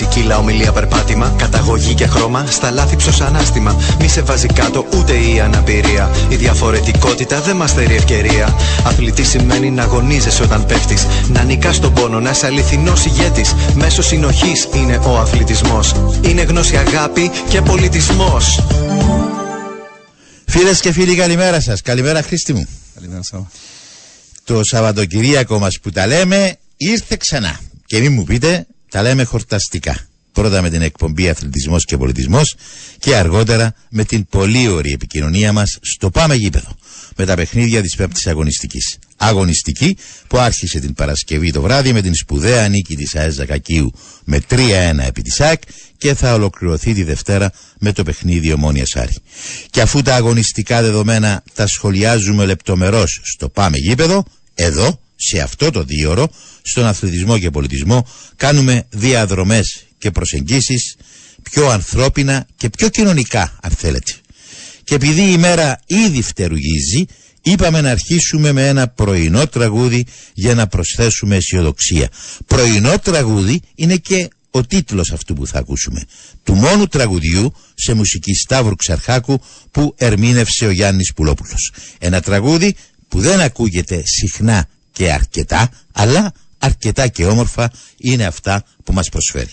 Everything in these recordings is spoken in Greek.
μισή κύλα ομιλία περπάτημα. Καταγωγή και χρώμα, στα λάθη ψωσανάστημα. Μη σε βάζει κάτω ούτε η αναπηρία. Η διαφορετικότητα δεν μας θερεί ευκαιρία. Αθλητή σημαίνει να αγωνίζεσαι όταν πέφτεις. Να νικάς τον πόνο, να είσαι αληθινός ηγέτης. Μέσω συνοχής είναι ο αθλητισμός. Είναι γνώση, αγάπη και πολιτισμός. Φίλες και φίλοι, καλημέρα σας. Καλημέρα, Χρήστη μου. Καλημέρα σα. Το Σαββατοκυριακό μας που τα λέμε ήρθε ξανά. Και μην μου πείτε, τα λέμε χορταστικά. Πρώτα με την εκπομπή Αθλητισμός και Πολιτισμός και αργότερα με την πολύ ωραία επικοινωνία μας στο Πάμε Γήπεδο με τα παιχνίδια της πέμπτης αγωνιστικής. Αγωνιστική που άρχισε την Παρασκευή το βράδυ με την σπουδαία νίκη της ΑΕΣ Ζακακίου με 3-1 επί της ΑΕΚ και θα ολοκληρωθεί τη Δευτέρα με το παιχνίδι Ομόνιας Σάρη. Και αφού τα αγωνιστικά δεδομένα τα σχολιάζουμε λεπτομερώς στο Πάμε Γήπεδο, εδώ, σε αυτό το δίωρο, στον αθλητισμό και πολιτισμό, κάνουμε διαδρομές και προσεγγίσεις πιο ανθρώπινα και πιο κοινωνικά, αν θέλετε. Και επειδή η μέρα ήδη φτερουγίζει, είπαμε να αρχίσουμε με ένα πρωινό τραγούδι για να προσθέσουμε αισιοδοξία. Πρωινό τραγούδι είναι και ο τίτλος αυτού που θα ακούσουμε. Του μόνου τραγουδιού σε μουσική Σταύρου Ξαρχάκου που ερμήνευσε ο Γιάννης Πουλόπουλος. Ένα τραγούδι που δεν ακούγεται συχνά και αρκετά, αλλά αρκετά και όμορφα είναι αυτά που μας προσφέρει.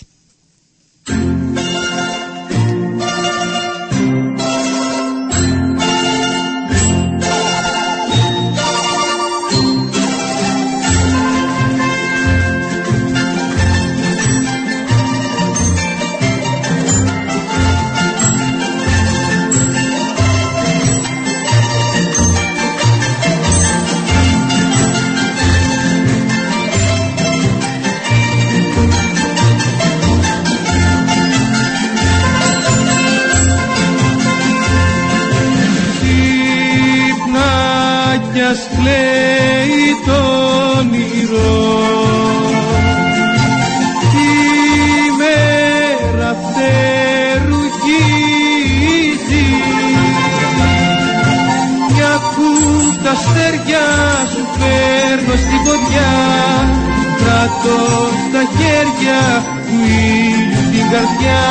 Κρατώ στα χέρια του ήλιου την καρδιά.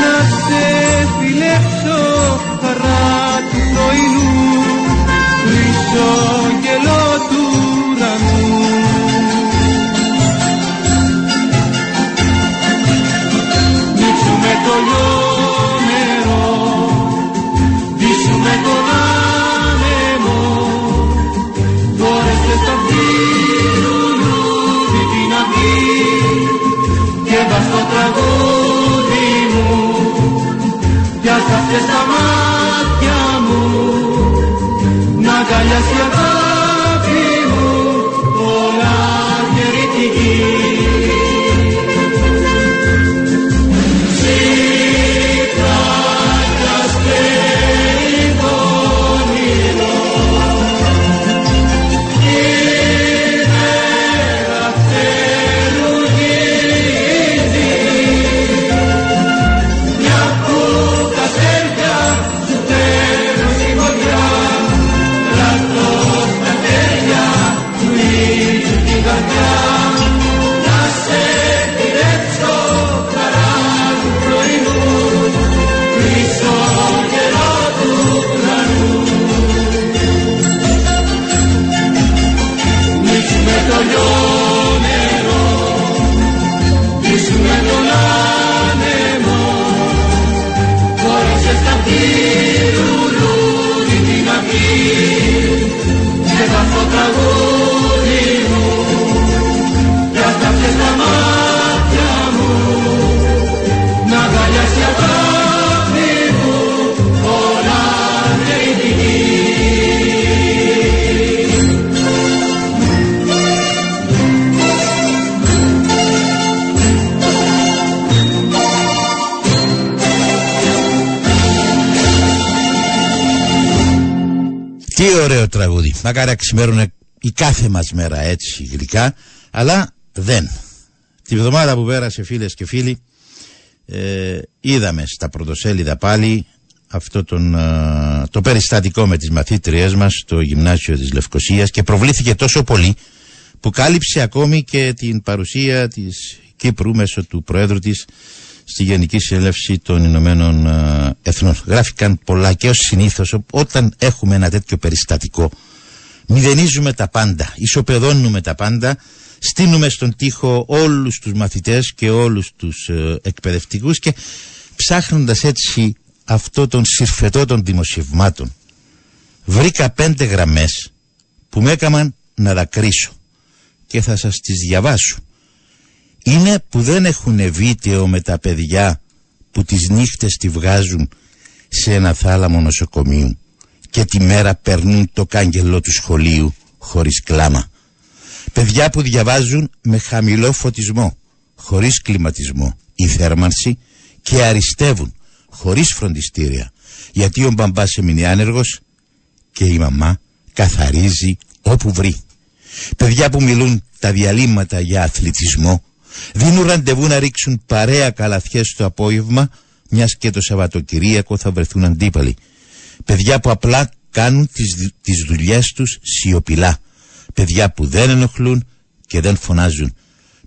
Να σε φιλέψω χαρά του πρωινού αγκαλιά η otra luz. Ωραίο τραγούδι. Μακάρι ξημέρωνε η κάθε μας μέρα έτσι γλυκά, αλλά δεν. Τη βδομάδα που πέρασε φίλες και φίλοι, ε, είδαμε στα πρωτοσέλιδα πάλι αυτό τον, ε, το περιστατικό με τις μαθήτριές μας στο γυμνάσιο της Λευκοσίας και προβλήθηκε τόσο πολύ που κάλυψε ακόμη και την παρουσία της Κύπρου μέσω του Προέδρου της στη Γενική Συνέλευση των Ηνωμένων ε, Εθνών. Γράφηκαν πολλά και ως συνήθως όταν έχουμε ένα τέτοιο περιστατικό μηδενίζουμε τα πάντα, ισοπεδώνουμε τα πάντα στείνουμε στον τοίχο όλους τους μαθητές και όλους τους ε, εκπαιδευτικούς και ψάχνοντας έτσι αυτό τον συρφετό των δημοσιευμάτων βρήκα πέντε γραμμές που με έκαναν να δακρύσω και θα σας τις διαβάσω. Είναι που δεν έχουν βίντεο με τα παιδιά που τις νύχτες τη βγάζουν σε ένα θάλαμο νοσοκομείου και τη μέρα περνούν το κάγκελο του σχολείου χωρίς κλάμα. Παιδιά που διαβάζουν με χαμηλό φωτισμό, χωρίς κλιματισμό ή θέρμανση και αριστεύουν χωρίς φροντιστήρια γιατί ο μπαμπάς έμεινε άνεργος και η μαμά καθαρίζει όπου βρει. Παιδιά που μιλούν τα διαλύματα για αθλητισμό δίνουν ραντεβού να ρίξουν παρέα καλαθιές το απόγευμα μιας και το Σαββατοκυριακό θα βρεθούν αντίπαλοι. Παιδιά που απλά κάνουν τις, τις δουλειές τους σιωπηλά. Παιδιά που δεν ενοχλούν και δεν φωνάζουν.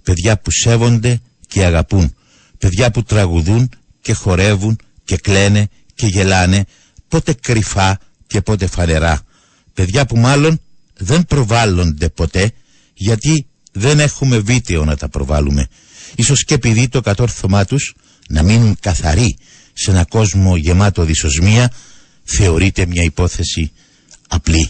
Παιδιά που σέβονται και αγαπούν. Παιδιά που τραγουδούν και χορεύουν και κλαίνε και γελάνε πότε κρυφά και πότε φανερά. Παιδιά που μάλλον δεν προβάλλονται ποτέ γιατί δεν έχουμε βίντεο να τα προβάλλουμε. Ίσως και επειδή το κατόρθωμά τους να μείνουν καθαροί σε ένα κόσμο γεμάτο δυσοσμία θεωρείται μια υπόθεση απλή.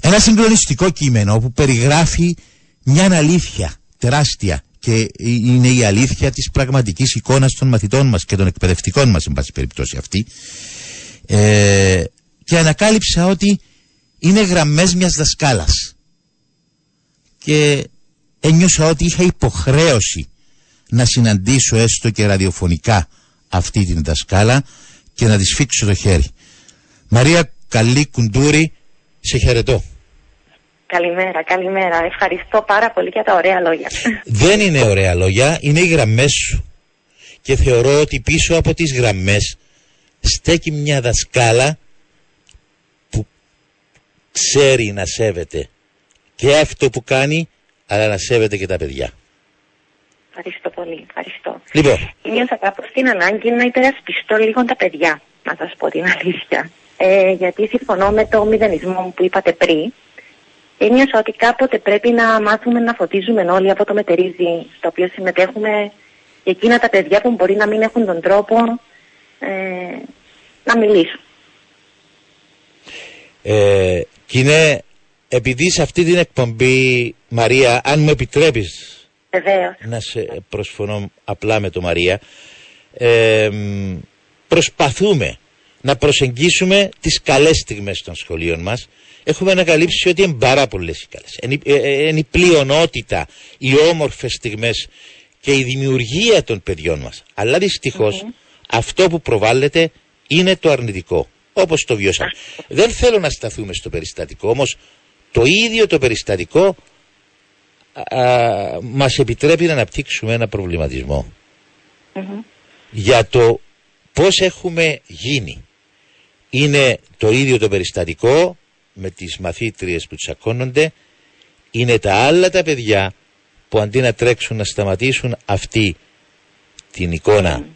Ένα συγκλονιστικό κείμενο που περιγράφει μια αλήθεια τεράστια και είναι η αλήθεια της πραγματικής εικόνας των μαθητών μας και των εκπαιδευτικών μας, εν πάση περιπτώσει αυτή. Ε, και ανακάλυψα ότι είναι γραμμές μιας δασκάλας. Και ένιωσα ότι είχα υποχρέωση να συναντήσω έστω και ραδιοφωνικά αυτή την δασκάλα και να της φίξω το χέρι. Μαρία Καλή Κουντούρη, σε χαιρετώ. Καλημέρα, καλημέρα. Ευχαριστώ πάρα πολύ για τα ωραία λόγια. Δεν είναι ωραία λόγια, είναι οι γραμμές σου. Και θεωρώ ότι πίσω από τις γραμμές στέκει μια δασκάλα που ξέρει να σέβεται και αυτό που κάνει, αλλά να σέβεται και τα παιδιά. Ευχαριστώ πολύ, ευχαριστώ. Λοιπόν. Νιώσα κάπως την ανάγκη να υπερασπιστώ λίγο τα παιδιά, να σας πω την αλήθεια. Ε, γιατί συμφωνώ με το μηδενισμό που είπατε πριν. Ένιωσα ότι κάποτε πρέπει να μάθουμε να φωτίζουμε όλοι από το μετερίζει στο οποίο συμμετέχουμε και εκείνα τα παιδιά που μπορεί να μην έχουν τον τρόπο ε, να μιλήσουν. Ε, και είναι επειδή σε αυτή την εκπομπή, Μαρία, αν μου επιτρέπεις να σε προσφωνώ απλά με το Μαρία, ε, προσπαθούμε να προσεγγίσουμε τις καλές στιγμές των σχολείων μας έχουμε ανακαλύψει ότι είναι πάρα πολλές οι καλές. Είναι η πλειονότητα, οι όμορφες στιγμές και η δημιουργία των παιδιών μας. Αλλά αυτό που προβάλλεται είναι το αρνητικό. Όπως το βιώσαμε. Δεν θέλω να σταθούμε στο περιστατικό, όμως το ίδιο το περιστατικό μας επιτρέπει να αναπτύξουμε ένα για το πώς έχουμε γίνει. Είναι το ίδιο το περιστατικό με τις μαθήτριες που τσακώνονται είναι τα άλλα τα παιδιά που αντί να τρέξουν να σταματήσουν αυτή την εικόνα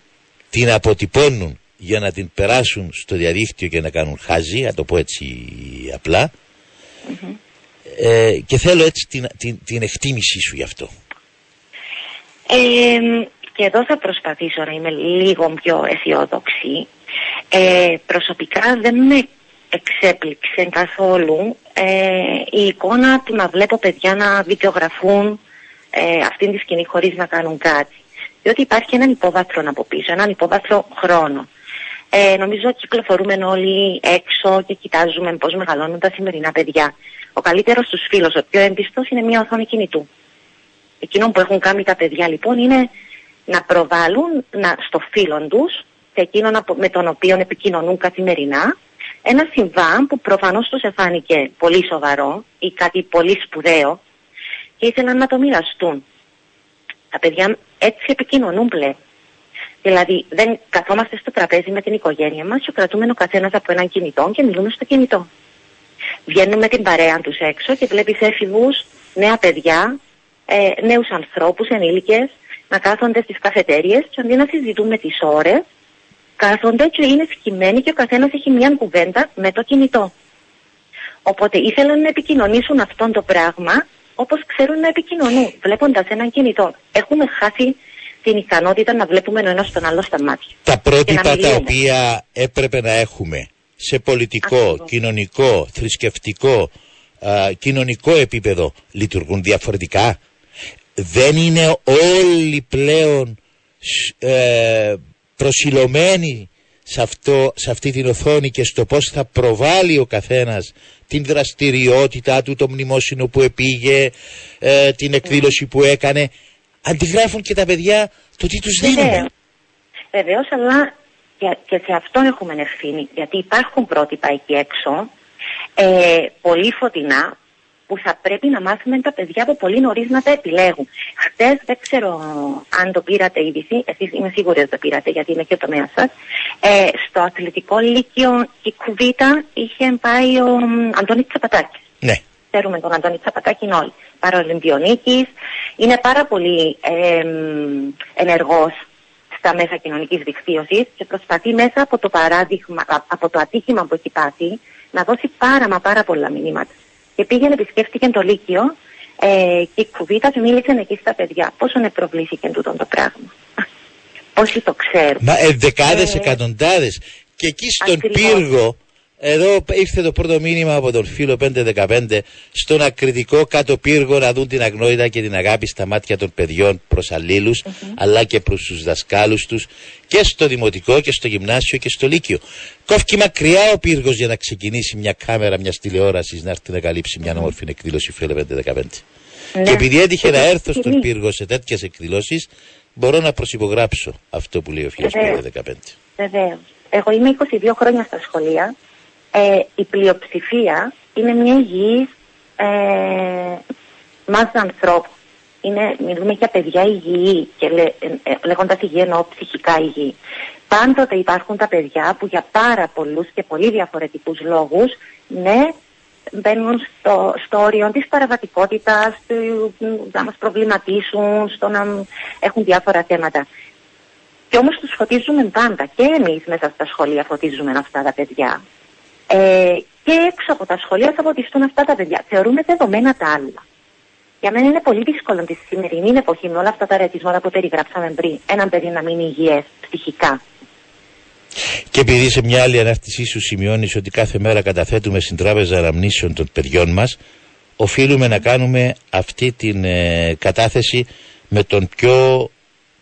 την αποτυπώνουν για να την περάσουν στο διαδίκτυο και να κάνουν χάζι, να το πω έτσι ε, και θέλω έτσι την, την, την εκτίμησή σου γι' αυτό. Ε, και εδώ θα προσπαθήσω να είμαι λίγο πιο αισιόδοξη. Ε, προσωπικά δεν με εξέπληξε καθόλου ε, η εικόνα του να βλέπω παιδιά να δικαιογραφούν ε, αυτήν τη σκηνή χωρίς να κάνουν κάτι. Διότι υπάρχει έναν υπόβαθρο από πίσω, έναν υπόβαθρο χρόνο. Ε, νομίζω κυκλοφορούμε όλοι έξω και κοιτάζουμε πώς μεγαλώνουν τα σημερινά παιδιά. Ο καλύτερος τους φίλος, ο πιο έμπιστος είναι μια οθόνη κινητού. Εκείνο που έχουν κάνει τα παιδιά λοιπόν είναι να προβάλλουν να, στο φίλον τους, σε εκείνον με τον οποίο επικοινωνούν καθημερινά, ένα συμβάν που προφανώς τους εφάνηκε πολύ σοβαρό ή κάτι πολύ σπουδαίο και ήθελαν να το μοιραστούν. Τα παιδιά έτσι επικοινωνούν πλέον. Δηλαδή δεν καθόμαστε στο τραπέζι με την οικογένεια μας και κρατούμε ο καθένας από έναν κινητό και μιλούμε στο κινητό. Βγαίνουμε την παρέα τους έξω και βλέπεις έφηβους, νέα παιδιά, ε, νέους ανθρώπους, ενήλικες να κάθονται στις καφετέριες και αντί να συζητούμε τις ώρες, κάθονται και είναι σκυμμένοι και ο καθένας έχει μια κουβέντα με το κινητό. Οπότε ήθελαν να επικοινωνήσουν αυτό το πράγμα όπως ξέρουν να επικοινωνούν, βλέποντας ένα κινητό. Έχουμε χάσει την ικανότητα να βλέπουμε ένας τον άλλο στα μάτια. Τα Και πρότυπα να τα μιλούμε. οποία έπρεπε να έχουμε σε πολιτικό, Ακριβώς. κοινωνικό, θρησκευτικό, α, κοινωνικό επίπεδο λειτουργούν διαφορετικά; Δεν είναι όλοι πλέον σ- ε, προσιλωμένοι σε, αυτό, σε αυτή την οθόνη και στο πώς θα προβάλλει ο καθένας την δραστηριότητά του, το μνημόσυνο που επήγε, ε, την εκδήλωση που έκανε; Αντιγράφουν και τα παιδιά το τι τους δίνουμε. Βεβαίως. Βεβαίως, αλλά και, και σε αυτό έχουμε ευθύνη. Γιατί υπάρχουν πρότυπα εκεί έξω, ε, πολύ φωτεινά, που θα πρέπει να μάθουμε τα παιδιά από πολύ νωρίς να τα επιλέγουν. Χτες, δεν ξέρω αν το πήρατε είδηση, εσείς είμαι σίγουρη ότι το πήρατε γιατί είναι και το τομέας σας. Ε, στο αθλητικό λύκειο η Κουβίτα είχε πάει ο Αντώνη Τσαπατάκης. Ναι. Ξέρουμε τον Αντώνη Τσαπατάκη όλοι. Παραολυμπιονίκης. Είναι πάρα πολύ ε, ενεργός στα μέσα κοινωνικής δικτύωσης και προσπαθεί μέσα από το παράδειγμα, α- από το ατύχημα που έχει πάθει να δώσει πάρα μα πάρα πολλά μηνύματα. Και πήγαινε, επισκέφτηκε το Λύκειο ε, και η κουβίτα του μίλησε εκεί στα παιδιά. Πόσο προβλήθηκε τούτο το πράγμα. Όσοι το ξέρουν. Μα ε, δεκάδες, Ε, εκατοντάδες. Και εκεί στον ακριβώς. πύργο, εδώ ήρθε το πρώτο μήνυμα από τον φίλο 515, στον ακριτικό κάτω πύργο να δουν την αγνότητα και την αγάπη στα μάτια των παιδιών προς αλλήλους, αλλά και προς τους δασκάλους τους, και στο δημοτικό και στο γυμνάσιο και στο λύκειο. Κόφκει μακριά ο πύργος για να ξεκινήσει μια κάμερα μιας τηλεόρασης να έρθει να καλύψει μια όμορφη εκδήλωση φίλε 515. Ναι. Και επειδή έτυχε Και να το έρθω στον τιμεί. πύργο σε τέτοιες εκδηλώσεις, μπορώ να προσυπογράψω αυτό που λέει ο φίλος Βεβαίως. 515. Βεβαίως. Εγώ είμαι 22 χρόνια στα σχολεία. Ε, η πλειοψηφία είναι μια υγιής ε, μάζα ανθρώπων. Είναι, μιλούμε για παιδιά υγιή και λέ, ε, ε, λέγοντας υγιή εννοώ ψυχικά υγιή. Πάντοτε υπάρχουν τα παιδιά που για πάρα πολλούς και πολύ διαφορετικούς λόγους, ναι, μπαίνουν στο, στο όριο της παραβατικότητας, του, να μας προβληματίσουν, στο να έχουν διάφορα θέματα. Και όμως τους φωτίζουμε πάντα και εμείς μέσα στα σχολεία φωτίζουμε αυτά τα παιδιά. Ε, και έξω από τα σχολεία θα φωτιστούν αυτά τα παιδιά. Θεωρούμε δεδομένα τα άλλα. Για μένα είναι πολύ δύσκολο τη σημερινή εποχή με όλα αυτά τα ρετισμότα που περιγράψαμε πριν. Έναν παιδί να μείνει υγιές ψυχικά. Και επειδή σε μια άλλη ανάρτησή σου σημειώνεις ότι κάθε μέρα καταθέτουμε στην τράπεζα αναμνήσεων των παιδιών μας, οφείλουμε να κάνουμε αυτή την ε, κατάθεση με τον πιο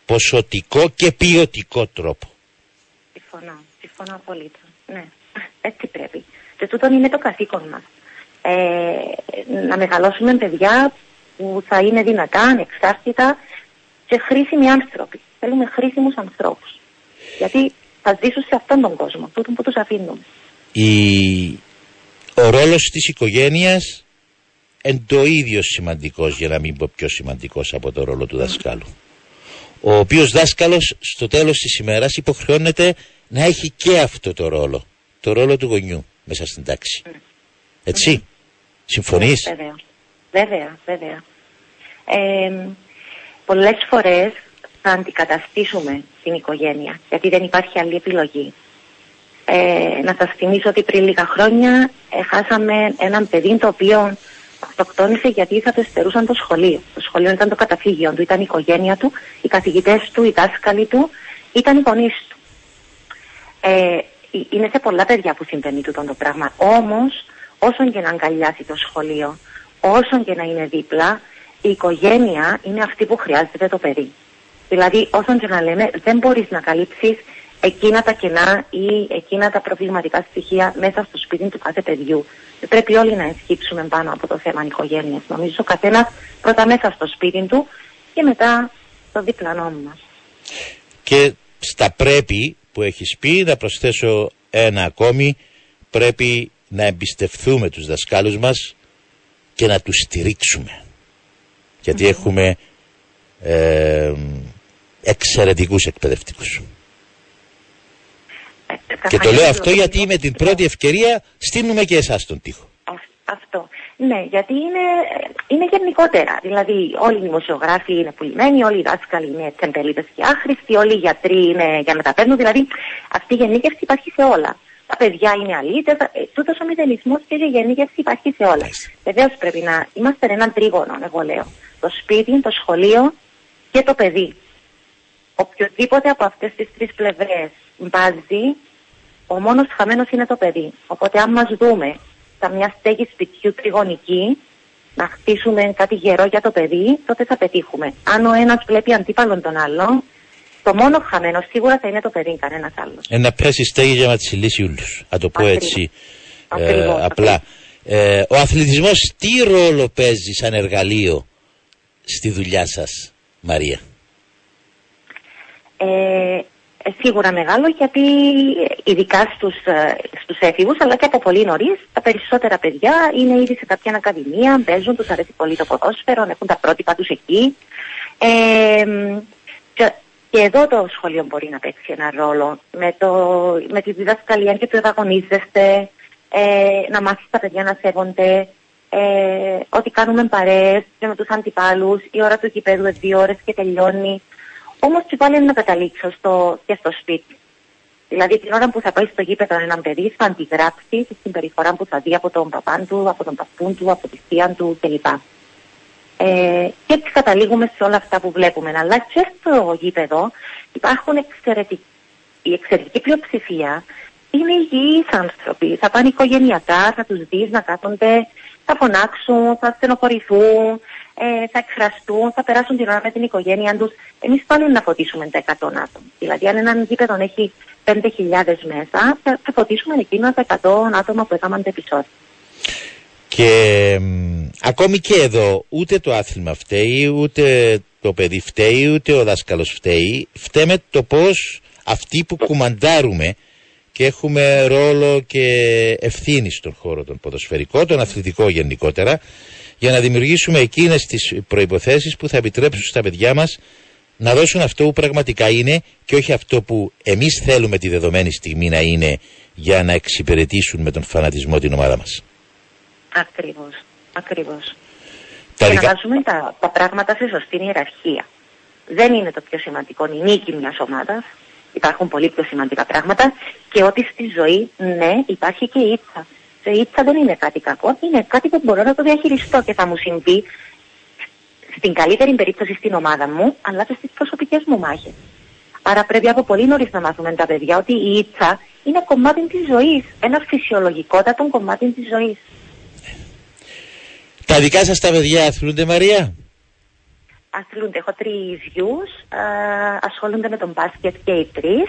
ποσοτικό και ποιοτικό τρόπο. Συμφωνώ. Συμφωνώ απολύτω. Ναι, έτσι πρέπει. Και τούτο είναι το καθήκον μας. Ε, να μεγαλώσουμε παιδιά που θα είναι δυνατά, ανεξάρτητα και χρήσιμοι άνθρωποι. Θέλουμε χρήσιμους ανθρώπους. Γιατί θα ζήσουν σε αυτόν τον κόσμο, τούτον που τους αφήνουμε. Η... Ο ρόλος της οικογένειας είναι το ίδιο σημαντικός για να μην πω πιο σημαντικός από το ρόλο του δασκάλου. Ο οποίος δάσκαλος στο τέλος της ημέρας υποχρεώνεται να έχει και αυτό το ρόλο. Το ρόλο του γονιού μέσα στην τάξη. Έτσι. Συμφωνείς; Βέβαια. Βέβαια, βέβαια. Ε, πολλές φορές θα αντικαταστήσουμε την οικογένεια, γιατί δεν υπάρχει άλλη επιλογή. Ε, να σας θυμίσω ότι πριν λίγα χρόνια ε, χάσαμε έναν παιδί το οποίο αυτοκτόνησε γιατί θα το εστερούσαν το σχολείο. Το σχολείο ήταν το καταφύγιο του, ήταν η οικογένεια του, οι καθηγητές του, οι δάσκαλοι του, ήταν οι γονείς του. Ε, ε, είναι σε πολλά παιδιά που συμβαίνει τούτο το πράγμα. Όμως, όσον και να αγκαλιάσει το σχολείο, όσον και να είναι δίπλα, η οικογένεια είναι αυτή που χρειάζεται το παιδί. Δηλαδή, όσον και να λέμε, δεν μπορείς να καλύψεις εκείνα τα κενά ή εκείνα τα προβληματικά στοιχεία μέσα στο σπίτι του κάθε παιδιού. Δεν πρέπει όλοι να ενσκύψουμε πάνω από το θέμα οικογένειας. Νομίζω ο καθένας πρώτα μέσα στο σπίτι του και μετά στο διπλανό μας. Και στα πρέπει που έχεις πει να προσθέσω ένα ακόμη πρέπει να εμπιστευθούμε τους δασκάλους μας και να τους στηρίξουμε. Γιατί έχουμε ε, εξαιρετικούς εκπαιδευτικούς. Και το λέω αυτό γιατί με την πρώτη ευκαιρία στείλουμε και εσάς τον τοίχο. Αυτό. Ναι, γιατί είναι, είναι γενικότερα. Δηλαδή, όλοι οι δημοσιογράφοι είναι πουλημένοι, όλοι οι δάσκαλοι είναι τεμπελίτε και άχρηστοι, όλοι οι γιατροί είναι για να τα παίρνουν. Δηλαδή, αυτή η γενίκευση υπάρχει σε όλα. Τα παιδιά είναι αλήτες. Τούτος ο μηδενισμός και η γενίκευση υπάρχει σε όλα. Βεβαίως πρέπει να είμαστε έναν τρίγωνο, εγώ λέω. Το σπίτι, το σχολείο και το παιδί. Οποιοδήποτε από αυτές τις τρεις πλευρές μπάζει, ο μόνος χαμένος είναι το παιδί. Οπότε, αν μας δούμε στα μια στέγη σπιτιού τριγωνική, να χτίσουμε κάτι γερό για το παιδί, τότε θα πετύχουμε. Αν ο ένας βλέπει αντίπαλον τον άλλον, το μόνο χαμένο σίγουρα θα είναι το παιδί, κανένας άλλος. Ένα πέσει στέγη για να τη λύσει όλους. Να το πω Ακριβώς. έτσι Ακριβώς, ε, απλά. Ε, ο αθλητισμός τι ρόλο παίζει σαν εργαλείο στη δουλειά σας, Μαρία; Ε, ε, σίγουρα μεγάλο γιατί ε, ειδικά στους, ε, στους έφηβους αλλά και από πολύ νωρίς τα περισσότερα παιδιά είναι ήδη σε κάποια ακαδημία, παίζουν, τους αρέσει πολύ το ποδόσφαιρο, έχουν τα πρότυπα τους εκεί. Ε, και, και εδώ το σχολείο μπορεί να παίξει ένα ρόλο με, το, με τη διδασκαλία και το αγωνίζεστε, ε, να μάθεις τα παιδιά να σέβονται, ε, ότι κάνουμε παρέες και με τους αντιπάλους, η ώρα του γηπέδου είναι δύο ώρες και τελειώνει. Όμως και πάλι να καταλήξω στο, και στο σπίτι. Δηλαδή την ώρα που θα πάει στο γήπεδο έναν παιδί θα αντιγράψει τη συμπεριφορά που θα δει από τον παπάν του, από τον παππούν του, από τη θεία του κλπ. Ε, και έτσι καταλήγουμε σε όλα αυτά που βλέπουμε. Αλλά και στο γήπεδο υπάρχουν εξαιρετικοί, η εξαιρετική πλειοψηφία είναι υγιείς άνθρωποι. Θα πάνε οικογενειακά, θα τους δεις να κάθονται, θα φωνάξουν, θα στενοχωρηθούν, ε, θα εκφραστούν, θα περάσουν την ώρα με την οικογένειά τους. Εμείς πάλι να φωτίσουμε τα 100 άτομα. Δηλαδή αν έναν γήπεδο έχει 5.000 μέσα, θα, θα φωτίσουμε εκείνα τα 100 άτομα που έκαναν το επεισόδιο. Και μ, ακόμη και εδώ ούτε το άθλημα φταίει, ούτε το παιδί φταίει, ούτε ο δάσκαλος φταίει. Φταίμε το πώς αυτοί που κουμαντάρουμε και έχουμε ρόλο και ευθύνη στον χώρο τον ποδοσφαιρικό, τον αθλητικό γενικότερα, για να δημιουργήσουμε εκείνες τις προϋποθέσεις που θα επιτρέψουν στα παιδιά μας να δώσουν αυτό που πραγματικά είναι και όχι αυτό που εμείς θέλουμε τη δεδομένη στιγμή να είναι για να εξυπηρετήσουν με τον φανατισμό την ομάδα μας. Ακριβώς, ακριβώς. Τα και να δικα- βάζουμε τα, τα πράγματα σε σωστή ιεραρχία. Δεν είναι το πιο σημαντικό η νίκη μιας ομάδας. Υπάρχουν πολύ πιο σημαντικά πράγματα και ότι στη ζωή, ναι, υπάρχει και η ήττα. Και η ήττα δεν είναι κάτι κακό, είναι κάτι που μπορώ να το διαχειριστώ και θα μου συμβεί στην καλύτερη περίπτωση στην ομάδα μου, αλλά και στις προσωπικές μου μάχες. Άρα πρέπει από πολύ νωρίς να μάθουμε τα παιδιά ότι η ήττα είναι κομμάτι της ζωής. Ένα φυσιολογικότατο κομμάτι της ζωής. Τα δικά σας τα παιδιά αθλούνται Μαρία; Αθλούνται. Έχω τρεις γιους. ασχολούνται με τον μπάσκετ και οι τρεις.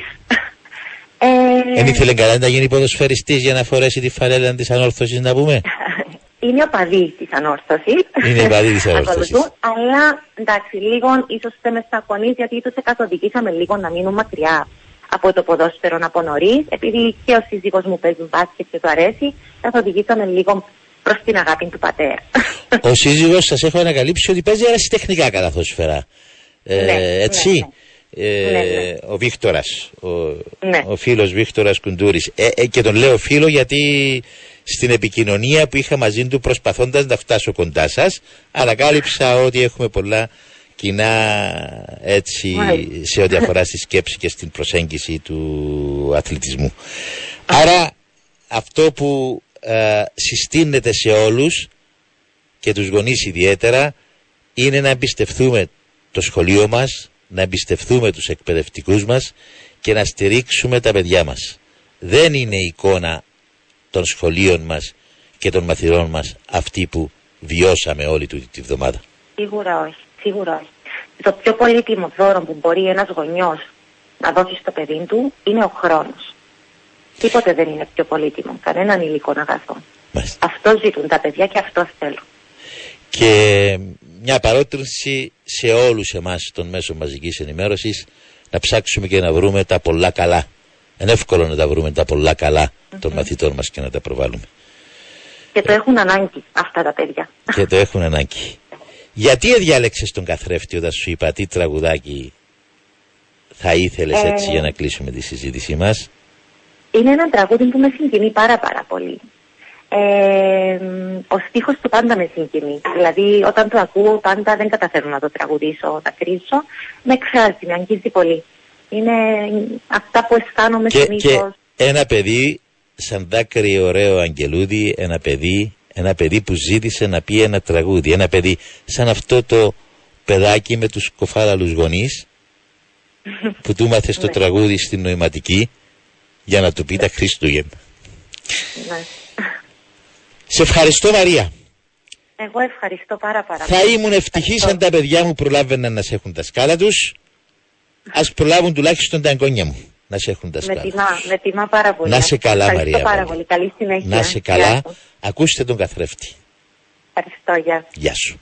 Ε, Δεν ήθελε καλά να γίνει ποδοσφαιριστής για να φορέσει τη φανέλα της ανόρθωσης να πούμε. είναι οπαδοί της ανόρθωσης. Είναι οπαδοί της ανόρθωσης. Ακολουθούν, αλλά εντάξει, λίγο ίσως μες στακονεί γιατί του καθοδηγήσαμε λίγο να μείνουν μακριά από το ποδόσφαιρο από νωρίς. Επειδή και ο σύζυγος μου παίζει μπάσκετ και του αρέσει, καθοδηγήσαμε λίγο προς την αγάπη του πατέρα. Ο σύζυγος σας έχω ανακαλύψει ότι παίζει αρασιτεχνικά καλαθόσφαιρα. Ε, Ναι, έτσι; ναι, Ε, Ναι, ναι. Ο Βίκτορας, ο, Ναι. ο φίλος Βίκτορας Κουντούρης. Ε, ε, και τον λέω φίλο γιατί στην επικοινωνία που είχα μαζί του προσπαθώντας να φτάσω κοντά σας ανακάλυψα ότι έχουμε πολλά κοινά έτσι Μάλιστα. σε ό,τι αφορά στη σκέψη και στην προσέγγιση του αθλητισμού. Άρα αυτό που ε, συστήνεται σε όλους και τους γονείς ιδιαίτερα είναι να εμπιστευτούμε το σχολείο μας, να εμπιστευτούμε τους εκπαιδευτικούς μας και να στηρίξουμε τα παιδιά μας. Δεν είναι η εικόνα των σχολείων μας και των μαθηρών μας αυτή που βιώσαμε όλη του τη βδομάδα. Σίγουρα όχι. Σίγουρα όχι. Το πιο πολύτιμο δώρο που μπορεί ένας γονιός να δώσει στο παιδί του είναι ο χρόνος. Τίποτε δεν είναι πιο πολύτιμο. Κανέναν υλικό αγαθό. Μάλιστα. Αυτό ζητούν τα παιδιά και αυτό θέλουν. Και μια παρότριση σε όλους εμάς των μέσων μαζικής ενημέρωσης να ψάξουμε και να βρούμε τα πολλά καλά. Είναι εύκολο να τα βρούμε τα πολλά καλά των μαθητών μας και να τα προβάλλουμε. Και το έχουν ανάγκη αυτά τα παιδιά. και το έχουν ανάγκη. Γιατί διάλεξες τον καθρέφτη όταν σου είπα τι τραγουδάκι θα ήθελες Ε, έτσι για να κλείσουμε τη συζήτησή μας; Είναι ένα τραγούδι που με συγκινεί πάρα πάρα πολύ. Ε, ο στίχος του πάντα με συγκινεί. Δηλαδή όταν το ακούω πάντα δεν καταφέρω να το τραγουδήσω, θα κρίσω. Με εκφράζει, με αγγίζει πολύ. Είναι αυτά που αισθάνομαι Και, συνήθως. και ένα παιδί σαν δάκρυ ωραίο αγγελούδι, ένα παιδί, ένα παιδί που ζήτησε να πει ένα τραγούδι. Ένα παιδί σαν αυτό το παιδάκι με τους κοφάλαλους γονείς που του μάθες το Ναι. τραγούδι στην νοηματική για να του πει τα Χριστούγεννα. Ναι. Σε ευχαριστώ Μαρία. Εγώ ευχαριστώ πάρα πάρα Θα πολύ. ήμουν ευτυχής Ευχαριστώ. αν τα παιδιά μου προλάβαιναν να σε έχουν τα σκάλα τους. Ας προλάβουν τουλάχιστον τα εγγόνια μου να σε έχουν τα Με σκάλα. τιμά, με τιμά πάρα πολύ. Να σε καλά Ευχαριστώ Μαρία. πάρα μου. πολύ. Καλή συνέχεια. Να σε Γεια καλά. σου. Ακούστε τον καθρέφτη. Ευχαριστώ, γεια. Γεια σου.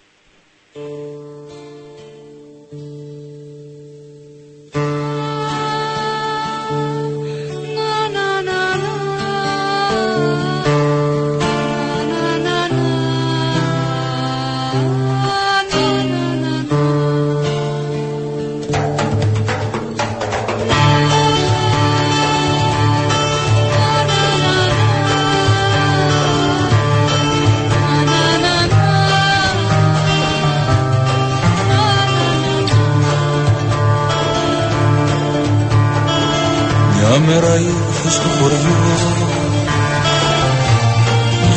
Μέρα ήρθε στο χωριό.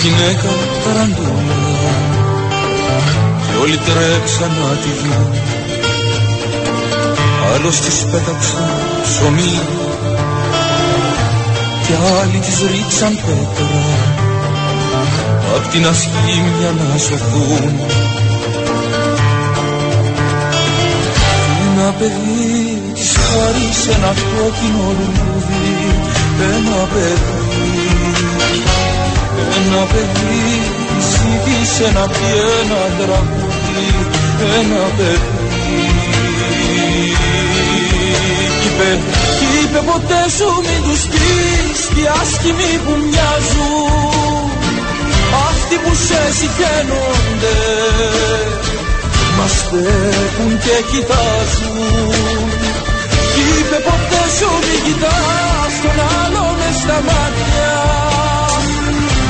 Γυναίκα ταραντούλα και όλοι τρέξαν να τη δουν άλλος της πέταξε ψωμί. Και άλλοι της ρίξαν πέτρα. Απ' την ασχήμια να σωθούν Ένα παιδί της χάρισε ένα κόκκινο λουλούδι Ένα παιδί. Ένα παιδί της ζήτησε να πει ένα τραγούδι Ένα παιδί. Κι είπε, κι είπε ποτέ σου μην τους πεις Τι άσχημοι που μοιάζουν. Αυτοί που σε συχαίνονται μας στέκουν και κοιτάζουν Κι είπε ποτές σου μη κοιτάς τον άλλο μες στα μάτια.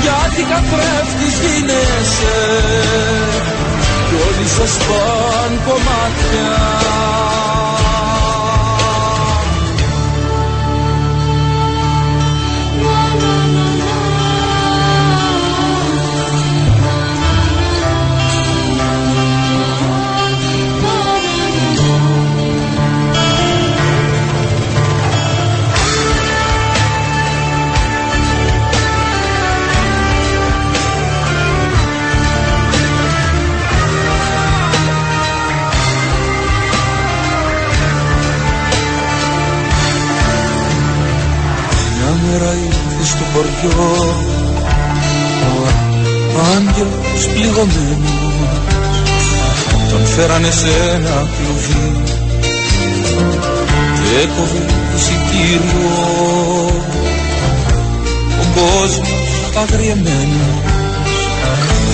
Γιατί καθρέφτης γίνεσαι. Κι όλοι σε σπάν κομμάτια Μια μέρα ήρθε στο χωριό ο άγγελος πληγωμένος τον φέρανε σε ένα κλουβί. Και έκοβε εισιτήριο ο κόσμος αγριεμένος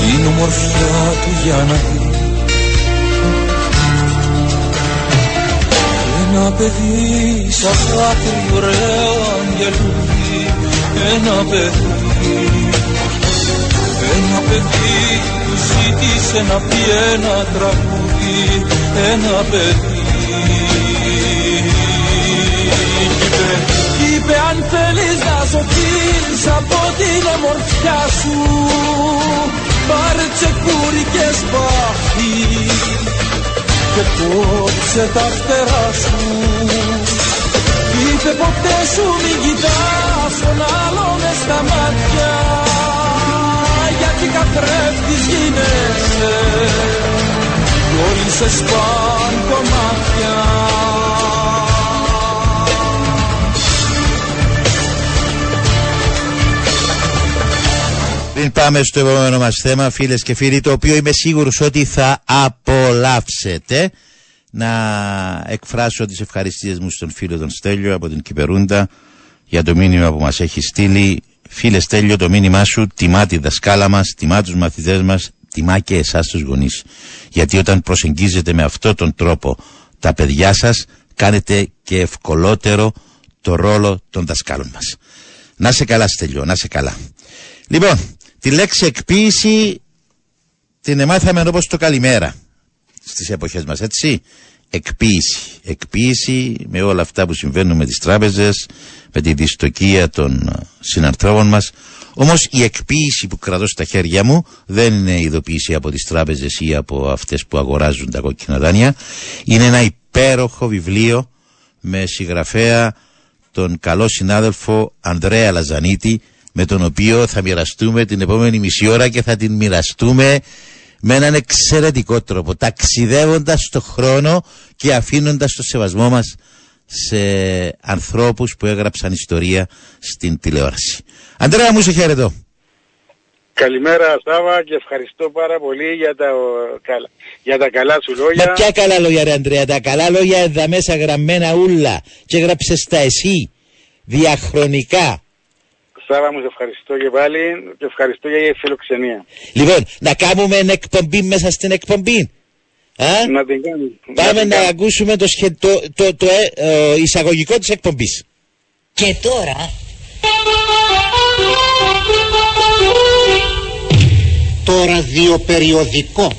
την ομορφιά του για να δει. Ένα παιδί σαν δάκρυ ωραίο αγγελούδι Ένα παιδί. Ένα παιδί που ζήτησε να πει ένα τραγούδι. Ένα παιδί. Κι είπε, κι είπε αν θέλεις να σωθείς από την ομορφιά σου. Πάρε τσεκούρι και σπάθη και κόψε τα φτερά σου Είπε ποτέ σου μην κοιτάς τον άλλο μες στα μάτια. Γιατί καθρέφτης γίνεσαι. Κι όλοι σε σπάν κομμάτια. Πριν πάμε στο επόμενο μας θέμα, φίλες και φίλοι, το οποίο είμαι σίγουρος ότι θα απολαύσετε, να εκφράσω τις ευχαριστίες μου στον φίλο τον Στέλιο από την Κυπερούντα για το μήνυμα που μας έχει στείλει. Φίλε Στέλιο, το μήνυμά σου τιμά τη δασκάλα μας, τιμά τους μαθητές μας, τιμά και εσάς τους γονείς. Γιατί όταν προσεγγίζετε με αυτόν τον τρόπο τα παιδιά σας, κάνετε και ευκολότερο το ρόλο των δασκάλων μας. Να σε καλά Στέλιο, να σε καλά. Λοιπόν, Τη λέξη εκποίηση την εμάθαμε όπως το καλημέρα στις εποχές μας, έτσι. Εκποίηση. Εκποίηση με όλα αυτά που συμβαίνουν με τις τράπεζες, με τη δυστοκία των συναρθρώπων μας. Όμως η εκποίηση που κρατώ στα χέρια μου δεν είναι ειδοποίηση από τις τράπεζες ή από αυτές που αγοράζουν τα κόκκινα δάνεια. Είναι ένα υπέροχο βιβλίο με συγγραφέα τον καλό συνάδελφο Ανδρέα Λαζανίτη με τον οποίο θα μοιραστούμε την επόμενη μισή ώρα και θα την μοιραστούμε με έναν εξαιρετικό τρόπο, ταξιδεύοντας το χρόνο και αφήνοντας το σεβασμό μας σε ανθρώπους που έγραψαν ιστορία στην τηλεόραση. Αντρέα μου, σε χαίρετο. Καλημέρα Σάβα και ευχαριστώ πάρα πολύ για τα, για τα καλά σου λόγια. Μα ποια καλά λόγια ρε Αντρέα, τα καλά λόγια εδώ μέσα γραμμένα ούλα και έγραψες τα εσύ διαχρονικά. Σάβα μου, σε ευχαριστώ και πάλι και ευχαριστώ για η φιλοξενία. Λοιπόν, να κάνουμε εκπομπή μέσα στην εκπομπή. Α; Να την κάνουμε. Πάμε να, ακούσουμε το, σχε... το, το, το ε, ε, εισαγωγικό της εκπομπής. Και τώρα... Το ραδιοπεριοδικό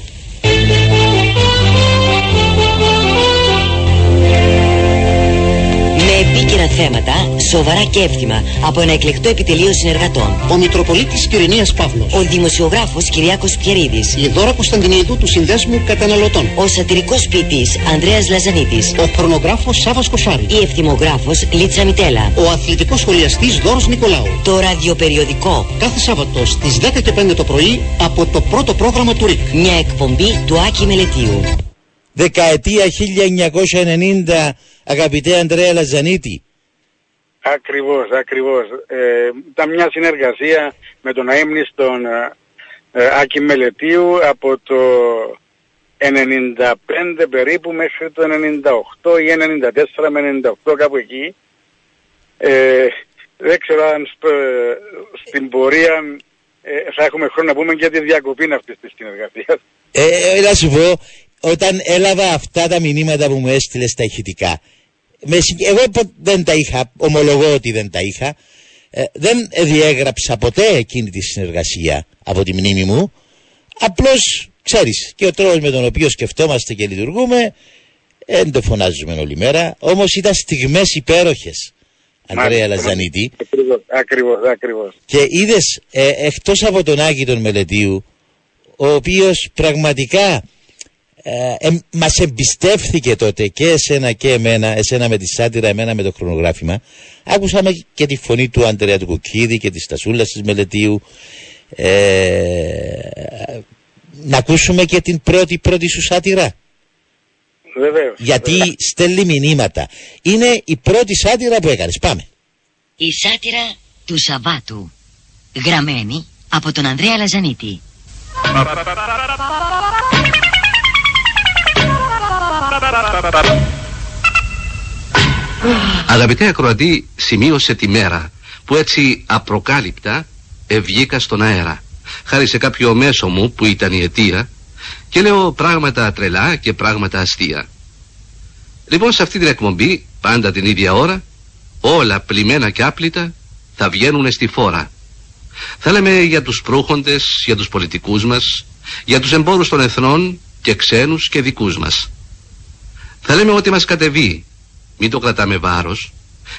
επίκαιρα θέματα, σοβαρά και εύθυμα από ένα εκλεκτό επιτελείο συνεργατών. Ο Μητροπολίτης Κυρινίας Παύλος. Ο Δημοσιογράφος Κυριάκος Πιερίδης. Η Δώρα Κωνσταντινίδου του Συνδέσμου Καταναλωτών. Ο σατυρικός ποιητής Ανδρέας Λαζανίτης. Ο χρονογράφος Σάβας Κοσάρη. Η ευθυμογράφος Λίτσα Μιτέλα. Ο αθλητικός σχολιαστής Δόρος Νικολάου. Το ραδιοπεριοδικό. Κάθε Σάββατο στις 10 και 5 το πρωί από το πρώτο πρόγραμμα του ΡΙΚ. Μια εκπομπή του Άκη Μελετίου. Δεκαετία 1990 αγαπητέ Αντρέα Λαζανίτη. Ακριβώς, ακριβώς. Ε, ήταν μια συνεργασία με τον αείμνηστον ε, ε, Άκη Μελετίου από το 95 περίπου μέχρι το 98 ή 94 με 98 κάπου εκεί. Ε, δεν ξέρω αν στην πορεία θα έχουμε χρόνο να πούμε για τη διακοπή αυτής της συνεργασίας. Ε, να σου πω, όταν έλαβα αυτά τα μηνύματα που μου έστειλες στα ηχητικά, εγώ δεν τα είχα, ομολογώ ότι δεν τα είχα. Ε, δεν διέγραψα ποτέ εκείνη τη συνεργασία από τη μνήμη μου. Απλώς, ξέρεις, και ο τρόπος με τον οποίο σκεφτόμαστε και λειτουργούμε, δεν το φωνάζουμε όλη μέρα. Όμως ήταν στιγμές υπέροχες. Ανδρέα Λαζανίτη. Ακριβώς, ακριβώς, Και είδες, ε, εκτός από τον Άκη τον Μελετίου, ο οποίος πραγματικά ε, ε, μας εμπιστεύθηκε τότε και εσένα και εμένα, εσένα με τη σάτυρα, εμένα με το χρονογράφημα. Άκουσαμε και τη φωνή του Αντρέα του Κουκίδη και της Στασούλας της Μελετίου. Ε, να ακούσουμε και την πρώτη πρώτη σου σάτυρα. Βεβαίως. Γιατί στέλνει μηνύματα. Είναι η πρώτη σάτυρα που έκανες. Πάμε. Η σάτυρα του Σαββάτου. Γραμμένη από τον Ανδρέα Λαζανίτη. Αγαπητέ ακροατή, σημείωσε τη μέρα που έτσι απροκάλυπτα ευγήκα στον αέρα. Χάρη σε κάποιο μέσο μου που ήταν η αιτία και λέω πράγματα τρελά και πράγματα αστεία. Λοιπόν σε αυτή την εκπομπή, πάντα την ίδια ώρα, όλα πλημμένα και άπλυτα θα βγαίνουν στη φόρα. Θα λέμε για τους προύχοντες, για τους πολιτικούς μας, για τους εμπόρους των εθνών και ξένους και δικούς μας. Θα λέμε ότι μας κατεβεί, μην το κρατάμε βάρος,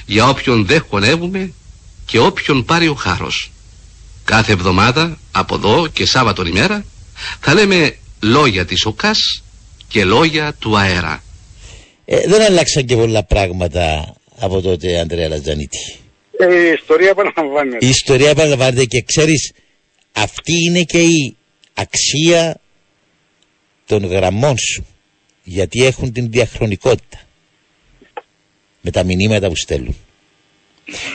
για όποιον δεν χωνεύουμε και όποιον πάρει ο χάρος. Κάθε εβδομάδα, από εδώ και Σάββατο ημέρα, θα λέμε λόγια της ΟΚΑΣ και λόγια του αέρα. Ε, δεν αλλάξαν και πολλά πράγματα από τότε, Αντρέα Λατζανίτη. Ε, η ιστορία επαναλαμβάνεται. Η ιστορία επαναλαμβάνεται και ξέρεις, αυτή είναι και η αξία των γραμμών σου γιατί έχουν την διαχρονικότητα με τα μηνύματα που στέλνουν.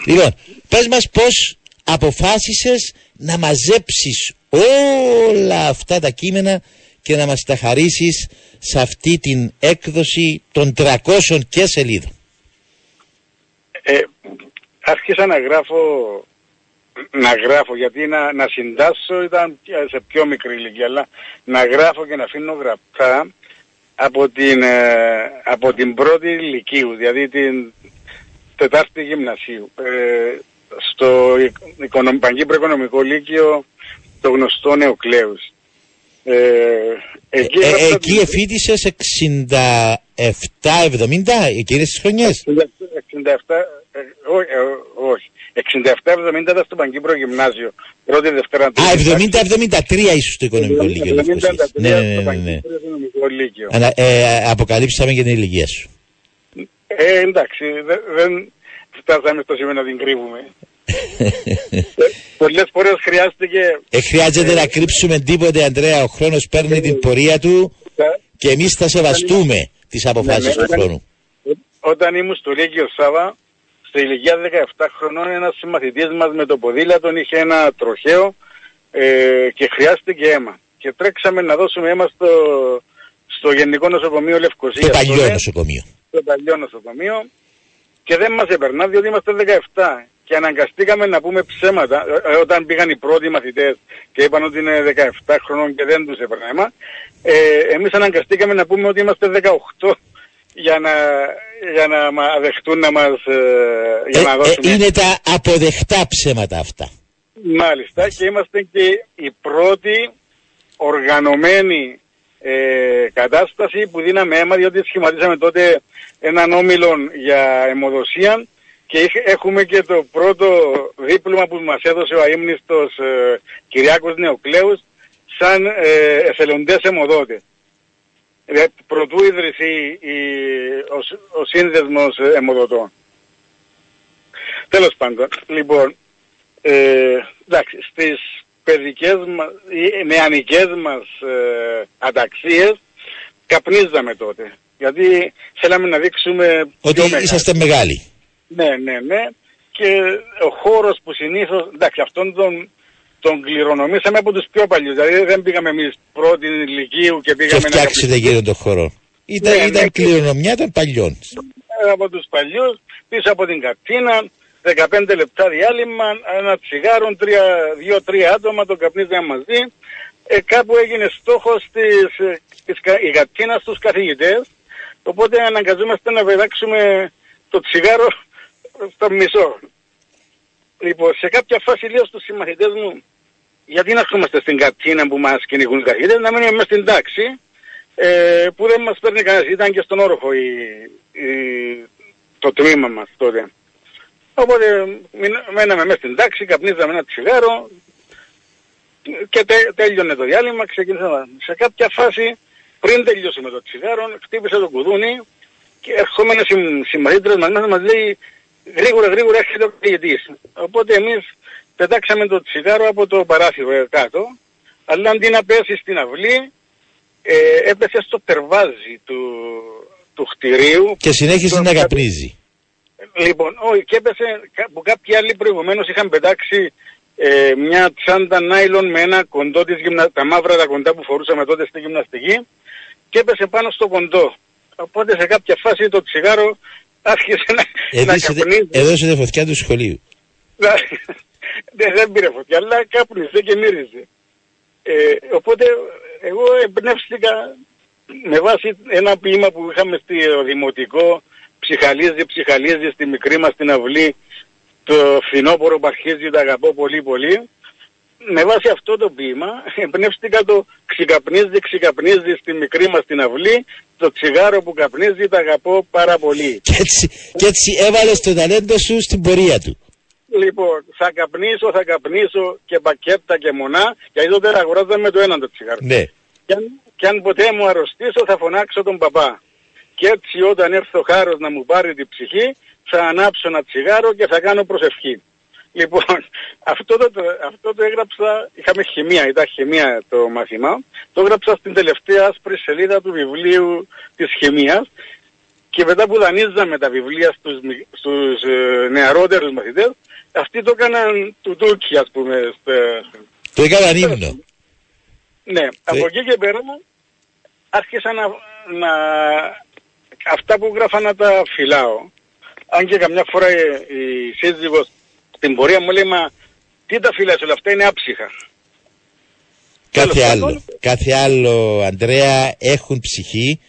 Λοιπόν, πες μας πώς αποφάσισες να μαζέψεις όλα αυτά τα κείμενα και να μας τα χαρίσεις σε αυτή την έκδοση των 300 και σελίδων. Ε, άρχισα να γράφω να γράφω γιατί να, να συντάσσω ήταν σε πιο μικρή ηλικία αλλά να γράφω και να αφήνω γραπτά από την, ε, από την πρώτη ηλικίου, δηλαδή την τετάρτη γυμνασίου. Ε, στο Παγκύπρο Οικονομικό Λύκειο το γνωστό Νεοκλέους. Ε, εκεί Ε, έγραψα εκεί την- εφήτησες 67-70 εκείνες τις χρονιές; 67, ε, όχι, ε, όχι. 67-70 ήταν στο Παγκύπρο Γυμνάσιο. Πρώτη Δευτέρα. Α, τρίτη τάξη. 70-73 ήσουν στο οικονομικό λύκειο. 70-73 Λευκοσίας. Ναι, ναι, ναι, στο ναι, ναι. Παγκύπριο Οικονομικό Λύκειο. Ανα, ε, αποκαλύψαμε και την ηλικία σου. Ε, εντάξει, δεν, δεν φτάσαμε στο σημείο να την κρύβουμε. Ε, Πολλές φορές χρειάστηκε... Ε, χρειάζεται να κρύψουμε τίποτε, Αντρέα. Ο χρόνος παίρνει την πορεία του τα- και εμείς θα σεβαστούμε τις αποφάσεις Ναι, ναι, του ναι. χρόνου. Όταν ήμουν στο Λύκειο Σάβα, στη ηλικία 17 χρονών, ένας συμμαθητής μας με το ποδήλατο είχε ένα τροχαίο ε, και χρειάστηκε αίμα. Και τρέξαμε να δώσουμε αίμα στο, στο Γενικό Νοσοκομείο Λευκοσίας. Το παλιό τότε, νοσοκομείο. Στο παλιό νοσοκομείο και δεν μας επερνά διότι είμαστε 17 και αναγκαστήκαμε να πούμε ψέματα ε, ε, όταν πήγαν οι πρώτοι μαθητές και είπαν ότι είναι 17 χρονών και δεν τους έπαιρνε αίμα ε, εμείς αναγκαστήκαμε να πούμε ότι είμαστε 18 για να, για να μα δεχτούν να μας ε, για Ε, να ε, δώσουμε είναι τα αποδεκτά ψέματα αυτά. Μάλιστα και είμαστε και η πρώτη οργανωμένη ε, κατάσταση που δίναμε αίμα διότι σχηματίσαμε τότε έναν όμιλο για αιμοδοσία και είχ- έχουμε και το πρώτο δίπλωμα που μας έδωσε ο αείμνηστος ε, Κυριάκος Νεοκλέους σαν ε, εθελοντές αιμοδότες. Ε, προτού ιδρυθεί η, ο, σ- ο σύνδεσμος ε, αιμοδοτών. Τέλος πάντων, λοιπόν, ε, εντάξει, στις παιδικές μας, ή νεανικές μας ε, αταξίες καπνίζαμε τότε. Γιατί θέλαμε να δείξουμε Ότι πιο μεγάλη. είσαστε μεγάλοι. Ναι, ναι, ναι. Και ο χώρος που συνήθως, εντάξει, αυτόν τον, τον κληρονομήσαμε από τους πιο παλιούς. Δηλαδή δεν πήγαμε εμείς πρώτη ηλικίου και Και πήγαμε να φτιάξετε γύρω τον χώρο. Ήταν, Ναι, ήταν ναι. κληρονομιά των παλιών. Ε, από τους παλιούς, πίσω από την καρτίνα, 15 λεπτά διάλειμμα, ένα τσιγάρο, τρία, δύο-τρία άτομα, το καπνίζαμε μαζί. Ε, κάπου έγινε στόχος της, ε, της, κα- η καρτίνα στους καθηγητές, οπότε αναγκαζόμαστε να πετάξουμε το τσιγάρο στο μισό. Λοιπόν, σε κάποια φάση λέω στους συμμαθητές μου, γιατί να έρχομαστε στην καρτίνα που μας κυνηγούν οι καθηγητές, να μείνουμε μέσα στην τάξη, ε, που δεν μας παίρνει κανένας. Ήταν και στον όροφο η, η- το τμήμα μας τότε. Οπότε μείνα- μέναμε μέσα στην τάξη, καπνίζαμε ένα τσιγάρο και τε, τέλειωνε το διάλειμμα, ξεκινήσαμε. Σε κάποια φάση, πριν τελειώσουμε το τσιγάρο, χτύπησε το κουδούνι και ερχόμενο συμ, συμμαθήτρες μας μέσα μας λέει γρήγορα γρήγορα έρχεται ο καθηγητής. Οπότε εμείς πετάξαμε το τσιγάρο από το παράθυρο ε, κάτω, αλλά αντί να πέσει στην αυλή, ε, έπεσε στο τερβάζι του, του κτηρίου. Και συνέχισε Το- να καπνίζει. Λοιπόν, όχι, και έπεσε κα- που κάποιοι άλλοι προηγουμένως είχαν πετάξει ε, μια τσάντα νάιλον με ένα κοντό της γυμνα... τα μαύρα τα κοντά που φορούσαμε τότε στη γυμναστική και έπεσε πάνω στο κοντό. Οπότε σε κάποια φάση το τσιγάρο άρχισε να, να Έδωσετε, καπνίζει. έδωσετε φωτιά του σχολείου. Δεν, δεν πήρε φωτιά, αλλά κάπνιζε και μύριζε. Ε, οπότε εγώ εμπνεύστηκα με βάση ένα ποίημα που είχαμε στο δημοτικό ψυχαλίζει, ψυχαλίζει στη μικρή μας την αυλή το φθινόπωρο που αρχίζει τα αγαπώ πολύ πολύ με βάση αυτό το ποίημα εμπνεύστηκα το ξεκαπνίζει, ξεκαπνίζει στη μικρή μας την αυλή το τσιγάρο που καπνίζει τα αγαπώ πάρα πολύ. Και έτσι, και έτσι έβαλες το ταλέντο σου στην πορεία του. Λοιπόν, θα καπνίσω, θα καπνίσω και πακέτα και μονά, γιατί τότε αγοράζαμε το ένα το τσιγάρο. Ναι. Και αν, και αν ποτέ μου αρρωστήσω θα φωνάξω τον παπά. Και έτσι όταν έρθει ο χάρος να μου πάρει την ψυχή, θα ανάψω ένα τσιγάρο και θα κάνω προσευχή. Λοιπόν, αυτό το, το- αυτό το έγραψα, είχαμε χημεία, ήταν χημεία το μάθημα, το έγραψα στην τελευταία άσπρη σελίδα του βιβλίου της χημείας και μετά που δανείζαμε τα βιβλία στους, μι- στους ε, νεαρότερους μαθητές, αυτοί το έκαναν τουτούκι ας πούμε. στο- Το έκαναν ύμνο. ναι, από εκεί και πέρα άρχισα να, να αυτά που γράφα να τα φυλάω. Αν και καμιά φορά η, η σύζυγος στην πορεία μου λέει μα τι τα φυλάς όλα αυτά είναι άψυχα. Κάθε Τέλος άλλο. πάντων. Κάθε άλλο, Αντρέα, έχουν ψυχή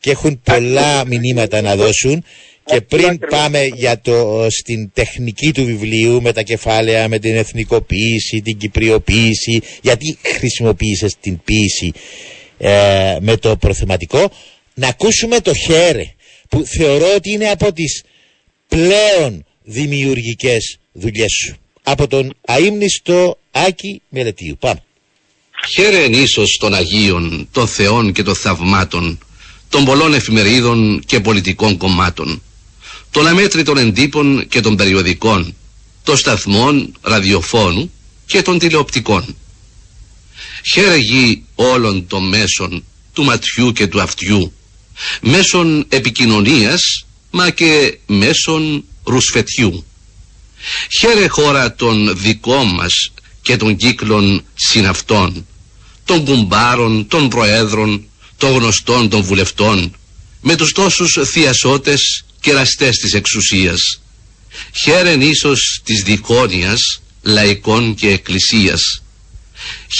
και έχουν πολλά μηνύματα να δώσουν Και Αυτό πριν ακριβώς. πάμε για το, στην τεχνική του βιβλίου με τα κεφάλαια, με την εθνικοποίηση, την κυπριοποίηση, γιατί χρησιμοποίησες την ποίηση ε, με το προθεματικό, να ακούσουμε το χέρε που θεωρώ ότι είναι από τις πλέον δημιουργικές δουλειές σου. Από τον αείμνηστο Άκη Μελετίου. Πάμε. Χαίρε ίσως των Αγίων, των Θεών και των Θαυμάτων, των πολλών εφημερίδων και πολιτικών κομμάτων, των αμέτρητων εντύπων και των περιοδικών, των σταθμών ραδιοφώνου και των τηλεοπτικών. Χαίρε γη όλων των μέσων του ματιού και του αυτιού, μέσων επικοινωνίας μα και μέσων ρουσφετιού. Χαίρε χώρα των δικών μας και των κύκλων συναυτών, των κουμπάρων, των προέδρων, των γνωστών των βουλευτών, με τους τόσους θειασότες και ραστές της εξουσίας. Χαίρεν ίσως της διχόνοιας, λαϊκών και εκκλησίας.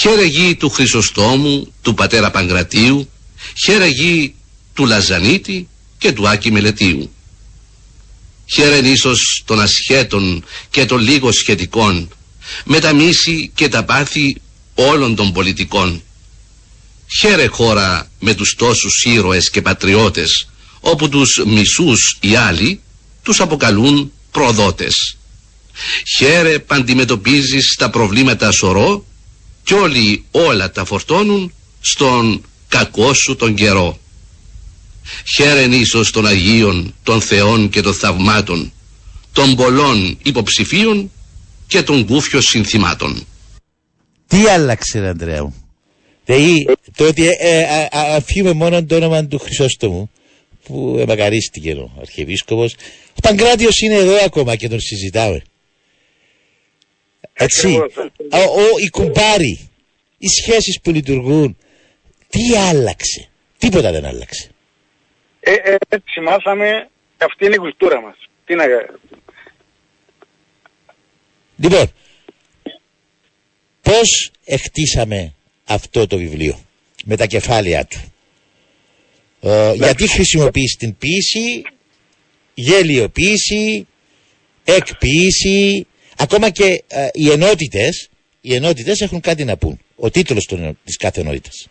Χαίρε γη του Χρυσοστόμου, του πατέρα Παγκρατίου, χαίρε γη του Λαζανίτη και του Άκη Μελετίου. Χαίρεν ίσως των ασχέτων και των λίγο σχετικών, με τα μίση και τα πάθη όλων των πολιτικών. Χαίρε χώρα με τους τόσους ήρωες και πατριώτες, όπου τους μισούς οι άλλοι τους αποκαλούν προδότες. Χαίρε που αντιμετωπίζεις τα προβλήματα σωρό κι όλοι όλα τα φορτώνουν στον κακό σου τον καιρό. Χαίρεν ίσως των Αγίων, των Θεών και των Θαυμάτων, των πολλών υποψηφίων και των κούφιο συνθημάτων. Τι άλλαξε, ρε Ανδρέα μου; Δηλαδή, το ότι ε, ε, α- α- αφήνουμε μόνο το όνομα του Χρυσόστομου, που εμακαρίστηκε ο Αρχιεπίσκοπος, ο Παγκράτιος είναι εδώ ακόμα και τον συζητάμε. Έτσι. Ακριβώς. Ο, ο, οι κουμπάροι, οι σχέσεις που λειτουργούν, τι άλλαξε; Τίποτα δεν άλλαξε. Ε, ε, έτσι μάθαμε, αυτή είναι η κουλτούρα μας. Τι να Λοιπόν, πώς εχτίσαμε αυτό το βιβλίο με τα κεφάλαια του; Ε, γιατί χρησιμοποιείς την ποίηση, γελιοποίηση, εκποίηση, ακόμα και ε, οι ενότητες, οι ενότητες έχουν κάτι να πούν. Ο τίτλος των, της κάθε ενότητας.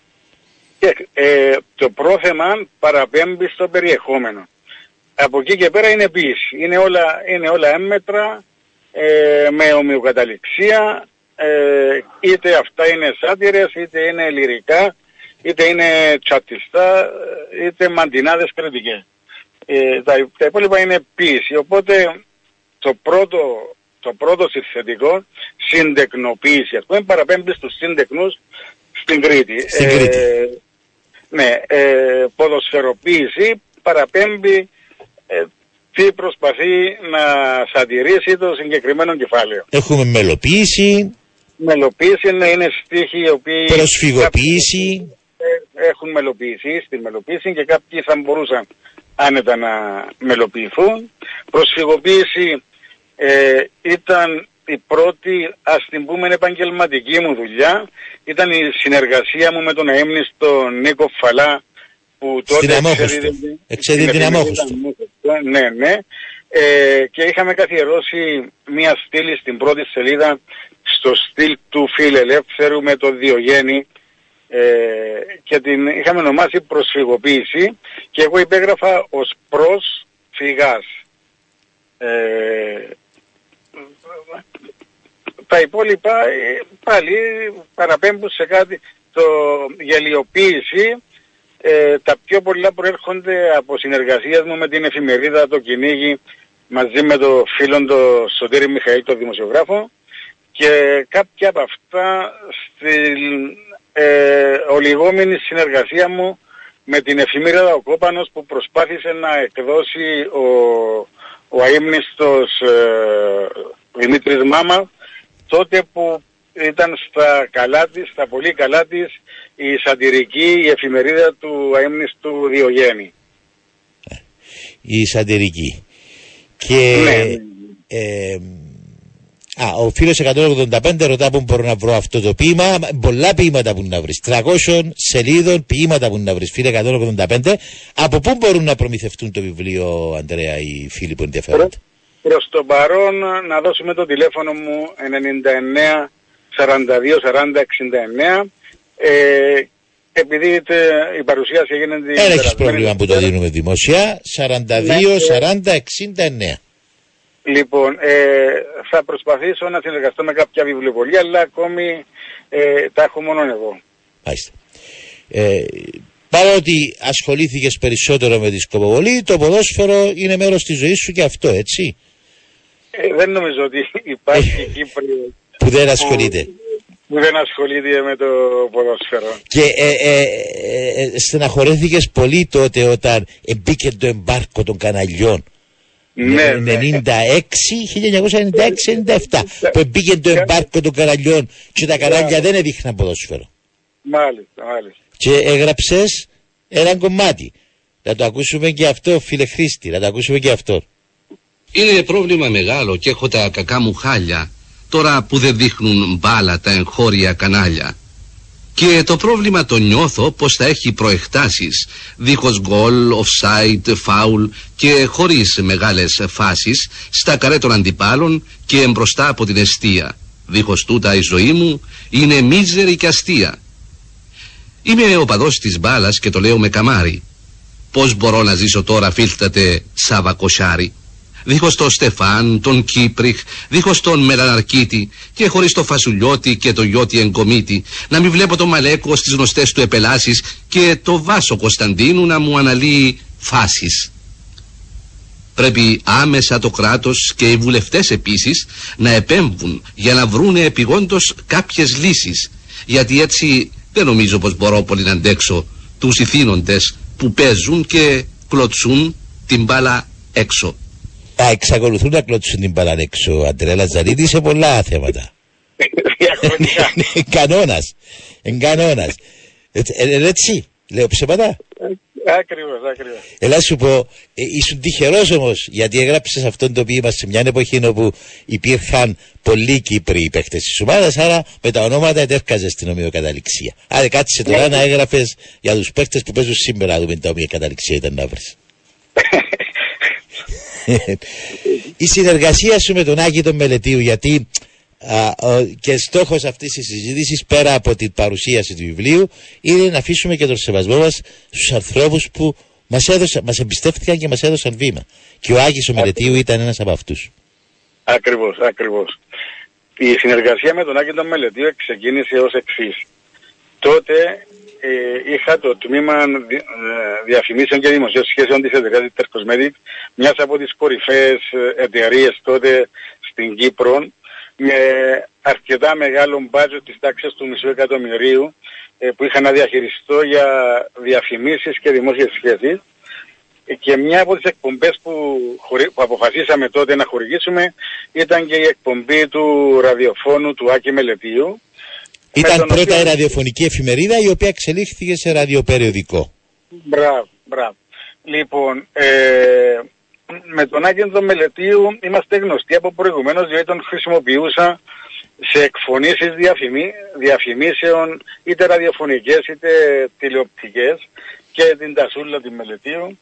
Και, ε, το πρόθεμα παραπέμπει στο περιεχόμενο. Από εκεί και πέρα είναι ποίηση. Είναι όλα, είναι όλα έμμετρα, ε, με ομοιοκαταληξία, ε, είτε αυτά είναι σάτυρες, είτε είναι λυρικά, είτε είναι τσατιστά, ε, είτε μαντινάδες κριτικές. Ε, τα, τα υπόλοιπα είναι ποίηση. Οπότε το πρώτο, το πρώτο συνθετικό, συντεκνοποίηση, ας πούμε, παραπέμπει στους σύντεκνους στην Κρήτη. Στην Κρήτη. Ε, ναι, ε, ποδοσφαιροποίηση παραπέμπει ε, τι προσπαθεί να σαντηρήσει το συγκεκριμένο κεφάλαιο. Έχουμε μελοποίηση, Μελοποίηση είναι, είναι στίχοι οι οποίοι προσφυγοποίηση, κάποιοι, ε, έχουν μελοποιηθεί στην μελοποίηση και κάποιοι θα μπορούσαν άνετα να μελοποιηθούν. Προσφυγοποίηση ε, ήταν η πρώτη, ας την πούμε, επαγγελματική μου δουλειά. Ήταν η συνεργασία μου με τον αείμνηστο Νίκο Φαλά που τότε Στην Αμόχωστο. εξέδιδε- Εξέδιδε στην την εφημερίδα Αμόχωστο. Αμόχωστο. Ναι, ναι. Ε, και είχαμε καθιερώσει μία στήλη στην πρώτη σελίδα στο στυλ του φιλελεύθερου με το Διογέννη ε, και την είχαμε ονομάσει προσφυγοποίηση και εγώ υπέγραφα ως προσφυγάς. Ε, τα υπόλοιπα ε, πάλι παραπέμπουν σε κάτι το γελιοποίηση ε, τα πιο πολλά προέρχονται από συνεργασίες μου με την εφημερίδα το κυνήγι μαζί με το φίλο το Σωτήρη Μιχαήλ το δημοσιογράφο και κάποια από αυτά στην ε, ολιγόμενη συνεργασία μου με την εφημερίδα Ο Κόπανος που προσπάθησε να εκδώσει ο, ο αείμνηστος ε, Δημήτρης Μάμα τότε που ήταν στα καλά της, στα πολύ καλά της η σατυρική η εφημερίδα του αείμνηστου Διογέννη. η σαντηρική. Και Ναι. ε, Α, ο φίλος 185 ρωτά πού μπορώ να βρω αυτό το ποίημα. Πολλά ποίηματα που να βρεις. 300 σελίδων ποίηματα που να βρεις, φίλε 185. Από πού μπορούν να προμηθευτούν το βιβλίο, Αντρέα, οι φίλοι που ενδιαφέρονται; Προς το παρόν να δώσουμε το τηλέφωνο μου 99 42 40 69. Ε, επειδή τε- η παρουσίαση έγινε την Δεν έχεις περασμένη πρόβλημα που το Δευτέρα. δίνουμε δημοσία. 42, Ναι, 40, 69. Λοιπόν, ε, θα προσπαθήσω να συνεργαστώ με κάποια βιβλιοπολία, αλλά ακόμη ε, τα έχω μόνο εγώ. Μάλιστα. Ε, παρότι ασχολήθηκες περισσότερο με τη σκοποβολή, το ποδόσφαιρο είναι μέρος της ζωής σου και αυτό, έτσι; Ε, δεν νομίζω ότι υπάρχει Κύπριος Που δεν ασχολείται. που δεν ασχολείται με το ποδόσφαιρο. Και ε, ε, ε, ε, στεναχωρέθηκες πολύ τότε όταν μπήκε το εμπάρκο των καναλιών; Ναι, ναι. 96, 1996-97 που μπήκε το εμπάρκο των καναλιών και τα κανάλια δεν έδειχναν ποδόσφαιρο. Μάλιστα, μάλιστα. Και έγραψες ένα κομμάτι. Να το ακούσουμε και αυτό, φίλε Χρήστη, να το ακούσουμε και αυτό. Είναι πρόβλημα μεγάλο και έχω τα κακά μου χάλια τώρα που δεν δείχνουν μπάλα τα εγχώρια κανάλια. Και το πρόβλημα το νιώθω πως θα έχει προεκτάσεις δίχως γκολ, offside, foul και χωρίς μεγάλες φάσεις στα καρέ των αντιπάλων και μπροστά από την αιστεία. Δίχως τούτα η ζωή μου είναι μίζερη και αστεία. Είμαι ο παδός της μπάλας και το λέω με καμάρι. Πώς μπορώ να ζήσω τώρα φίλτατε Σάβα Κοσάρη. Δίχως τον Στεφάν, τον Κύπριχ, δίχως τον Μελαναρκίτη και χωρίς το Φασουλιώτη και το Γιώτη Εγκομίτη να μην βλέπω τον Μαλέκο στις γνωστές του επελάσεις και το Βάσο Κωνσταντίνου να μου αναλύει φάσεις. Πρέπει άμεσα το κράτος και οι βουλευτές επίσης να επέμβουν για να βρούνε επιγόντως κάποιες λύσεις γιατί έτσι δεν νομίζω πως μπορώ πολύ να αντέξω τους ηθήνοντες που παίζουν και κλωτσούν την μπάλα έξω. Α, εξακολουθούν να κλωτσούν την μπάλα έξω, Αντρέα Λαζαρίδη, σε πολλά θέματα. Διαχρονικά. Κανόνας. Εν κανόνας. Έτσι, λέω ψέματα. Ακριβώς, ακριβώς. Ελά σου πω, ε, ήσουν τυχερός όμως γιατί έγραψες αυτόν το ποίημα σε μια εποχή όπου υπήρχαν πολλοί Κύπροι παίχτε της ομάδας, άρα με τα ονόματα ετέρκαζε στην ομοιοκαταληξία. Άρα κάτσε τώρα να έγραφες για τους παίχτε που παίζουν σήμερα, να δούμε τα ομοιοκαταληξία ήταν να βρεις. η συνεργασία σου με τον Άκη τον Μελετίου γιατί α, ο- και στόχος αυτής της συζήτησης πέρα από την παρουσίαση του βιβλίου είναι να αφήσουμε και τον σεβασμό μας στους ανθρώπους που μας, έδωσαν, μας εμπιστεύτηκαν και μας έδωσαν βήμα και ο Άκης ο Μελετίου ήταν ένας από αυτούς Ακριβώς, ακριβώς. Η συνεργασία με τον Άκη τον Μελετίο ξεκίνησε ως εξής. Τότε ε, είχα το τμήμα δι- ε, διαφημίσεων και δημοσίων σχέσεων της εταιρείας Intercosmetics, μιας από τις κορυφαίες ε, εταιρείες τότε στην Κύπρο, με αρκετά μεγάλο μπάτζο της τάξης του μισού εκατομμυρίου, ε, που είχα να διαχειριστώ για διαφημίσεις και δημόσιες σχέσεις. Και μια από τις εκπομπές που, χωρί- που αποφασίσαμε τότε να χορηγήσουμε ήταν και η εκπομπή του ραδιοφώνου του Άκη Μελετίου. Ήταν τον πρώτα οποίο- η ραδιοφωνική εφημερίδα η οποία εξελίχθηκε σε ραδιοπεριοδικό Μπράβο, μπράβο. Λοιπόν, ε, με τον Άκη τον Μελετίου είμαστε γνωστοί από προηγουμένως διότι τον χρησιμοποιούσα σε εκφωνήσεις διαφημί, διαφημίσεων είτε ραδιοφωνικές είτε τηλεοπτικές και την Τασούλα την Μελετίου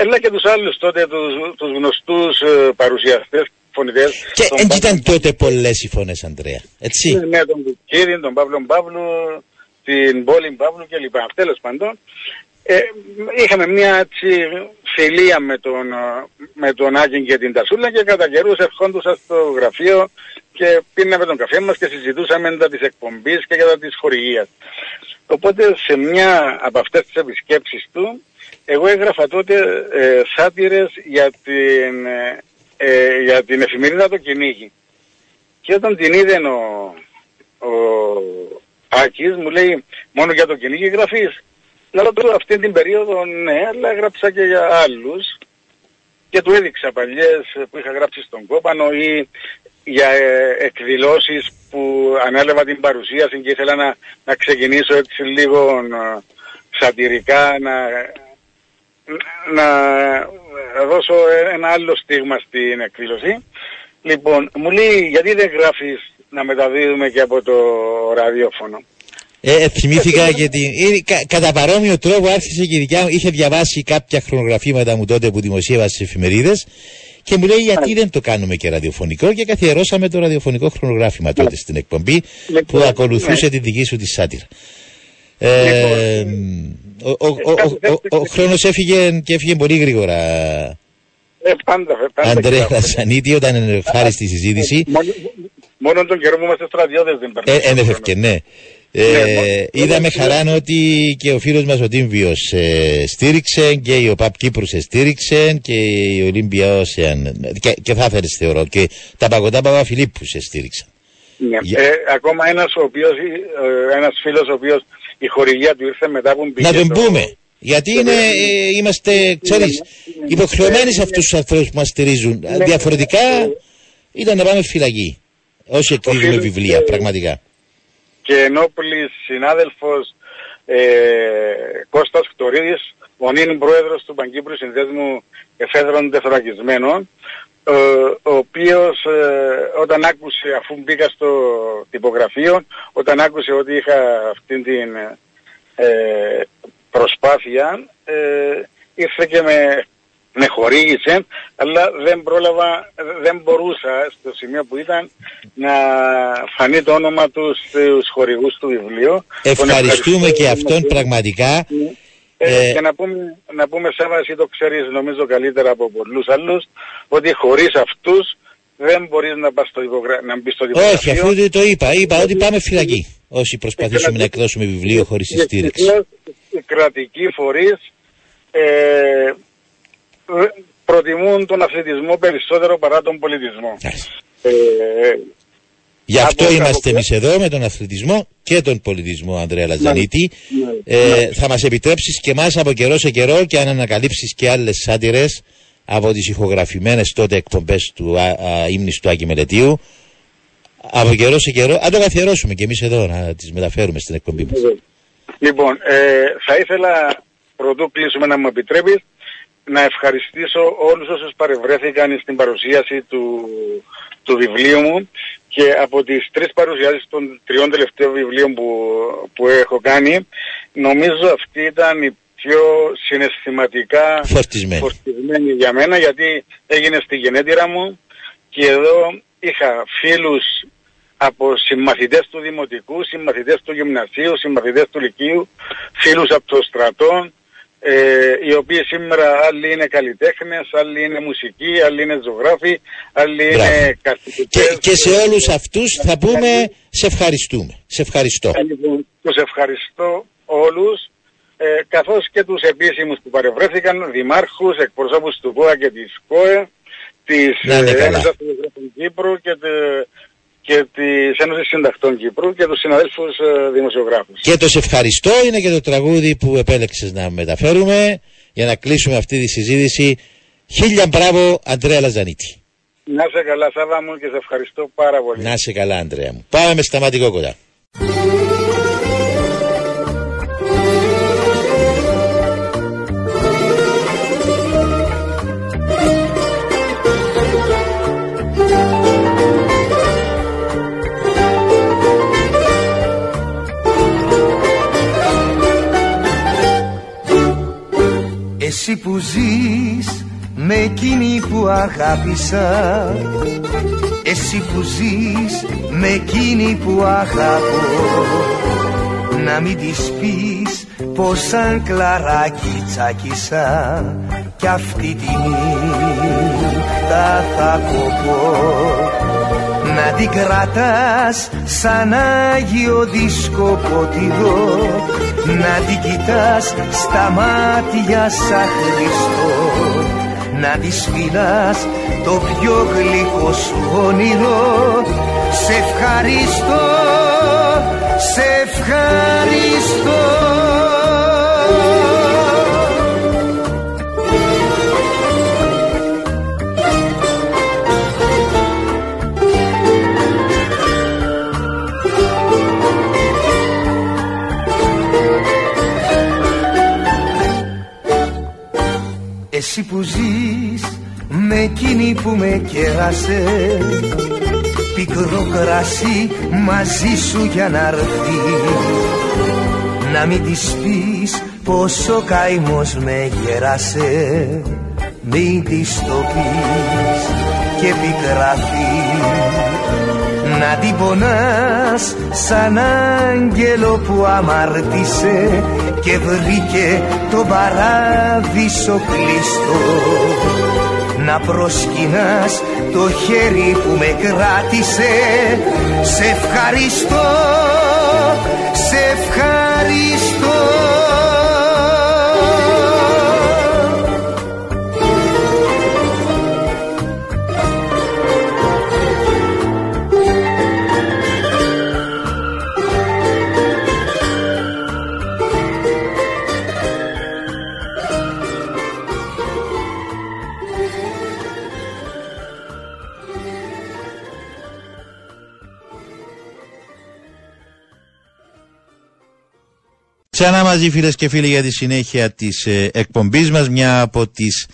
αλλά και τους άλλους τότε τους, τους γνωστούς ε, παρουσιαστές, φωνητές και τον δεν Παύλο- ήταν τότε πολλές οι φωνές Αντρέα έτσι ναι, τον Κουκκίδη, τον Παύλο Παύλου, την Πόλη Παύλου κλπ. Τέλος πάντων, ε, είχαμε μια έτσι, φιλία με τον, ε, με τον Άκη και την Τασούλα και κατά καιρούς ερχόντουσα στο γραφείο και πίναμε τον καφέ μας και συζητούσαμε τα της εκπομπής και κατά της χορηγίας. Οπότε σε μια από αυτές τις επισκέψεις του, εγώ έγραφα τότε ε, σάτυρες για την, ε, ε, για την εφημερίδα το κυνήγι. Και όταν την είδε ο, ο Άκης μου λέει μόνο για το κυνήγι γραφείς. Λέω του αυτή την περίοδο ναι, αλλά έγραψα και για άλλους και του έδειξα παλιές που είχα γράψει στον Κόπανο ή για ε, εκδηλώσεις που ανέλαβα την παρουσίαση και ήθελα να, να ξεκινήσω έτσι λίγο ε, σατυρικά να, να δώσω ένα άλλο στίγμα στην εκδήλωση. Λοιπόν, μου λέει γιατί δεν γράφεις να μεταδίδουμε και από το ραδιόφωνο; Ε, ε, θυμήθηκα γιατί ε, κα, κατά παρόμοιο τρόπο άρχισε και η δικιά μου. Είχε διαβάσει κάποια χρονογραφήματα μου τότε που δημοσίευα στις εφημερίδες και μου λέει γιατί δεν το κάνουμε και ραδιοφωνικό και καθιερώσαμε το ραδιοφωνικό χρονογράφημα τότε στην εκπομπή που ακολουθούσε ναι. τη δική σου τη σάτυρα. Ε, ο, ο, ο, ο, ο χρόνος έφυγε και έφυγε πολύ γρήγορα. Ε, πάντα, ε, πάντα. Αντρέα κοιτάω. Λασανίτη, όταν είναι ευχάριστη συζήτηση. Μόνο, μόνο τον καιρό που είμαστε στρατιώτες δεν Ε, περνάμε. Ένεφευκε, ναι. Ε, Ναι, είδαμε μόνο- χαρά ότι και ο φίλος μας ο Τίμβιος ε, στήριξε και η ΟΠΑΠ Κύπρους σε στήριξε και η Ολύμπια Όσεαν και, και θα έφερες θεωρώ και τα παγωτά Παπαφιλίππου σε στήριξαν. Ναι. Για- Ε, ακόμα ένας, ο οποίος, ε, ένας φίλος ο οποίος η χορηγία του ήρθε μετά που μπήκε Να τον στο- πούμε. Γιατί είναι, ε, είμαστε, ξέρεις, υποχρεωμένοι σε αυτούς τους ανθρώπους που μας στηρίζουν. Διαφορετικά ήταν να πάμε φυλακή. Όσοι εκδίδουμε φίλος- βιβλία, ε, πραγματικά. και ενόπλης συνάδελφος ε, Κώστας Χτωρίδης, ο νυν πρόεδρος του Παγκύπρου Συνδέσμου Εφέδρων Τεθωρακισμένων, ε, ο οποίος ε, όταν άκουσε, αφού μπήκα στο τυπογραφείο, όταν άκουσε ότι είχα αυτήν την ε, προσπάθεια, ε, ήρθε και με, με χορήγησε, αλλά δεν πρόλαβα, δεν μπορούσα στο σημείο που ήταν να φανεί το όνομα του στους χορηγούς του βιβλίου. Τον Ευχαριστούμε ευχαριστώ. και αυτόν πραγματικά. Ε, Ε, και να πούμε, να πούμε Σάβα, εσύ το ξέρεις νομίζω καλύτερα από πολλούς άλλους, ότι χωρίς αυτούς δεν μπορείς να, πας στο υπογρα... να μπεις στο Όχι, υπογραφείο. αφού δεν το είπα. Είπα ότι πάμε φυλακή. Όσοι προσπαθήσουμε να εκδώσουμε βιβλίο χωρίς τη στήριξη. Δυστυχώς, Οι κρατικοί φορείς ε, ε, προτιμούν τον αθλητισμό περισσότερο παρά τον πολιτισμό. Ε, Γι' αυτό Από- είμαστε από- εμείς εδώ με τον αθλητισμό και τον πολιτισμό, Ανδρέα Λατζανίτη. ναι, Ε, θα μας επιτρέψεις και εμάς από καιρό σε καιρό και αν ανακαλύψεις και άλλες σάτυρες από τις ηχογραφημένες τότε εκπομπές του α, α, ύμνης του Άκη Μελετίου. Από καιρό σε καιρό, αν το καθιερώσουμε και εμείς εδώ να τις μεταφέρουμε στην εκπομπή μας. Λοιπόν, ε, θα ήθελα πρωτού κλείσουμε να μου επιτρέπεις να ευχαριστήσω όλους όσους παρευρέθηκαν στην παρουσίαση του, του βιβλίου μου και από τις τρεις παρουσιάσεις των τριών τελευταίων βιβλίων που, που έχω κάνει νομίζω αυτή ήταν η πιο συναισθηματικά Φορτισμένη. φορτισμένη για μένα γιατί έγινε στη γενέτειρα μου και εδώ είχα φίλους από συμμαθητές του Δημοτικού, συμμαθητές του Γυμνασίου, συμμαθητές του Λυκείου, φίλους από το στρατό, ε, οι οποίοι σήμερα άλλοι είναι καλλιτέχνες, άλλοι είναι μουσικοί, άλλοι είναι ζωγράφοι, άλλοι Μπράβο. είναι καθηγητές. Και, και σε όλους αυτούς θα πούμε σε ευχαριστούμε. Σε ευχαριστώ. Ε, Λοιπόν, τους ευχαριστώ όλους, ε, καθώς και τους επίσημους που παρευρέθηκαν, δημάρχους, εκπροσώπους του ΚΟΑ και της ΚΟΕ, της Να είναι ε, καλά. Ένωσης Αυτοκρατών Κύπρου και, τε- και της Ένωσης Συντακτών Κύπρου και τους συναδέλφους ε, δημοσιογράφους. Και το σε ευχαριστώ είναι και το τραγούδι που επέλεξες να μεταφέρουμε για να κλείσουμε αυτή τη συζήτηση. Χίλια μπράβο Αντρέα Λαζανίτη. Να σε καλά Σάβα μου και σε ευχαριστώ πάρα πολύ. Να σε καλά Αντρέα μου. Πάμε με σταματικό κοντά. Εσύ που ζεις με εκείνη που αγάπησα. Εσύ που ζεις με εκείνη που αγαπώ. Να μην της πεις πως σαν κλαράκι τσάκισα. Κι αυτή τη νύχτα θα κοπώ να την κρατάς σαν Άγιο δίσκο ποτιδό Να την κοιτάς στα μάτια σαν Χριστό. Να της φυλάς το πιο γλυκό σου όνειρο. Σε ευχαριστώ, σε ευχαριστώ που ζεις με εκείνη που με κέρασες. Πικρό κρασί μαζί σου για να έρθεις. Να μην της πεις πως ο καημός με γέρασες. Μην της το πεις και πικραθεί να την πονάς σαν άγγελο που αμαρτήσε και βρήκε το παράδεισο κλειστό. Να προσκυνάς το χέρι που με κράτησε. Σε ευχαριστώ, σε ευχαριστώ Ξανά μαζί φίλες και φίλοι για τη συνέχεια της ε, εκπομπής μας μια από τις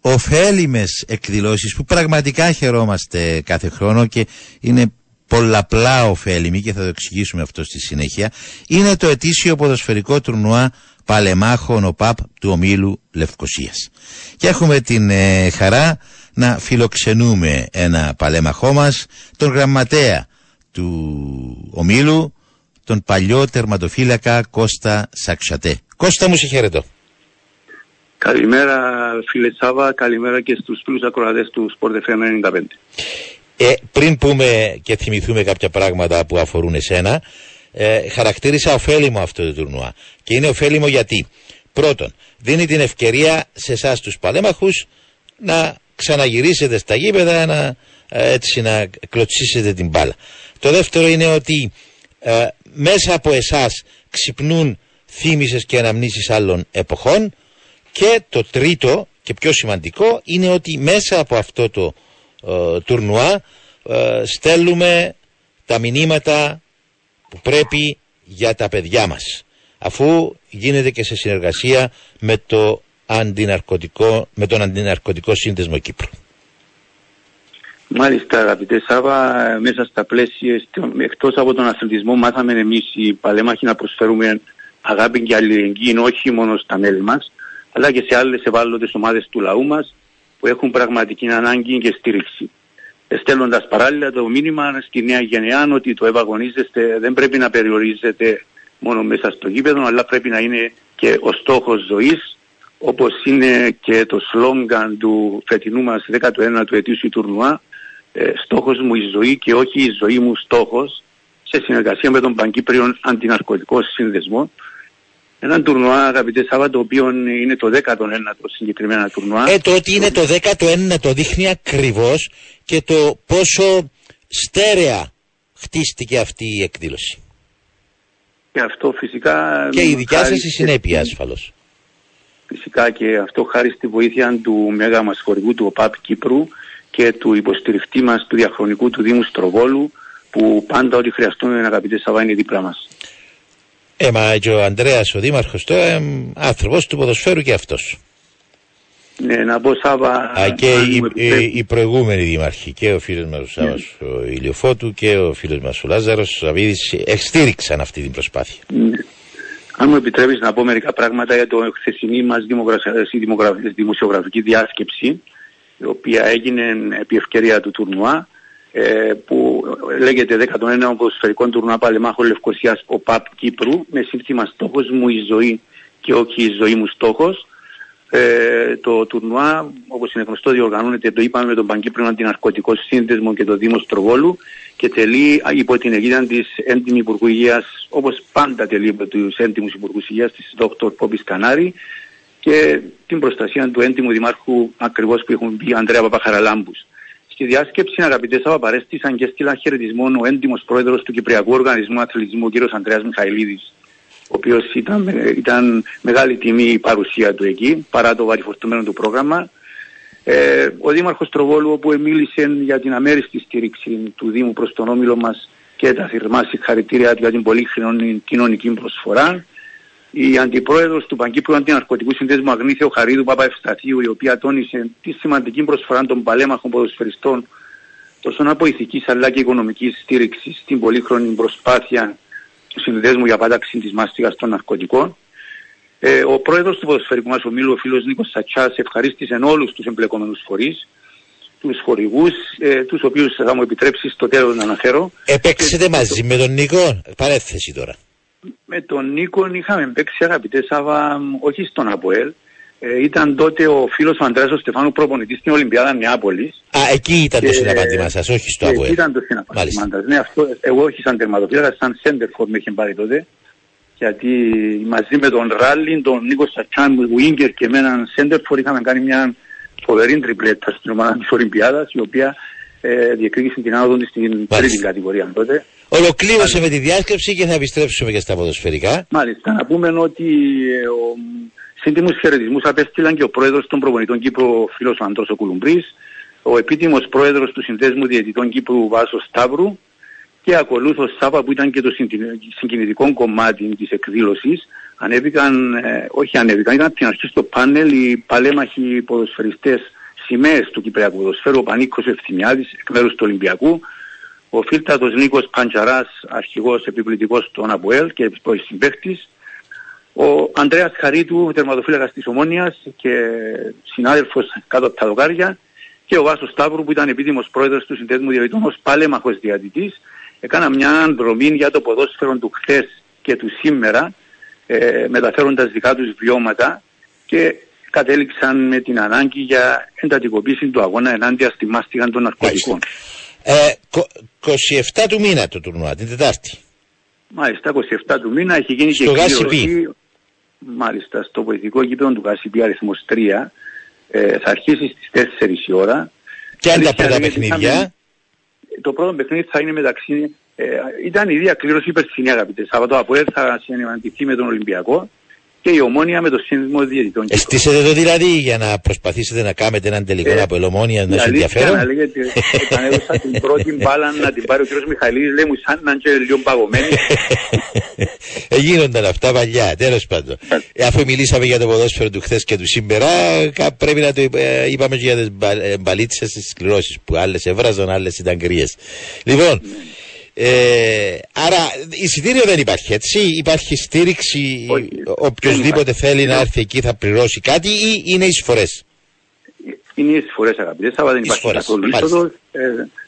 ωφέλιμες εκδηλώσεις που πραγματικά χαιρόμαστε κάθε χρόνο και είναι πολλαπλά ωφέλιμη και θα το εξηγήσουμε αυτό στη συνέχεια είναι το ετήσιο ποδοσφαιρικό τουρνουά Παλεμάχων ΟΠΑΠ του ομίλου Λευκοσίας. Και έχουμε την ε, χαρά να φιλοξενούμε ένα παλέμαχό μας, τον γραμματέα του ομίλου, τον παλιό τερματοφύλακα Κώστα Σαξατέ. Κώστα μου σε χαιρετώ. Καλημέρα φίλε Τσάβα, καλημέρα και στους φίλους ακροατές του Sport FM 95. Ε, πριν πούμε και θυμηθούμε κάποια πράγματα που αφορούν εσένα, ε, χαρακτήρισα ωφέλιμο αυτό το τουρνουά. Και είναι ωφέλιμο γιατί, πρώτον, δίνει την ευκαιρία σε εσάς τους παλέμαχους να ξαναγυρίσετε στα γήπεδα, να, ε, έτσι, να κλωτσίσετε την μπάλα. Το δεύτερο είναι ότι ε, μέσα από εσάς ξυπνούν θύμησες και αναμνήσεις άλλων εποχών και το τρίτο και πιο σημαντικό είναι ότι μέσα από αυτό το ε, τουρνουά ε, στέλνουμε τα μηνύματα που πρέπει για τα παιδιά μας αφού γίνεται και σε συνεργασία με, το αντιναρκωτικό, με τον Αντιναρκωτικό Σύνδεσμο Κύπρου. Μάλιστα αγαπητέ Σάβα, μέσα στα πλαίσια, εκτός από τον αθλητισμό μάθαμε εμείς οι παλαίμαχοι να προσφέρουμε αγάπη και αλληλεγγύη όχι μόνο στα μέλη μας, αλλά και σε άλλες ευάλωτες ομάδες του λαού μας που έχουν πραγματική ανάγκη και στήριξη. Στέλνοντας παράλληλα το μήνυμα στη νέα γενεά ότι το ευ αγωνίζεσθαι δεν πρέπει να περιορίζεται μόνο μέσα στο γήπεδο, αλλά πρέπει να είναι και ο στόχος ζωής, όπως είναι και το σλόγκαν του φετινού μας 19ου ετήσιου τουρνουά, ε, στόχος μου η ζωή και όχι η ζωή μου στόχος σε συνεργασία με τον Παγκύπριο Αντιναρκωτικό Σύνδεσμο. Ένα τουρνουά, αγαπητέ Σάββα, το οποίο είναι το 19ο συγκεκριμένα τουρνουά. Ε, το ότι είναι το 19ο δείχνει ακριβώς και το πόσο στέρεα χτίστηκε αυτή η εκδήλωση. Και αυτό φυσικά... Και η δικιά σας η συνέπεια ασφαλώς. Φυσικά και αυτό χάρη στη βοήθεια του μέγα μας χορηγού του ΟΠΑΠ Κύπρου και του υποστηριχτή μας του διαχρονικού του Δήμου Στροβόλου που πάντα ό,τι χρειαστούμε αγαπητέ Σαββά είναι δίπλα μας. Ε, μα και ο Ανδρέας ο Δήμαρχος τώρα, ε, άνθρωπος του ποδοσφαίρου και αυτός. Ναι, να πω Σάβα... Α, και οι, οι, οι, προηγούμενοι δήμαρχοι, και ο φίλος μας ο Σάββας ναι. ο Ηλιοφώτου και ο φίλος μας ο Λάζαρος ο Σαββίδης, στήριξαν αυτή την προσπάθεια. Ναι. Αν μου επιτρέπεις να πω μερικά πράγματα για το χθεσινή μας δημοσιογραφική διάσκεψη, η οποία έγινε επί ευκαιρία του τουρνουά ε, που λέγεται 11ο ποδοσφαιρικό τουρνουά Παλεμάχων Λευκοσίας ο ΠΑΠ Κύπρου με σύνθημα στόχος μου η ζωή και όχι η ζωή μου στόχος. Ε, το τουρνουά, όπως είναι γνωστό, διοργανώνεται, το είπαμε, με τον Παγκύπριο Αντιναρκωτικό Σύνδεσμο και το Δήμο Στροβόλου και τελεί υπό την αιγύδα της έντιμης Υπουργού Υγείας, όπως πάντα τελεί υπό τους έντιμους Υπουργούς Υγείας της Δ. Πόπης Κανάρη και την προστασία του έντιμου δημάρχου ακριβώς που έχουν πει Ανδρέα Παπαχαραλάμπους. Στη διάσκεψη, αγαπητές Σάβα, παρέστησαν και στείλαν χαιρετισμό ο έντιμος πρόεδρος του Κυπριακού Οργανισμού Αθλητισμού, ο κ. Ανδρέας Μιχαηλίδης, ο οποίος ήταν, ήταν μεγάλη τιμή η παρουσία του εκεί, παρά το βαριφορτωμένο του πρόγραμμα. Ε, ο Δήμαρχος Τροβόλου, όπου μίλησε για την αμέριστη στήριξη του Δήμου προς τον όμιλο μας και τα θερμά συγχαρητήρια για την πολύ κοινωνική προσφορά. Η αντιπρόεδρος του Παγκύπριου Αντιναρκωτικού Συνδέσμου Αγνήθεο Χαρίδου Παπαευσταθίου, η οποία τόνισε τη σημαντική προσφορά των παλέμαχων ποδοσφαιριστών τόσο από ηθικής αλλά και οικονομικής στήριξης στην πολύχρονη προσπάθεια του Συνδέσμου για πάταξη της μάστιγας των ναρκωτικών. Ε, ο πρόεδρος του ποδοσφαιρικού μας ομίλου, ο φίλος Νίκος Σατσάς, ευχαρίστησε όλους τους εμπλεκόμενους φορείς, τους χορηγούς, ε, τους οποίους θα μου επιτρέψεις στο τέλος να αναφέρω. Επέξετε μαζί με τον Νίκο, παρέθεση τώρα. Με τον Νίκο είχαμε παίξει αγαπητέ Σάβα, όχι στον Αποέλ. Ε, ήταν τότε ο φίλος ο Αντρέας ο Στεφάνου προπονητής στην Ολυμπιάδα Νεάπολης. Α, εκεί ήταν το συναπάντημα σας, όχι στο Αποέλ. Εκεί ήταν το συναπάντημα. Ναι, αυτό, εγώ όχι σαν τερματοφύλακα, σαν σέντερφορ με είχε πάρει τότε. Γιατί μαζί με τον Ράλι, τον Νίκο Σατσάν, Βουίγκερ και με έναν σέντερφορ είχαμε κάνει μια φοβερή τριπλέτα στην ομάδα της Ολυμπιάδας, η οποία ε, διεκδίκησε την άδοδο στην τρίτη κατηγορία τότε. Ολοκλήρωσε με τη διάσκεψη και θα επιστρέψουμε και στα ποδοσφαιρικά. Μάλιστα, να πούμε ότι ε, ο, σύντιμους χαιρετισμούς απέστειλαν και ο πρόεδρος των προπονητών Κύπρου, ο φίλος ο Αντρός ο Κουλουμπρής, ο επίτιμος πρόεδρος του Συνδέσμου Διαιτητών Κύπρου Βάσος Σταύρου και ακολούθως Σάβα που ήταν και το συγκινητικό κομμάτι της εκδήλωσης ανέβηκαν, ε, όχι ανέβηκαν, ήταν την αρχή στο πάνελ οι παλέμαχοι ποδοσφαιριστές σημαίες του Κυπριακού ποδοσφαίρου, ο Πανίκος Ευθυμιάδης εκ μέρους του Ολυμπιακού, ο φίλτατος Νίκος Παντζαράς, αρχηγός επιπληκτικός των ΑΠΟΕΛ και συμπαίχτης, ο Ανδρέας Χαρίτου, τερματοφύλακας της Ομόνιας και συνάδελφος κάτω από τα δοκάρια και ο Βάσος Σταύρου που ήταν επίδημος πρόεδρος του Συνδέσμου Διαιτητών ως πάλεμαχος διατητής έκανα μια δρομή για το ποδόσφαιρο του χθες και του σήμερα ε, μεταφέροντας δικά τους βιώματα και κατέληξαν με την ανάγκη για εντατικοποίηση του αγώνα ενάντια στη μάστιγα των ναρκωτικών. Ε, 27 του μήνα το τουρνουά, την Τετάρτη. Μάλιστα, 27 του μήνα έχει γίνει στο και εκκλήρωση. Μάλιστα, στο βοηθικό γήπεδο του Γασιπή αριθμός 3 ε, θα αρχίσει στις 4 η ώρα. Και αν τα πρώτα παιχνίδια; Το πρώτο παιχνίδι θα είναι μεταξύ ε, ήταν η διακλήρωση περσινή αγαπητέ. Σάββατο από θα συναντηθεί με τον Ολυμπιακό και η ομόνια με το σύνδεσμο διαιτητών. Εστίσετε το δηλαδή για να προσπαθήσετε να κάνετε έναν τελικό ε, από ελομόνια να σου ενδιαφέρον; Να λέγεται, όταν έδωσα την πρώτη μπάλα να την πάρει ο κ. Μιχαλής, λέει μου σαν να είναι λίγο παγωμένη. Εγίνονταν αυτά παλιά, τέλος πάντων. ε, αφού μιλήσαμε για το ποδόσφαιρο του χθες και του σήμερα, πρέπει να το ε, είπαμε και για τις μπαλίτσες τις σκληρώσεις που άλλες έβραζαν, άλλες ήταν κρύες. Λοιπόν, ε, άρα εισιτήριο δεν υπάρχει έτσι, υπάρχει στήριξη, οποιοδήποτε θέλει να έρθει εκεί θα πληρώσει κάτι ή είναι εισφορές; Είναι εισφορές αγαπητές, αλλά δεν υπάρχει καθόλου είσοδος. Ε,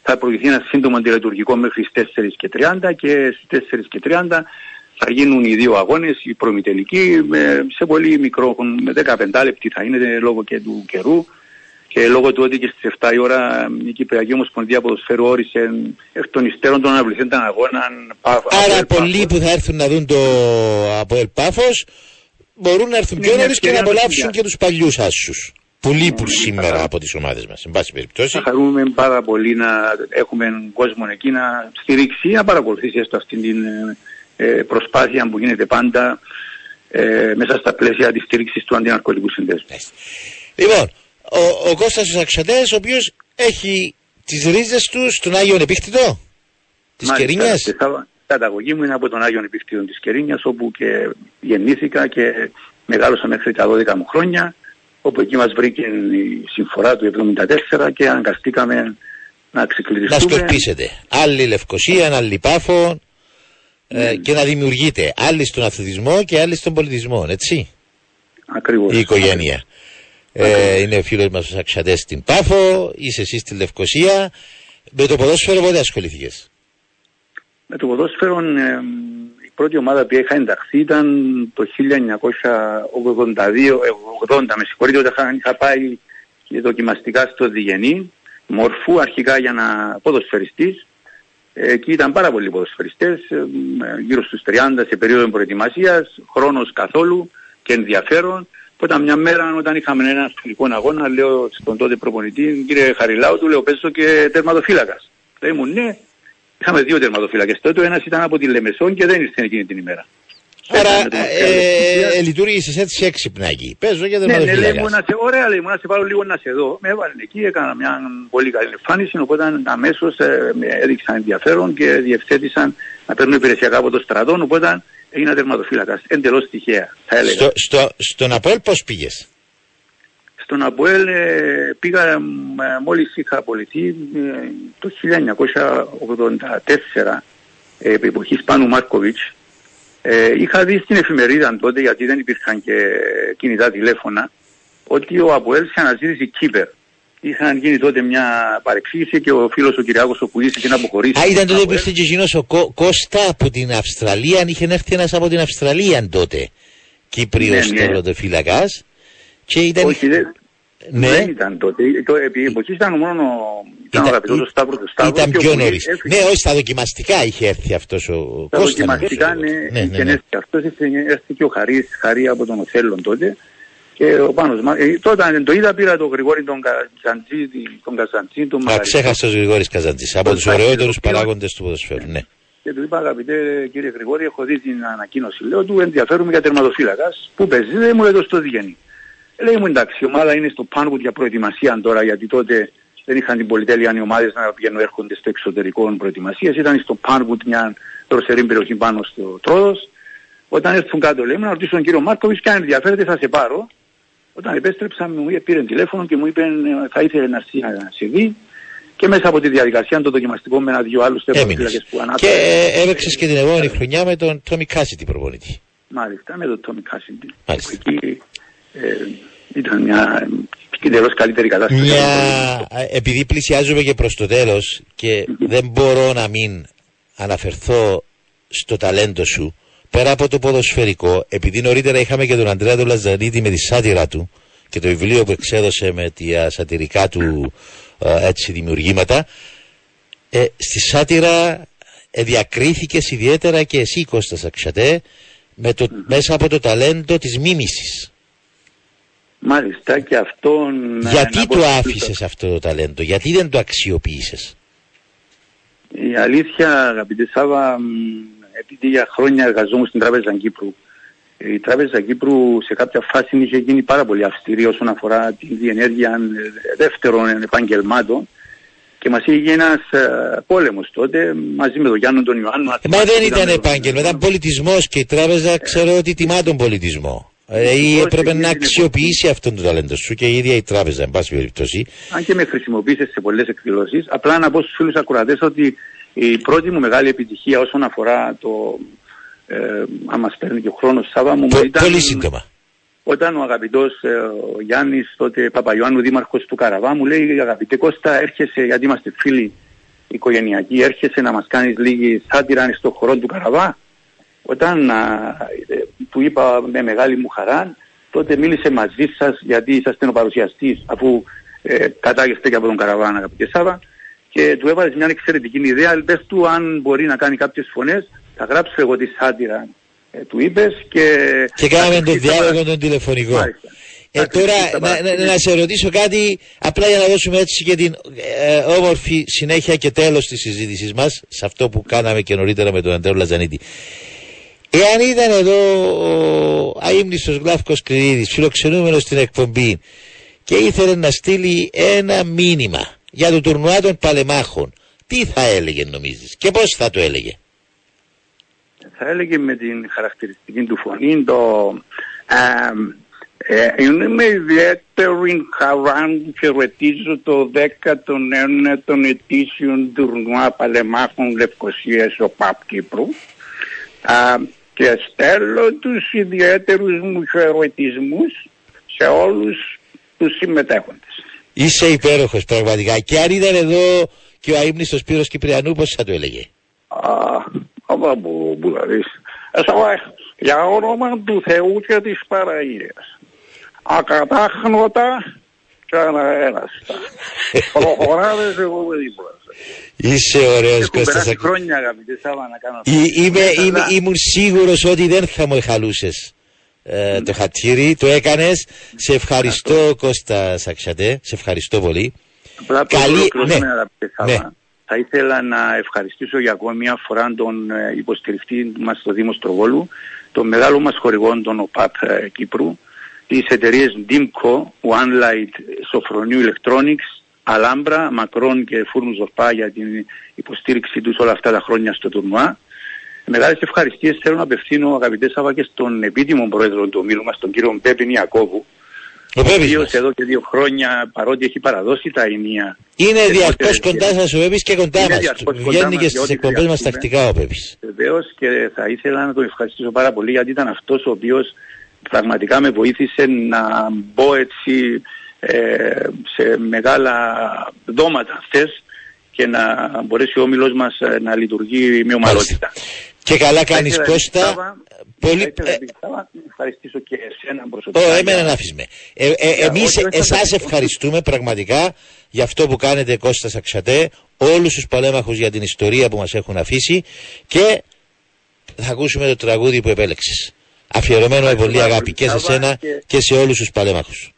θα προηγηθεί ένα σύντομο αντιλειτουργικό μέχρι στις 4 και 30 και στις 4 και 30 θα γίνουν οι δύο αγώνες, οι προμητελικοί, σε πολύ μικρό, με 15 λεπτή θα είναι λόγω και του καιρού και λόγω του ότι και στις 7 η ώρα η Κυπριακή Ομοσπονδία Ποδοσφαίρου όρισε εκ των υστέρων των αναβληθέντων τον αγώνα. Άρα πολλοί που θα έρθουν να δουν το από Ελπάφος μπορούν να έρθουν πιο νωρίς και να απολαύσουν και τους παλιούς άσους που λείπουν σήμερα από τις ομάδες μας, εν πάση περιπτώσει. Θα χαρούμε πάρα πολύ να έχουμε κόσμο εκεί να στηρίξει, να παρακολουθήσει έστω αυτή την ε, προσπάθεια που γίνεται πάντα ε, μέσα στα πλαίσια της στήριξης του αντιναρκωτικού συνδέσμου. Λοιπόν, ο, ο Κώστας ο Σαξαντές, ο οποίος έχει τις ρίζες του στον Άγιο Επίκτητο της Κερίνιας. Η καταγωγή μου είναι από τον Άγιο Επίκτητο της Κερίνιας, όπου και γεννήθηκα και μεγάλωσα μέχρι τα 12 μου χρόνια, όπου εκεί μας βρήκε η συμφορά του 1974 και αναγκαστήκαμε να ξεκληριστούμε. Να σκορπίσετε. Άλλη Λευκοσία, άλλη Πάφο ε, και να δημιουργείτε άλλη στον αθλητισμό και άλλη στον πολιτισμό, έτσι. Ακριβώς. Η οικογένεια. Ε, είναι ο φίλος μας ο Σαξαντές στην Πάφο, είσαι εσύ στη Λευκοσία. Με το ποδόσφαιρο πότε ασχοληθήκες. Με το ποδόσφαιρο ε, η πρώτη ομάδα που είχα ενταχθεί ήταν το 1982, 80 με συγχωρείτε ότι είχα πάει και δοκιμαστικά στο Διγενή, μορφού αρχικά για να ποδοσφαιριστής. Εκεί ήταν πάρα πολλοί ποδοσφαιριστές, ε, γύρω στους 30 σε περίοδο προετοιμασίας, χρόνος καθόλου και ενδιαφέρον. Όταν μια μέρα όταν είχαμε ένα φιλικό αγώνα, λέω στον τότε προπονητή, κύριε Χαριλάου, του λέω παίζω και τερματοφύλακας. Λέει μου ναι, είχαμε δύο τερματοφύλακες τότε, ο ένας ήταν από τη Λεμεσόν και δεν ήρθε εκείνη την ημέρα. Άρα ε, ε, λειτουργήσες έτσι έξυπνα εκεί. Παίζω για τερματοφύλακας. Ναι, ναι, λέει μου, να σε, ωραία λέει μου, να σε πάρω λίγο να σε δω. Με έβαλε εκεί, έκανα μια πολύ καλή εμφάνιση, οπότε αμέσως ε, με έδειξαν ενδιαφέρον και διευθέτησαν να παίρνουν υπηρεσιακά από το στρατό, οπότε έγινα τερματοφύλακας. Εντελώς τυχαία, θα έλεγα. Στο, στο, στον Αποέλ πώς πήγες; Στον Αποέλ ε, πήγα ε, μόλις είχα απολυθεί ε, το 1984 ε, επί εποχής Πάνου Μάρκοβιτς. Ε, είχα δει στην εφημερίδα τότε, γιατί δεν υπήρχαν και κινητά τηλέφωνα, ότι ο Αποέλ σε αναζήτηση κύπερ. Είχαν γίνει τότε μια παρεξήγηση και ο φίλος ο Κυριάκος ο Κουδής είχε να αποχωρήσει. Α, ήταν τότε που Αποέλ. ήρθε και εκείνος ο Κω- Κώστα από την Αυστραλία, είχε έρθει ένας από την Αυστραλία τότε. Κύπριος Ναι, ναι. τερματοφύλακας. Και ήταν... Όχι, δεν, Ναι. δεν ήταν τότε. Το, επί εποχής ήταν μόνο ήταν, ο αγαπητός ο Σταύρος του Σταύρου. Ήταν και ο πιο Κουδής νωρίς. έφυγε. Ναι, όχι, στα δοκιμαστικά είχε έρθει αυτός ο Τα Κώστας. δοκιμαστικά νομίζω. ναι, ναι, ναι, είχε ναι. έρθει αυτός, είχε έρθει και ο Χαρής, Χαρή από τον Οθέλλον τότε. Και ο Πάνος, Μα- ε, τότε αν το είδα πήρα τον Γρηγόρη τον Καζαντζή, τον Καζαντζή, τον Α, Μαγαριστό. ξέχασε ο Γρηγόρης Καζαντζής, από Τον τους Σάκη, ωραιότερους τον οποίο- παράγοντες του ποδοσφαίρου. Ναι. Και του είπα αγαπητέ κύριε Γρηγόρη, έχω δει την ανακοίνωση. Λέω του ενδιαφέρομαι για τερματοφύλακας. Πού παίζει, δεν μου λέει το στο Διγενή. Λέει μου εντάξει, η ομάδα είναι στο Πάνκουτ για προετοιμασία τώρα, γιατί τότε δεν είχαν την πολυτέλεια οι ομάδες να πηγαίνουν έρχονται στο εξωτερικό προετοιμασίας. Ήταν στο Πάνκουτ μια δροσερή περιοχή πάνω στο Τρόδος. Όταν έρθουν κάτω λέει μου να ρωτήσω τον κύριο Μάρκοβιτς και αν ενδιαφέρεται θα σε πάρω. Όταν επέστρεψα μου είπε- πήρε τηλέφωνο και μου είπε ε, θα ήθελε να σε- να σε δει. Και μέσα από τη διαδικασία το δοκιμαστικό με ένα-δυο άλλους τερματοφύλακες Έμεινες. που Και ανάφερα. ε, έπαιξες και την επόμενη χρονιά με τον Τόμι Κάσιτη προπονητή. Μάλιστα, με τον Τόμι Κάσιντι. Μάλιστα. Εκεί ε, ήταν μια εντελώς καλύτερη κατάσταση. Μια... Επειδή πλησιάζουμε και προς το τέλος και δεν μπορώ να μην αναφερθώ στο ταλέντο σου, πέρα από το ποδοσφαιρικό, επειδή νωρίτερα είχαμε και τον Αντρέα τον Λαζαρίδη με τη σάτυρα του και το βιβλίο που εξέδωσε με τα σατυρικά του ε, έτσι δημιουργήματα, ε, στη σάτυρα ε, διακρίθηκες ιδιαίτερα και εσύ Κώστας Αξιατέ με το, μέσα από το ταλέντο της μίμησης. Μάλιστα και αυτόν... Γιατί να πω το στο- άφησες αυτό το ταλέντο, γιατί δεν το αξιοποίησες; Η αλήθεια, αγαπητέ Σάβα, μ, επειδή για χρόνια εργαζόμουν στην Τράπεζα Κύπρου, η Τράπεζα Κύπρου σε κάποια φάση είχε γίνει πάρα πολύ αυστηρή όσον αφορά την διενέργεια ε, δεύτερων επαγγελμάτων και μας είχε ένας ε, πόλεμος τότε μαζί με τον Γιάννο τον Ιωάννου. Ε, Μα δεν ήταν επάγγελμα, ήταν πολιτισμός και η τράπεζα ξέρω ότι τιμά τον πολιτισμό. Ε, ή Όχι, έπρεπε είναι να την αξιοποιήσει αυτόν το ταλέντο σου και η ίδια η τράπεζα, εν πάση περιπτώσει. αν και με χρησιμοποίησες σε πολλές εκδηλώσεις, απλά να πω στους φίλους ακροατές ότι η πρώτη μου μεγάλη επιτυχία όσον αφορά το, ε, αν μας παίρνει και ο χρόνος Σάβα μου, Πο- ήταν Πολύ σύντομα. όταν ο αγαπητός ε, ο Γιάννης, τότε Παπαϊωάννου, δήμαρχος του Καραβά, μου λέει αγαπητέ Κώστα έρχεσαι, γιατί είμαστε φίλοι οικογενειακοί, έρχεσαι να μας κάνεις λίγη σάτυρα στο χώρο του Καραβά. Όταν α, ε, του είπα με μεγάλη μου χαρά, τότε μίλησε μαζί σας γιατί είσαστε ο παρουσιαστής αφού ε, κατάγεστε και από τον Καραβάν αγαπητέ Σάβα και του έβαλες μια εξαιρετική ιδέα, πες του αν μπορεί να κάνει κάποιες φωνές, θα γράψω εγώ τη σάτυρα ε, του είπες και... Και κάναμε θα τον κλείσει τα διάλογο τον τηλεφωνικό. Μάλιστα. Ε, Θα τώρα κλείσει τα να, να, παραθύρια. να σε ρωτήσω κάτι απλά για να δώσουμε έτσι και την ε, όμορφη συνέχεια και τέλος της συζήτησης μας σε αυτό που κάναμε και νωρίτερα με τον Αντρέο Λαζανίτη. Εάν ήταν εδώ ο αείμνηστος Γλάφκος Κρυίδης φιλοξενούμενος στην εκπομπή και ήθελε να στείλει ένα μήνυμα για το τουρνουά των παλεμάχων τι θα έλεγε νομίζεις και πώς θα το έλεγε; θα έλεγε με την χαρακτηριστική του φωνή το ε, ε, είναι με ιδιαίτερη χαρά που χαιρετίζω το 19ο ετήσιον τουρνουά παλεμάχων Λευκοσίας ο ΠΑΠ Κύπρου Α, και στέλνω τους ιδιαίτερους μου χαιρετισμούς σε όλους τους συμμετέχοντες. Είσαι υπέροχος πραγματικά και αν ήταν εδώ και ο αείμνηστος Σπύρος Κυπριανού πώς θα το έλεγε; Α, άμα που, που θα δεις. Εσαβά, για όνομα του Θεού και της Παραγίας. Ακατάχνοτα και αναέραστα. Προχωράτε σε εγώ με δίπλα σας. Είσαι ωραίος Έχουν Κώστας. περάσει Ακ- χρόνια αγαπητέ Σάβα να κάνω αυτό. Εί- Είμαι, Ναι, είμαι, αλλά- ήμουν σίγουρος ότι δεν θα μου εχαλούσες ε, το χατήρι, το έκανες. Σε ευχαριστώ Κώστα Σαξιατέ, σε ευχαριστώ πολύ. Απλά πριν Καλή- ολοκληρώσουμε, ναι. αγαπητέ Σάβα, Ναι. θα ήθελα να ευχαριστήσω για ακόμη μια φορά τον ε, υποστηριχτή μας στο Δήμο Στροβόλου, τον μεγάλο μας χορηγό, τον ΟΠΑΠ ε, Κύπρου, τις εταιρείες DIMCO, One Light, Σοφρονίου Electronics, Alhambra, Μακρόν και Φούρνου Ζορπά για την υποστήριξη τους όλα αυτά τα χρόνια στο τουρνουά. Μεγάλες ευχαριστίες θέλω να απευθύνω αγαπητές Σάβα και στον επίτιμο πρόεδρο του ομίλου μας, τον κύριο Μπέπιν Ιακώβου, Ο ο Πέπης οποίος μας. εδώ και δύο χρόνια, παρότι έχει παραδώσει τα ενία, Είναι και διαρκώς τότε- κοντά σας ο Πέπης και κοντά Είναι μας. διαρκώς κοντά Βγαίνει μας και για στι ό,τι εκπομπές μας χρειαστούμε. τακτικά ο Πέπης. Βεβαίως και θα ήθελα να τον ευχαριστήσω πάρα πολύ γιατί ήταν αυτός ο οποίος πραγματικά με βοήθησε να μπω έτσι ε, σε μεγάλα δώματα χθες και να μπορέσει ο όμιλος μας ε, να λειτουργεί με ομαλότητα. Και καλά Θα κάνεις ήθελα, Κώστα. Σάβα, Πολύ. θα ήθελα, ε, επίσης, Σάβα, να ευχαριστήσω και εσένα προσωπικά. Ω, εμένα για- να αφήσουμε. Ε, ε, Για εμείς ό,τι δεν θα εσάς τα- ευχαριστούμε πραγματικά για αυτό που κάνετε Κώστα Σαξατέ, όλους τους πολέμαχους για την ιστορία που μας έχουν αφήσει και θα ακούσουμε το τραγούδι που επέλεξες. Αφιερωμένο με Ευχαριστώ πολύ πάρα αγάπη πολύ, και σε Σάβα, σένα και- και σε όλους τους παλέμαχους.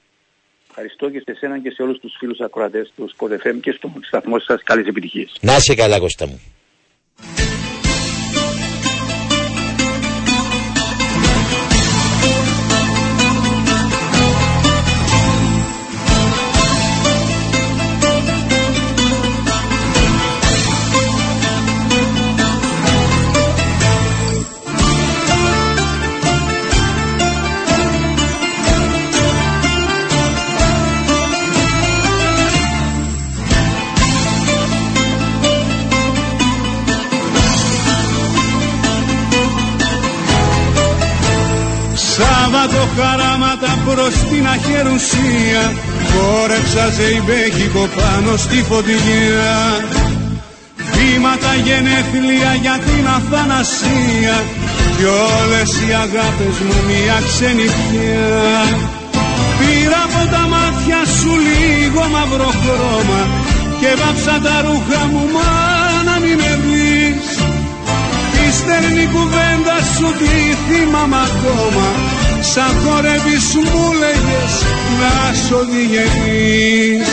Ευχαριστώ και σε εσένα και σε όλους τους φίλους ακροατές του Sport FM και στον σταθμό σας. Καλές επιτυχίες. Να είσαι καλά Κώστα μου. Χαράματα προς την αχερουσία. Χόρεψα ζεϊμπέκικο πάνω στη φωτιά Βήματα γενέθλια για την αθανασία. Κι όλες οι αγάπες μου μια ξενιχιά Πήρα από τα μάτια σου λίγο μαύρο χρώμα Και βάψα τα ρούχα μου μα να μην με δεις Τη στερνή κουβέντα σου τη θυμάμαι ακόμα Σαν χορεύεις μου λέγες να σ' οδηγείς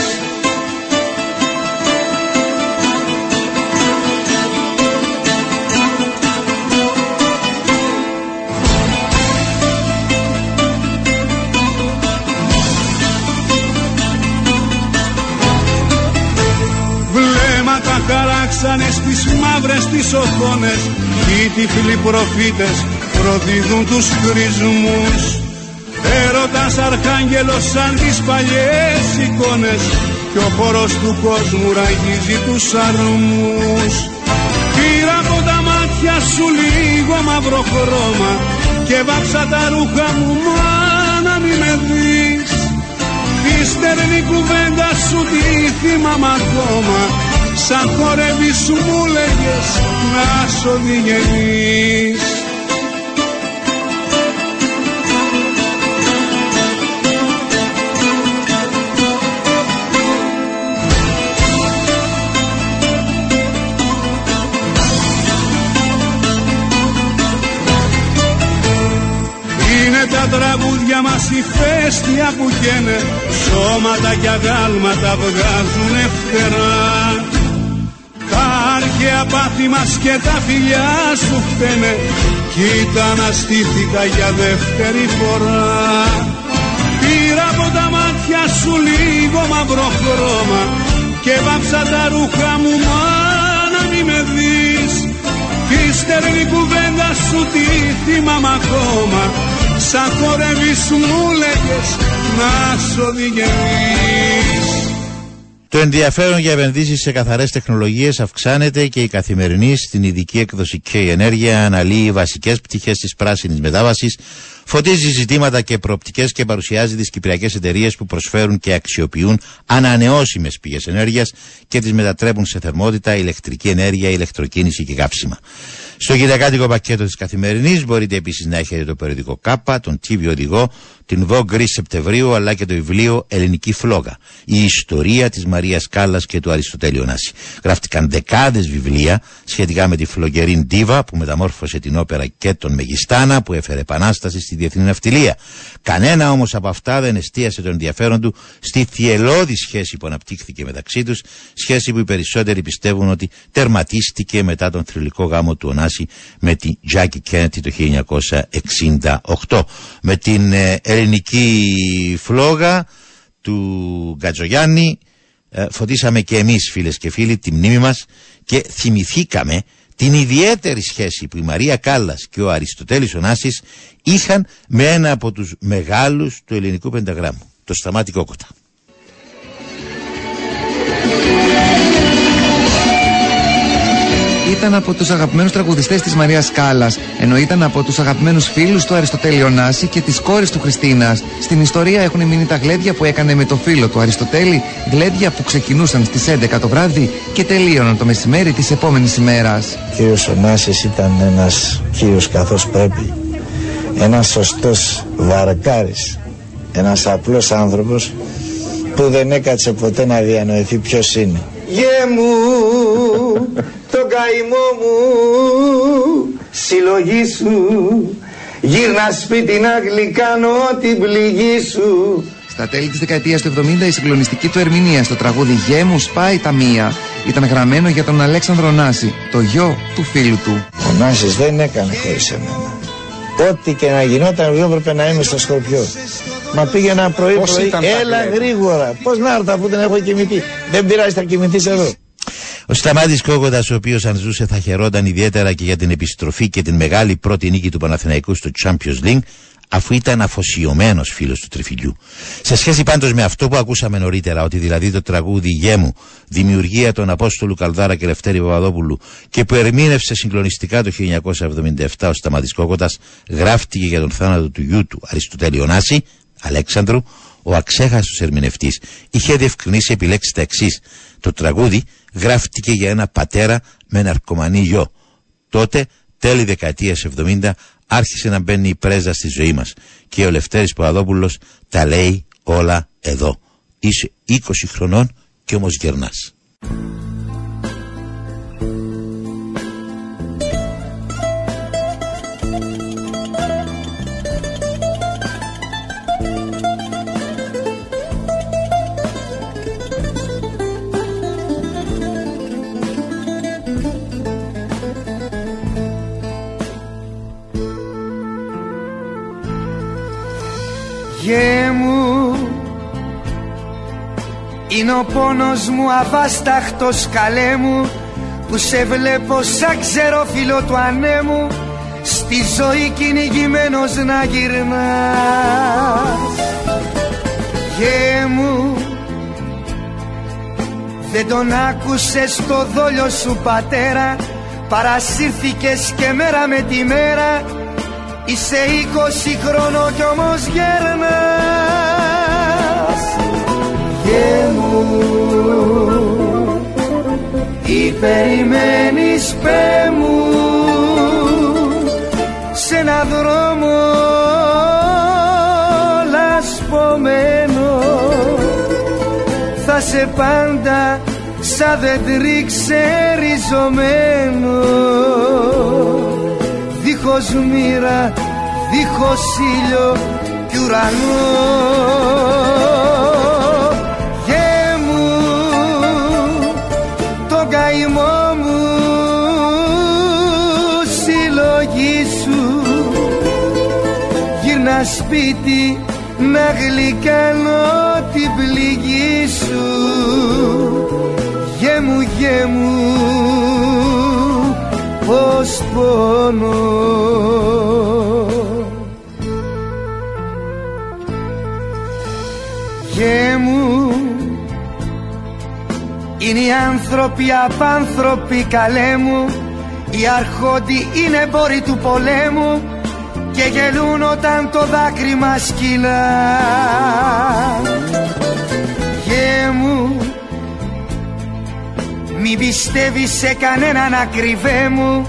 Βλέμματα χαράξανε στις μαύρες τις οθόνες Οι τυφλοί προφήτες προδίδουν τους χρησμούς Έρωτας αρχάγγελος σαν τις παλιές εικόνες. Κι ο χώρος του κόσμου ραγίζει τους αρμούς. Πήρα από τα μάτια σου λίγο μαύρο χρώμα Και βάψα τα ρούχα μου μα να μην με δεις. Τη στερνή κουβέντα σου τη θυμάμαι ακόμα. Σαν χορεύεις μου λέγες να σ' οδηγείς τραγούδια μας η φέστια που καίνε Σώματα και αγάλματα βγάζουν φτερά. Τα αρχαία πάθη μας και τα φιλιά σου φταίνε. Κοίτα να στήθηκα για δεύτερη φορά. Πήρα από τα μάτια σου λίγο μαύρο χρώμα Και βάψα τα ρούχα μου μα να μη με δεις. Τη στερνή κουβέντα σου τη θυμάμαι ακόμα Σαν χορεύεις μου λέγες να σ' οδηγείς Το ενδιαφέρον για επενδύσεις σε καθαρές τεχνολογίες αυξάνεται και η καθημερινή στην ειδική έκδοση και η ενέργεια αναλύει βασικές πτυχές της πράσινης μετάβασης, φωτίζει ζητήματα και προοπτικές και παρουσιάζει τις κυπριακές εταιρείες που προσφέρουν και αξιοποιούν ανανεώσιμες πηγές ενέργειας και τις μετατρέπουν σε θερμότητα, ηλεκτρική ενέργεια, ηλεκτροκίνηση και κάψιμα. Στο γυναικάτικο πακέτο της καθημερινής μπορείτε επίσης να έχετε το περιοδικό ΚΑΠΑ, τον TV Οδηγό, την Vogue Greece Σεπτεμβρίου αλλά και το βιβλίο Ελληνική Φλόγα. Η ιστορία της Μαρίας Κάλλας και του Αριστοτέλη Ωνάση. Γράφτηκαν δεκάδες βιβλία σχετικά με τη φλογερή Ντίβα που μεταμόρφωσε την όπερα και τον Μεγιστάνα που έφερε επανάσταση στη διεθνή ναυτιλία. Κανένα όμως από αυτά δεν εστίασε τον ενδιαφέρον του στη θυελώδη σχέση που αναπτύχθηκε μεταξύ τους, σχέση που οι περισσότεροι πιστεύουν ότι τερματίστηκε μετά τον θρηλυκό γάμο του Ωνάση με τη Τζάκι Κέννετι το 1968. Με την ε, ελληνική φλόγα του Γκατζογιάννη ε, φωτίσαμε και εμείς φίλες και φίλοι τη μνήμη μας και θυμηθήκαμε την ιδιαίτερη σχέση που η Μαρία Κάλλας και ο Αριστοτέλης Ωνάσης είχαν με ένα από τους μεγάλους του ελληνικού πενταγράμμου, το Σταμάτη Κόκοτα. Ήταν από τους αγαπημένους τραγουδιστές της Μαρίας Κάλλας, ενώ ήταν από τους αγαπημένους φίλους του Αριστοτέλη Ωνάση και της κόρης του Χριστίνας. Στην ιστορία έχουν μείνει τα γλέντια που έκανε με το φίλο του Αριστοτέλη, γλέντια που ξεκινούσαν στις 11 το βράδυ και τελείωναν το μεσημέρι της επόμενης ημέρας. Ο κύριος Ωνάση ήταν ένας κύριος καθώς πρέπει. Ένας σωστός βαρκάρης. Ένας απλός άνθρωπος που δεν έκατσε ποτέ να διανοηθεί ποιος είναι. Γε μου, τον καημό μου, συλλογή σου, γύρνα σπίτι να γλυκάνω την πληγή σου. Στα τέλη της δεκαετίας του 70 η συγκλονιστική του ερμηνεία στο τραγούδι «Γέ μου σπάει τα μία» ήταν γραμμένο για τον Αλέξανδρο Νάση, το γιο του φίλου του. Ο Νάσης δεν έκανε χωρίς εμένα. Ό,τι και να γινόταν, εγώ έπρεπε να είμαι στο Σκορπιό. Μα πήγαινα πρωί Πώς πρωί, ήταν τα έλα κλαμπ; γρήγορα. Πώς να έρθω αφού δεν έχω κοιμηθεί. Δεν πειράζει, θα κοιμηθείς εδώ. Ο Σταμάτης Κόκοτας, ο οποίος αν ζούσε θα χαιρόταν ιδιαίτερα και για την επιστροφή και την μεγάλη πρώτη νίκη του Παναθηναϊκού στο Champions League, αφού ήταν αφοσιωμένος φίλος του τριφυλιού. Σε σχέση πάντως με αυτό που ακούσαμε νωρίτερα, ότι δηλαδή το τραγούδι «Γέμου», δημιουργία των Απόστολου Καλδάρα και Λευτέρη Παπαδόπουλου και που ερμήνευσε συγκλονιστικά το 1977 ο Σταμάτης Κόκοτας, γράφτηκε για τον θάνατο του γιού του Αριστοτέλη Ωνάση, Αλέξανδρου, ο αξέχαστος ερμηνευτής είχε διευκρινίσει επιλέξει τα εξής. Το τραγούδι γράφτηκε για ένα πατέρα με ναρκωμανή γιο. Τότε, τέλη δεκαετίας 70, άρχισε να μπαίνει η πρέζα στη ζωή μας και ο Λευτέρης Παπαδόπουλος τα λέει όλα εδώ. Είσαι 20 χρονών και όμως γερνάς. Είναι ο πόνος μου αβάσταχτος καλέ μου Που σε βλέπω σαν ξερόφυλλο του ανέμου. Στη ζωή κυνηγημένος να γυρνάς. Γε μου Δεν τον άκουσες το δόλιο σου πατέρα. Παρασύρθηκες και μέρα με τη μέρα. Είσαι είκοσι χρόνο κι όμως γέρνας Γε μου. Τι περιμένεις πέ μου Σ' ένα δρόμο λασπωμένο. Θα σε πάντα σαν δέντρι ξεριζωμένο. Δίχως μοίρα, δίχως ήλιο κι ουρανό. Γύρνα σπίτι να γλυκάνω την πληγή σου. Γε μου, γε μου πως πονώ. Γε μου είναι οι άνθρωποι απάνθρωποι καλέ μου. Οι αρχόντι είναι εμπόροι του πολέμου Και γελούν όταν το δάκρυ μας κυλά. Γε μου μην πιστεύεις σε κανέναν ακριβέ μου.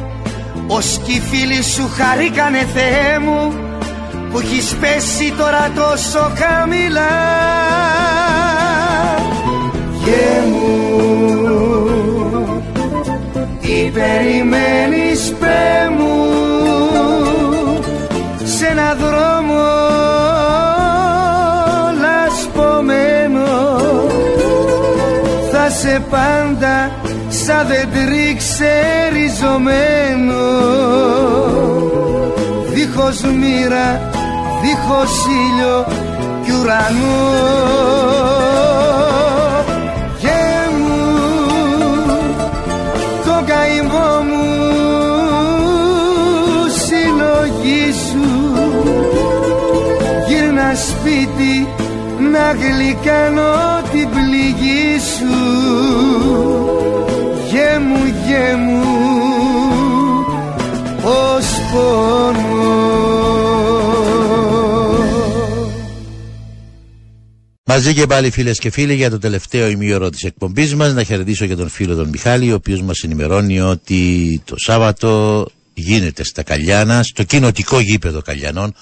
Ως κι οι φίλοι σου χαρήκανε Θεέ μου Που έχεις πέσει τώρα τόσο χαμηλά. Γε μου Τι περιμένεις πέ μου Σ' ένα δρόμο λασπωμένο. Θα σε πάντα σαν δέντρι ξεριζωμένο. Δίχως μοίρα, δίχως ήλιο κι ουρανός να γλυκάνω την πληγή σου Γε μου, γε μου, ως πονώ Μαζί και πάλι φίλες και φίλοι για το τελευταίο ημίωρο της εκπομπής μας. Να χαιρετήσω και τον φίλο τον Μιχάλη, ο οποίος μας ενημερώνει ότι το Σάββατο γίνεται στα Καλιάνας, στο κοινοτικό γήπεδο Καλιανών,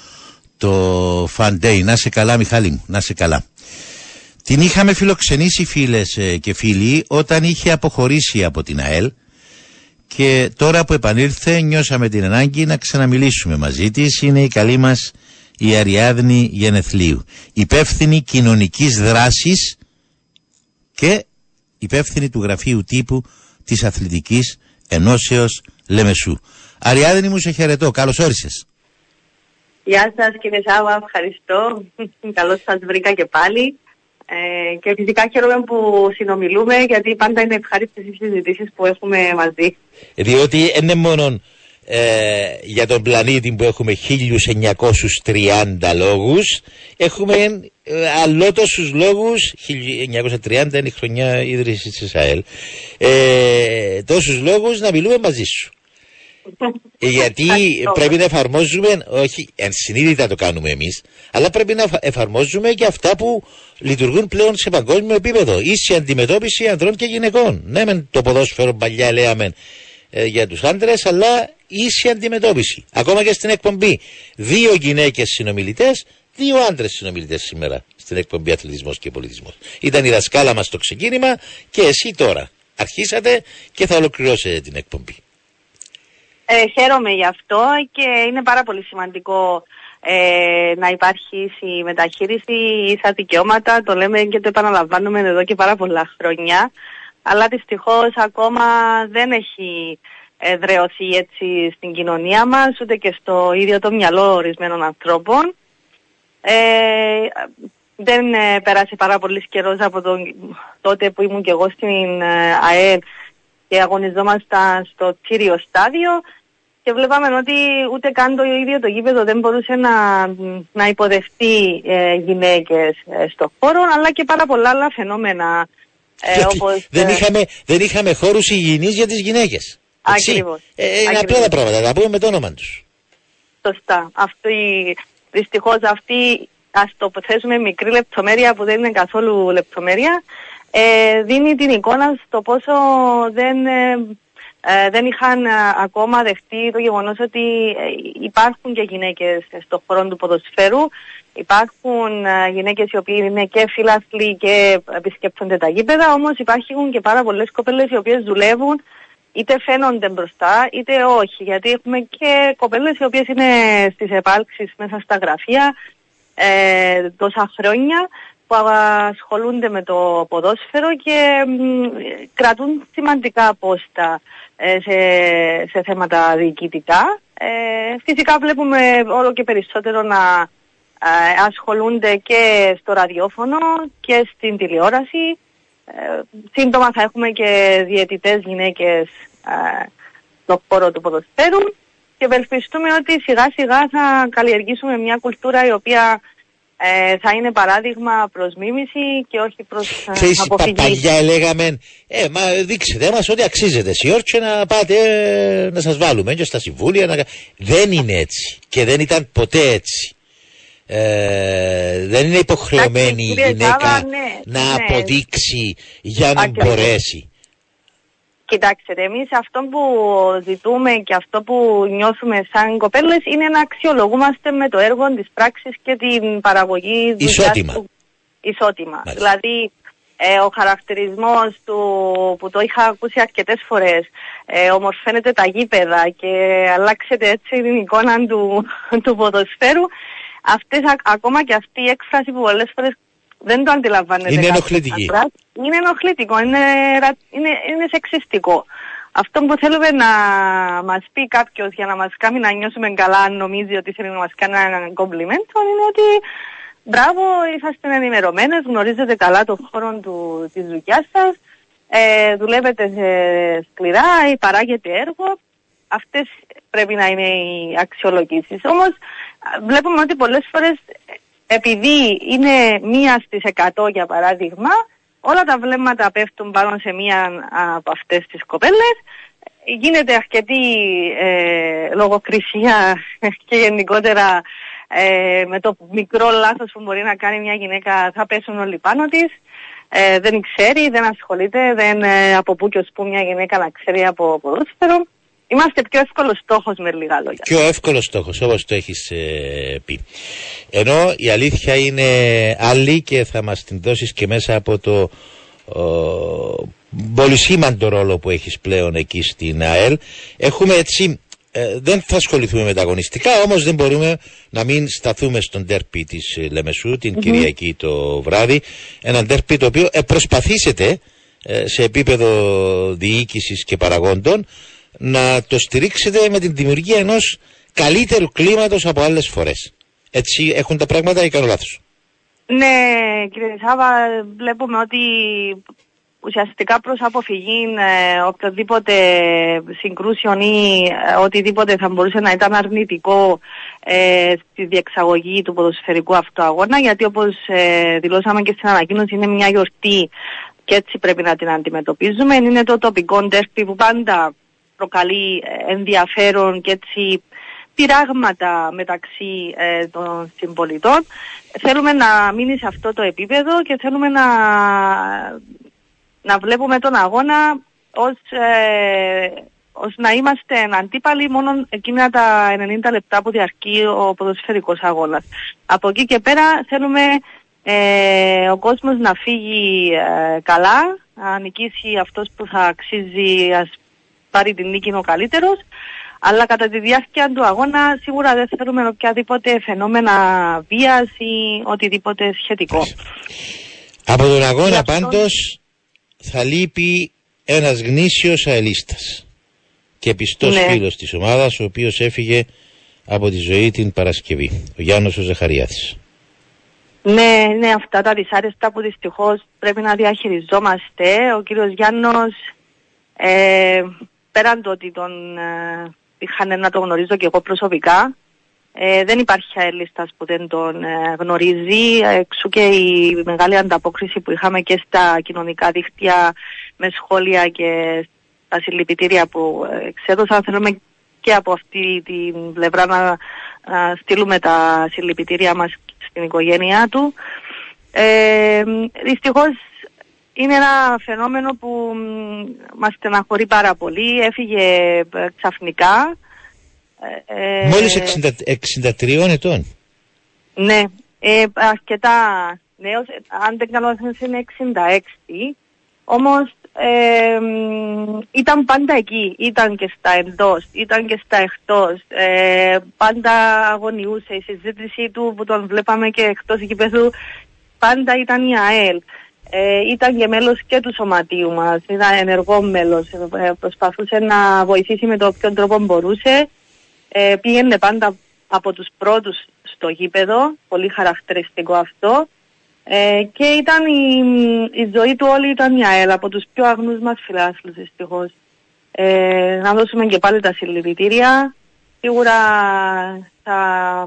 το Fan Day. Να σε καλά, Μιχάλη μου, να σε καλά. Την είχαμε φιλοξενήσει φίλες και φίλοι όταν είχε αποχωρήσει από την ΑΕΛ και τώρα που επανήλθε νιώσαμε την ανάγκη να ξαναμιλήσουμε μαζί της. Είναι η καλή μας η Αριάδνη Γενεθλίου. Υπεύθυνη κοινωνικής δράσης και υπεύθυνη του γραφείου τύπου της Αθλητικής Ενώσεως Λεμεσού. Αριάδνη μου σε χαιρετώ. Καλώς όρισες. Γεια σας κύριε Σάβα, ευχαριστώ. Καλώς σας βρήκα και πάλι. Ε, και φυσικά χαίρομαι που συνομιλούμε γιατί πάντα είναι ευχάριστες οι συζητήσεις που έχουμε μαζί. Διότι είναι μόνο ε, για τον πλανήτη που έχουμε 1930 λόγους έχουμε ε, αλλότοσους λόγους 1930 είναι η χρονιά ίδρυσης της ΑΕΛ ε, τόσους λόγους να μιλούμε μαζί σου ε, γιατί πρέπει να εφαρμόζουμε, όχι ενσυνείδητα το κάνουμε εμείς, αλλά πρέπει να εφαρμόζουμε και αυτά που λειτουργούν πλέον σε παγκόσμιο επίπεδο. Ίση αντιμετώπιση ανδρών και γυναικών. Ναι, με το ποδόσφαιρο παλιά λέμε ε, για τους άντρες, αλλά ίση αντιμετώπιση. Ακόμα και στην εκπομπή. Δύο γυναίκες συνομιλητές, δύο άντρες συνομιλητές σήμερα στην εκπομπή Αθλητισμός και Πολιτισμός. Ήταν η δασκάλα μας στο ξεκίνημα και εσύ τώρα αρχίσατε και θα ολοκληρώσετε την εκπομπή. Ε, χαίρομαι γι' αυτό και είναι πάρα πολύ σημαντικό ε, να υπάρχει η μεταχείριση, ίσα δικαιώματα, το λέμε και το επαναλαμβάνουμε εδώ και πάρα πολλά χρόνια. Αλλά δυστυχώς ακόμα δεν έχει εδραιωθεί έτσι στην κοινωνία μας, ούτε και στο ίδιο το μυαλό ορισμένων ανθρώπων. Ε, δεν ε, πέρασε πάρα πολύς καιρός από τον, τότε που ήμουν και εγώ στην ε, ΑΕΛ και αγωνιζόμασταν στο κύριο στάδιο και βλέπαμε ότι ούτε καν το ίδιο το γήπεδο δεν μπορούσε να, να υποδεχτεί ε, γυναίκες ε, στο χώρο αλλά και πάρα πολλά άλλα φαινόμενα ε, όπως, δεν, ε, είχαμε, δεν είχαμε χώρους υγιεινής για τις γυναίκες. Ακριβώς. Ε, ε, είναι απλά τα πράγματα, τα πούμε με το όνομα τους. Σωστά. Αυτή, δυστυχώς αυτή, ας το θέσουμε μικρή λεπτομέρεια που δεν είναι καθόλου λεπτομέρεια, ε, δίνει την εικόνα στο πόσο δεν, ε, ε δεν είχαν ακόμα δεχτεί το γεγονός ότι υπάρχουν και γυναίκες στον χώρο του ποδοσφαίρου Υπάρχουν ε, γυναίκες οι οποίοι είναι και φιλάθλοι και επισκέπτονται τα γήπεδα, όμως υπάρχουν και πάρα πολλές κοπέλες οι οποίες δουλεύουν είτε φαίνονται μπροστά είτε όχι. Γιατί έχουμε και κοπέλες οι οποίες είναι στις επάλξεις μέσα στα γραφεία ε, τόσα χρόνια που ασχολούνται με το ποδόσφαιρο και κρατούν σημαντικά πόστα ε, σε, σε θέματα διοικητικά. Ε, φυσικά βλέπουμε όλο και περισσότερο να ε, ασχολούνται και στο ραδιόφωνο και στην τηλεόραση. Ε, σύντομα θα έχουμε και διαιτητές γυναίκες ε, στο χώρο του ποδοσφαίρου και ευελπιστούμε ότι σιγά σιγά θα καλλιεργήσουμε μια κουλτούρα η οποία ε, θα είναι παράδειγμα προς μίμηση και όχι προς ε, Ξέρεις, αποφυγής. παλιά λέγαμε, ε, μα δείξτε μας ότι αξίζετε και να πάτε να σας βάλουμε και στα συμβούλια. Να... Δεν είναι έτσι και δεν ήταν ποτέ έτσι. Ε, δεν είναι υποχρεωμένη η γυναίκα ναι, να ναι. αποδείξει για να Ακριβώς. μπορέσει. Κοιτάξτε, εμείς αυτό που ζητούμε και αυτό που νιώθουμε σαν κοπέλες είναι να αξιολογούμαστε με το έργο της πράξης και την παραγωγή Ισότιμα. Του... Ισότιμα. Δηλαδή, ε, ο χαρακτηρισμός του που το είχα ακούσει αρκετές φορές ε, ομορφαίνεται τα γήπεδα και αλλάξετε έτσι την εικόνα του, του ποδοσφαίρου αυτές, ακόμα και αυτή η έκφραση που πολλές φορές δεν το αντιλαμβάνεται. Είναι ενοχλητική. Είναι ενοχλητικό, είναι, είναι, είναι σεξιστικό. Αυτό που θέλουμε να μας πει κάποιος για να μας κάνει να νιώσουμε καλά αν νομίζει ότι θέλει να μας κάνει ένα κομπλιμέντο είναι ότι μπράβο, είσαστε ενημερωμένες, γνωρίζετε καλά τον χώρο του, της δουλειάς σας, ε, δουλεύετε σκληρά ή παράγετε έργο αυτές πρέπει να είναι οι αξιολογήσεις. Όμως βλέπουμε ότι πολλές φορές επειδή είναι μία στις εκατό για παράδειγμα, όλα τα βλέμματα πέφτουν πάνω σε μία από αυτές τις κοπέλες γίνεται αρκετή ε, λογοκρισία και γενικότερα ε, με το μικρό λάθος που μπορεί να κάνει μια γυναίκα θα πέσουν όλοι πάνω της. Ε, δεν ξέρει, δεν ασχολείται, δεν ε, από πού και ως πού μια γυναίκα να ξέρει από ποδόσφαιρο. Είμαστε πιο εύκολος στόχος με λίγα λόγια. Πιο εύκολος στόχος όπως το έχεις ε, πει. Ενώ η αλήθεια είναι άλλη και θα μας την δώσεις και μέσα από το πολύ σήμαντο ρόλο που έχεις πλέον εκεί στην ΑΕΛ. Έχουμε έτσι, ε, δεν θα ασχοληθούμε με τα αγωνιστικά, όμως δεν μπορούμε να μην σταθούμε στον τέρπι της ε, Λεμεσού την Κυριακή το βράδυ. Ένα τέρπι το οποίο ε, προσπαθήσετε ε, σε επίπεδο διοίκησης και παραγόντων να το στηρίξετε με την δημιουργία ενός καλύτερου κλίματος από άλλες φορές. Έτσι έχουν τα πράγματα ή κάνω λάθος. Ναι, κύριε Σάβα, βλέπουμε ότι ουσιαστικά προς αποφυγή ε, οποιοδήποτε συγκρούσεων ή ε, οτιδήποτε θα μπορούσε να ήταν αρνητικό ε, στη διεξαγωγή του ποδοσφαιρικού αυτού αγώνα γιατί όπως ε, δηλώσαμε και στην ανακοίνωση είναι μια γιορτή και έτσι πρέπει να την αντιμετωπίζουμε. Είναι το τοπικό ντέρπι που πάντα προκαλεί ε, ενδιαφέρον και έτσι πειράγματα μεταξύ ε, των συμπολιτών. Θέλουμε να μείνει σε αυτό το επίπεδο και θέλουμε να να βλέπουμε τον αγώνα ως, ε, ως να είμαστε αντίπαλοι μόνο εκείνα τα 90 λεπτά που διαρκεί ο ποδοσφαιρικός αγώνας. Από εκεί και πέρα θέλουμε ε, ο κόσμος να φύγει ε, καλά, να νικήσει αυτός που θα αξίζει, ας πάρει την νίκη ο καλύτερος, αλλά κατά τη διάρκεια του αγώνα σίγουρα δεν θέλουμε οποιαδήποτε φαινόμενα βίας ή οτιδήποτε σχετικό. Από τον αγώνα πάντως θα λείπει ένας γνήσιος αελίστας και πιστός ναι. φίλος της ομάδας ο οποίος έφυγε από τη ζωή την Παρασκευή, ο Γιάννος ο Ζαχαριάδης. Ναι, ναι, αυτά τα δυσάρεστα που δυστυχώς πρέπει να διαχειριζόμαστε. Ο κύριος Γιάννος, ε, πέραν το ότι τον ε, είχαν να το γνωρίζω και εγώ προσωπικά, ε, δεν υπάρχει αέλιστας που δεν τον ε, γνωρίζει, εξού και η μεγάλη ανταπόκριση που είχαμε και στα κοινωνικά δίκτυα με σχόλια και τα συλληπιτήρια που ε, εξέδωσαν. Θέλουμε και από αυτή την πλευρά να, στείλουμε τα συλληπιτήρια μας στην οικογένειά του. Ε, δυστυχώς είναι ένα φαινόμενο που μας στεναχωρεί πάρα πολύ. Έφυγε ε, ξαφνικά. Ε, Μόλις 63 ετών. Ναι, ε, αρκετά νέος, αν δεν κάνω είναι 66, όμως ε, ήταν πάντα εκεί, ήταν και στα εντός, ήταν και στα εκτός, ε, πάντα αγωνιούσε, η συζήτηση του που τον βλέπαμε και εκτός γηπέδου πάντα ήταν η ΑΕΛ. Ε, ήταν και μέλος και του σωματείου μας, ήταν ενεργό μέλος, ε, προσπαθούσε να βοηθήσει με το όποιον τρόπο μπορούσε ε, πήγαινε πάντα από τους πρώτους στο γήπεδο, πολύ χαρακτηριστικό αυτό. Ε, και ήταν η, η ζωή του όλη ήταν μια ΑΕΛ, από τους πιο αγνούς μας φιλάθλους δυστυχώς. Ε, να δώσουμε και πάλι τα συλληπιτήρια. Σίγουρα θα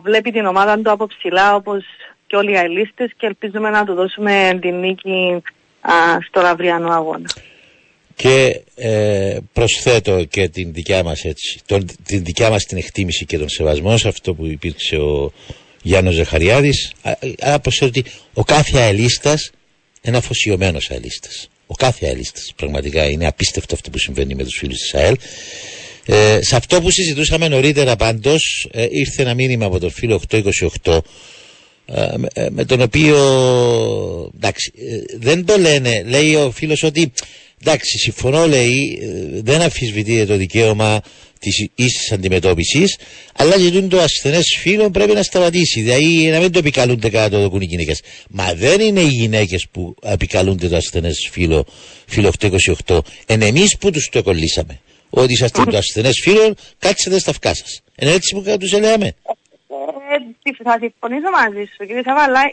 βλέπει την ομάδα του από ψηλά όπως και όλοι οι αελίστες και ελπίζουμε να του δώσουμε την νίκη α, στον αυριανό αγώνα. Και ε, προσθέτω και την δικιά μας έτσι, τον, την δικιά μας την εκτίμηση και τον σεβασμό σε αυτό που υπήρξε ο Γιάννος Ζεχαριάδης. Άπωσε ότι ο κάθε αελίστας είναι αφοσιωμένος αελίστας. Ο κάθε αελίστας πραγματικά είναι απίστευτο αυτό που συμβαίνει με τους φίλους της ΑΕΛ. Ε, σε αυτό που συζητούσαμε νωρίτερα πάντως ε, ήρθε ένα μήνυμα από τον φίλο 828 ε, ε, με τον οποίο εντάξει, δεν το λένε λέει ο φίλος ότι Εντάξει, συμφωνώ, λέει, ε, δεν αφισβητείται το δικαίωμα της ίσης αντιμετώπισης, αλλά και το ασθενές φίλο πρέπει να σταματήσει. Δηλαδή να μην το επικαλούνται κάτω το οι γυναίκες. Μα δεν είναι οι γυναίκες που επικαλούνται το ασθενές φίλο, φίλο 828. Είναι εμείς που τους το κολλήσαμε. Ότι είσαστε το ασθενές φίλο, κάτσετε στα αυκά σας. Είναι έτσι που τους λέμε. Ε, θα συμφωνήσω μαζί σου, κύριε Σαββαλά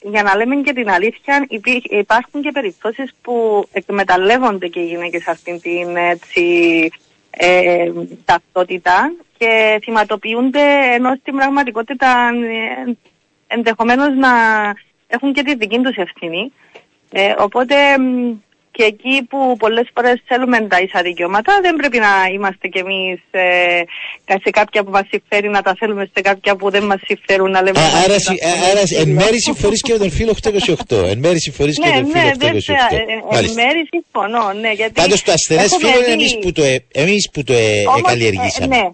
για να λέμε και την αλήθεια, υπάρχουν και περιπτώσεις που εκμεταλλεύονται και οι γυναίκες αυτήν την έτσι, ε, ταυτότητα και θυματοποιούνται ενώ στην πραγματικότητα ε, ενδεχομένως να έχουν και τη δική τους ευθύνη. Ε, οπότε μ, και εκεί που πολλές φορές θέλουμε τα ίσα δικαιώματα δεν πρέπει να είμαστε κι εμείς ε, σε κάποια που μας συμφέρει να τα θέλουμε σε κάποια που δεν μας συμφέρουν να λέμε. Α, να άρα, τα συ- θέλουμε. α- άρα εν μέρη συμφωνείς και με τον φίλο 828. Εν μέρη συμφωνείς και Ναι, με τον φίλο ναι, 828. δεν θε- ε, εν Μάλιστα. μέρη συμφωνώ, ναι, γιατί Πάντως το ασθενές έχουμε φύλλο είναι δει- εμείς που το, ε- εμείς που το ε, Όμως, εκαλλιεργήσαμε. ε, ναι,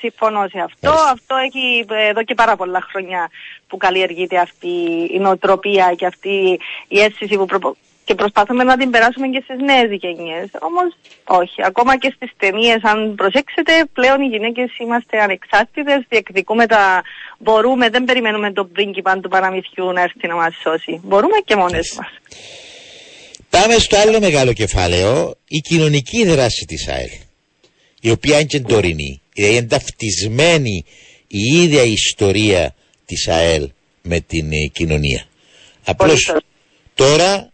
συμφωνώ σε αυτό. Αυτό έχει ε, εδώ και πάρα πολλά χρόνια που καλλιεργείται αυτή η νοοτροπία και αυτή η αίσθηση που προπο- και προσπαθούμε να την περάσουμε και στις νέες γενιές. Όμως όχι. Ακόμα και στις ταινίες αν προσέξετε πλέον οι γυναίκες είμαστε ανεξάρτητες, διεκδικούμε τα μπορούμε, δεν περιμένουμε τον πρίγκιπα του παραμυθιού να έρθει να μας σώσει. Μπορούμε και μόνες μας. Πάμε στο άλλο μεγάλο κεφάλαιο, η κοινωνική δράση της ΑΕΛ, η οποία είναι και τωρινή, δηλαδή είναι ταυτισμένη η ίδια η ιστορία της ΑΕΛ με την ε, κοινωνία. Απλώς τώρα ε,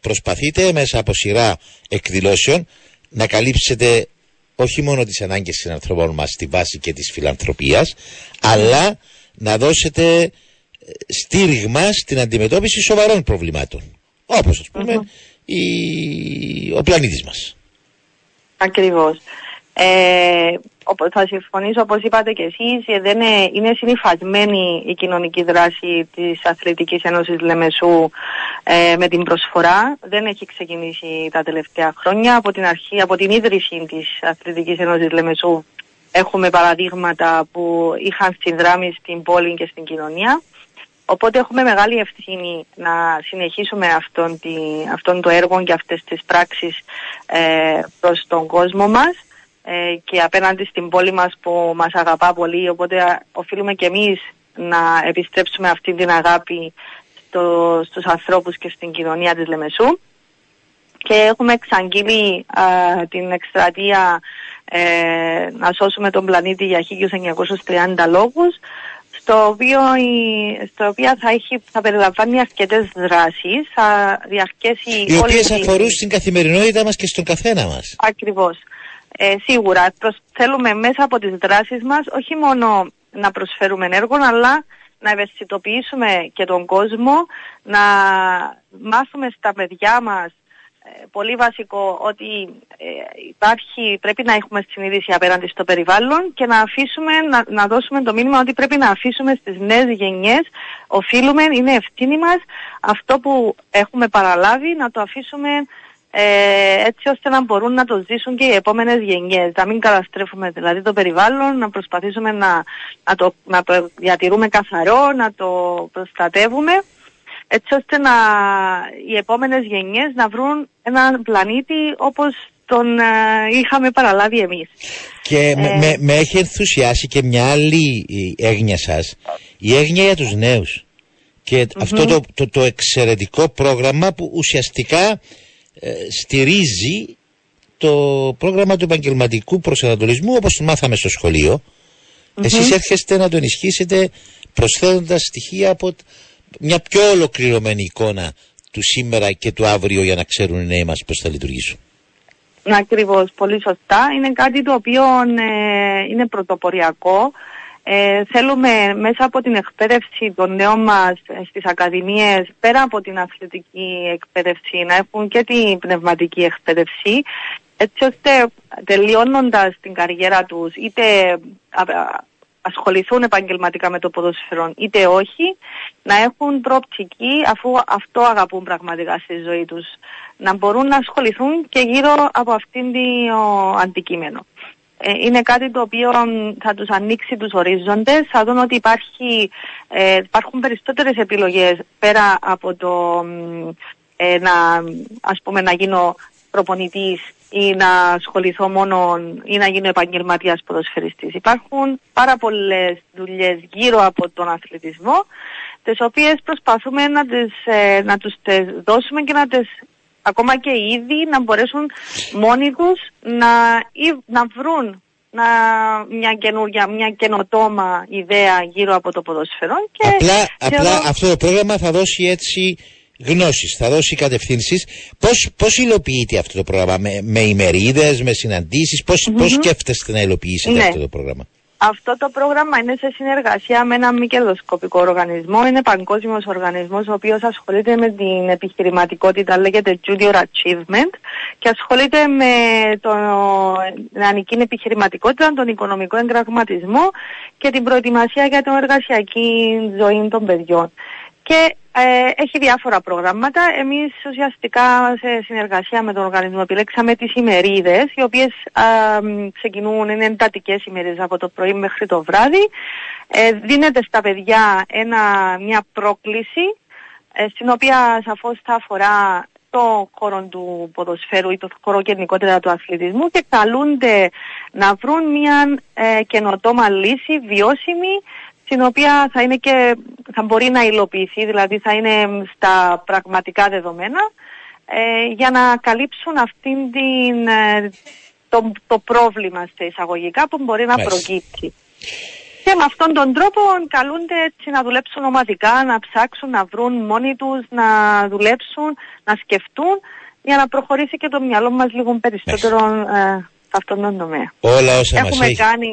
προσπαθείτε μέσα από σειρά εκδηλώσεων να καλύψετε όχι μόνο τις ανάγκες των ανθρώπων μας στη βάση και της φιλανθρωπίας, αλλά να δώσετε ε, στήριγμα στην αντιμετώπιση σοβαρών προβλημάτων. Όπως ας πούμε η... ο πλανήτης μας. Ακριβώς. Ε, οπο- θα συμφωνήσω όπως είπατε και εσείς, ε, δεν είναι, είναι συνειφασμένη η κοινωνική δράση της Αθλητικής Ένωσης Λεμεσού ε, με την προσφορά. Δεν έχει ξεκινήσει τα τελευταία χρόνια. Από την αρχή, από την ίδρυση της Αθλητικής Ένωσης Λεμεσού έχουμε παραδείγματα που είχαν συνδράμει στην πόλη και στην κοινωνία. Οπότε έχουμε μεγάλη ευθύνη να συνεχίσουμε αυτόν, τη, αυτόν το έργο και αυτές τις πράξεις ε, προς τον κόσμο μας ε, και απέναντι στην πόλη μας που μας αγαπά πολύ. Οπότε α, οφείλουμε και εμείς να επιστρέψουμε αυτή την αγάπη στο, στους ανθρώπους και στην κοινωνία της Λεμεσού. Και έχουμε εξαγγείλει α, την εκστρατεία ε, να σώσουμε τον πλανήτη για 1930 λόγους στο οποίο, η, στο οποίο θα, έχει, θα περιλαμβάνει αρκετές δράσεις, θα διαρκέσει Οι όλη οποίες τη- αφορούν στην καθημερινότητα μας και στον καθένα μας. Ακριβώς. Ε, σίγουρα προσ- θέλουμε μέσα από τις δράσεις μας όχι μόνο να προσφέρουμε έργο αλλά να ευαισθητοποιήσουμε και τον κόσμο, να μάθουμε στα παιδιά μας ε, πολύ βασικό ότι ε, υπάρχει, πρέπει να έχουμε συνείδηση απέναντι στο περιβάλλον και να αφήσουμε, να, να δώσουμε το μήνυμα ότι πρέπει να αφήσουμε στις νέες γενιές, οφείλουμε, είναι ευθύνη μας. Αυτό που έχουμε παραλάβει να το αφήσουμε ε, έτσι ώστε να μπορούν να το ζήσουν και οι επόμενες γενιές. Να μην καταστρέφουμε δηλαδή το περιβάλλον, να προσπαθήσουμε να, να, το, να το διατηρούμε καθαρό, να το προστατεύουμε έτσι ώστε να, οι επόμενες γενιές να βρουν έναν πλανήτη όπως τον ε, είχαμε παραλάβει εμείς. Και με, Ε. με, με έχει ενθουσιάσει και μια άλλη ε, έγνοια σας, η έγνοια για τους νέους. Και αυτό το, το, το εξαιρετικό πρόγραμμα που ουσιαστικά ε, στηρίζει το πρόγραμμα του επαγγελματικού προσανατολισμού όπως το μάθαμε στο σχολείο. Εσείς έρχεστε να το ενισχύσετε προσθέτοντας στοιχεία από τ- μια πιο ολοκληρωμένη εικόνα του σήμερα και του αύριο για να ξέρουν οι νέοι μας πώς θα λειτουργήσουν. Ακριβώς, πολύ σωστά. Είναι κάτι το οποίο ε, είναι πρωτοποριακό. Ε, θέλουμε μέσα από την εκπαίδευση των νέων μας ε, στις ακαδημίες, πέρα από την αθλητική εκπαίδευση, να έχουν και την πνευματική εκπαίδευση, έτσι ώστε τελειώνοντας την καριέρα τους, είτε α, α, ασχοληθούν επαγγελματικά με το ποδόσφαιρο, είτε όχι, να έχουν προοπτική αφού αυτό αγαπούν πραγματικά στη ζωή τους. Να μπορούν να ασχοληθούν και γύρω από αυτήν το αντικείμενο. Ε, είναι κάτι το οποίο μ, θα τους ανοίξει τους ορίζοντες, θα δουν ότι υπάρχει, ε, υπάρχουν περισσότερες επιλογές πέρα από το μ, ε, να, ας πούμε, να γίνω προπονητής ή να ασχοληθώ μόνο ή να γίνω επαγγελματίας ποδοσφαιριστής. Υπάρχουν πάρα πολλές δουλειές γύρω από τον αθλητισμό, τις οποίες προσπαθούμε να, τις, ε, να τους τις δώσουμε και να τις ακόμα και ήδη να μπορέσουν μόνοι τους να, ή- να βρουν να, μια καινούργια, μια καινοτόμα ιδέα γύρω από το ποδόσφαιρο και Απλά, θεωρώ- απλά αυτό το πρόγραμμα θα δώσει έτσι γνώσεις, θα δώσει κατευθύνσεις. Πώς πώς υλοποιείται αυτό το πρόγραμμα, με, με ημερίδες, με συναντήσεις, πώς Μμμ. πώς σκέφτεστε να υλοποιήσετε Ναι. αυτό το πρόγραμμα; Αυτό το πρόγραμμα είναι σε συνεργασία με ένα μη κερδοσκοπικό οργανισμό. Είναι παγκόσμιος οργανισμός, ο οποίος ασχολείται με την επιχειρηματικότητα, λέγεται Junior Achievement, και ασχολείται με το- την νεανική επιχειρηματικότητα, τον οικονομικό εγγραμματισμό και την προετοιμασία για την εργασιακή ζωή των παιδιών. Και ε, έχει διάφορα προγράμματα. Εμείς ουσιαστικά σε συνεργασία με τον οργανισμό επιλέξαμε τις ημερίδες, οι οποίες α, μ, ξεκινούν, είναι εντατικές ημερίδες από το πρωί μέχρι το βράδυ. Ε, δίνεται στα παιδιά ένα, μια πρόκληση, ε, στην οποία σαφώς θα αφορά το χώρο του ποδοσφαίρου ή το χώρο γενικότερα του αθλητισμού και καλούνται να βρουν μια ε, καινοτόμα λύση βιώσιμη στην οποία θα, είναι και, θα μπορεί να υλοποιηθεί, δηλαδή θα είναι στα πραγματικά δεδομένα ε, για να καλύψουν αυτήν την, ε, το, το πρόβλημα σε εισαγωγικά που μπορεί να Μάλιστα. προκύψει. Και με αυτόν τον τρόπο καλούνται έτσι να δουλέψουν ομαδικά, να ψάξουν, να βρουν μόνοι τους, να δουλέψουν, να σκεφτούν για να προχωρήσει και το μυαλό μας λίγο περισσότερο ε, σε αυτόν τον τομέα. Όλα όσα μας Έχουμε έχει- κάνει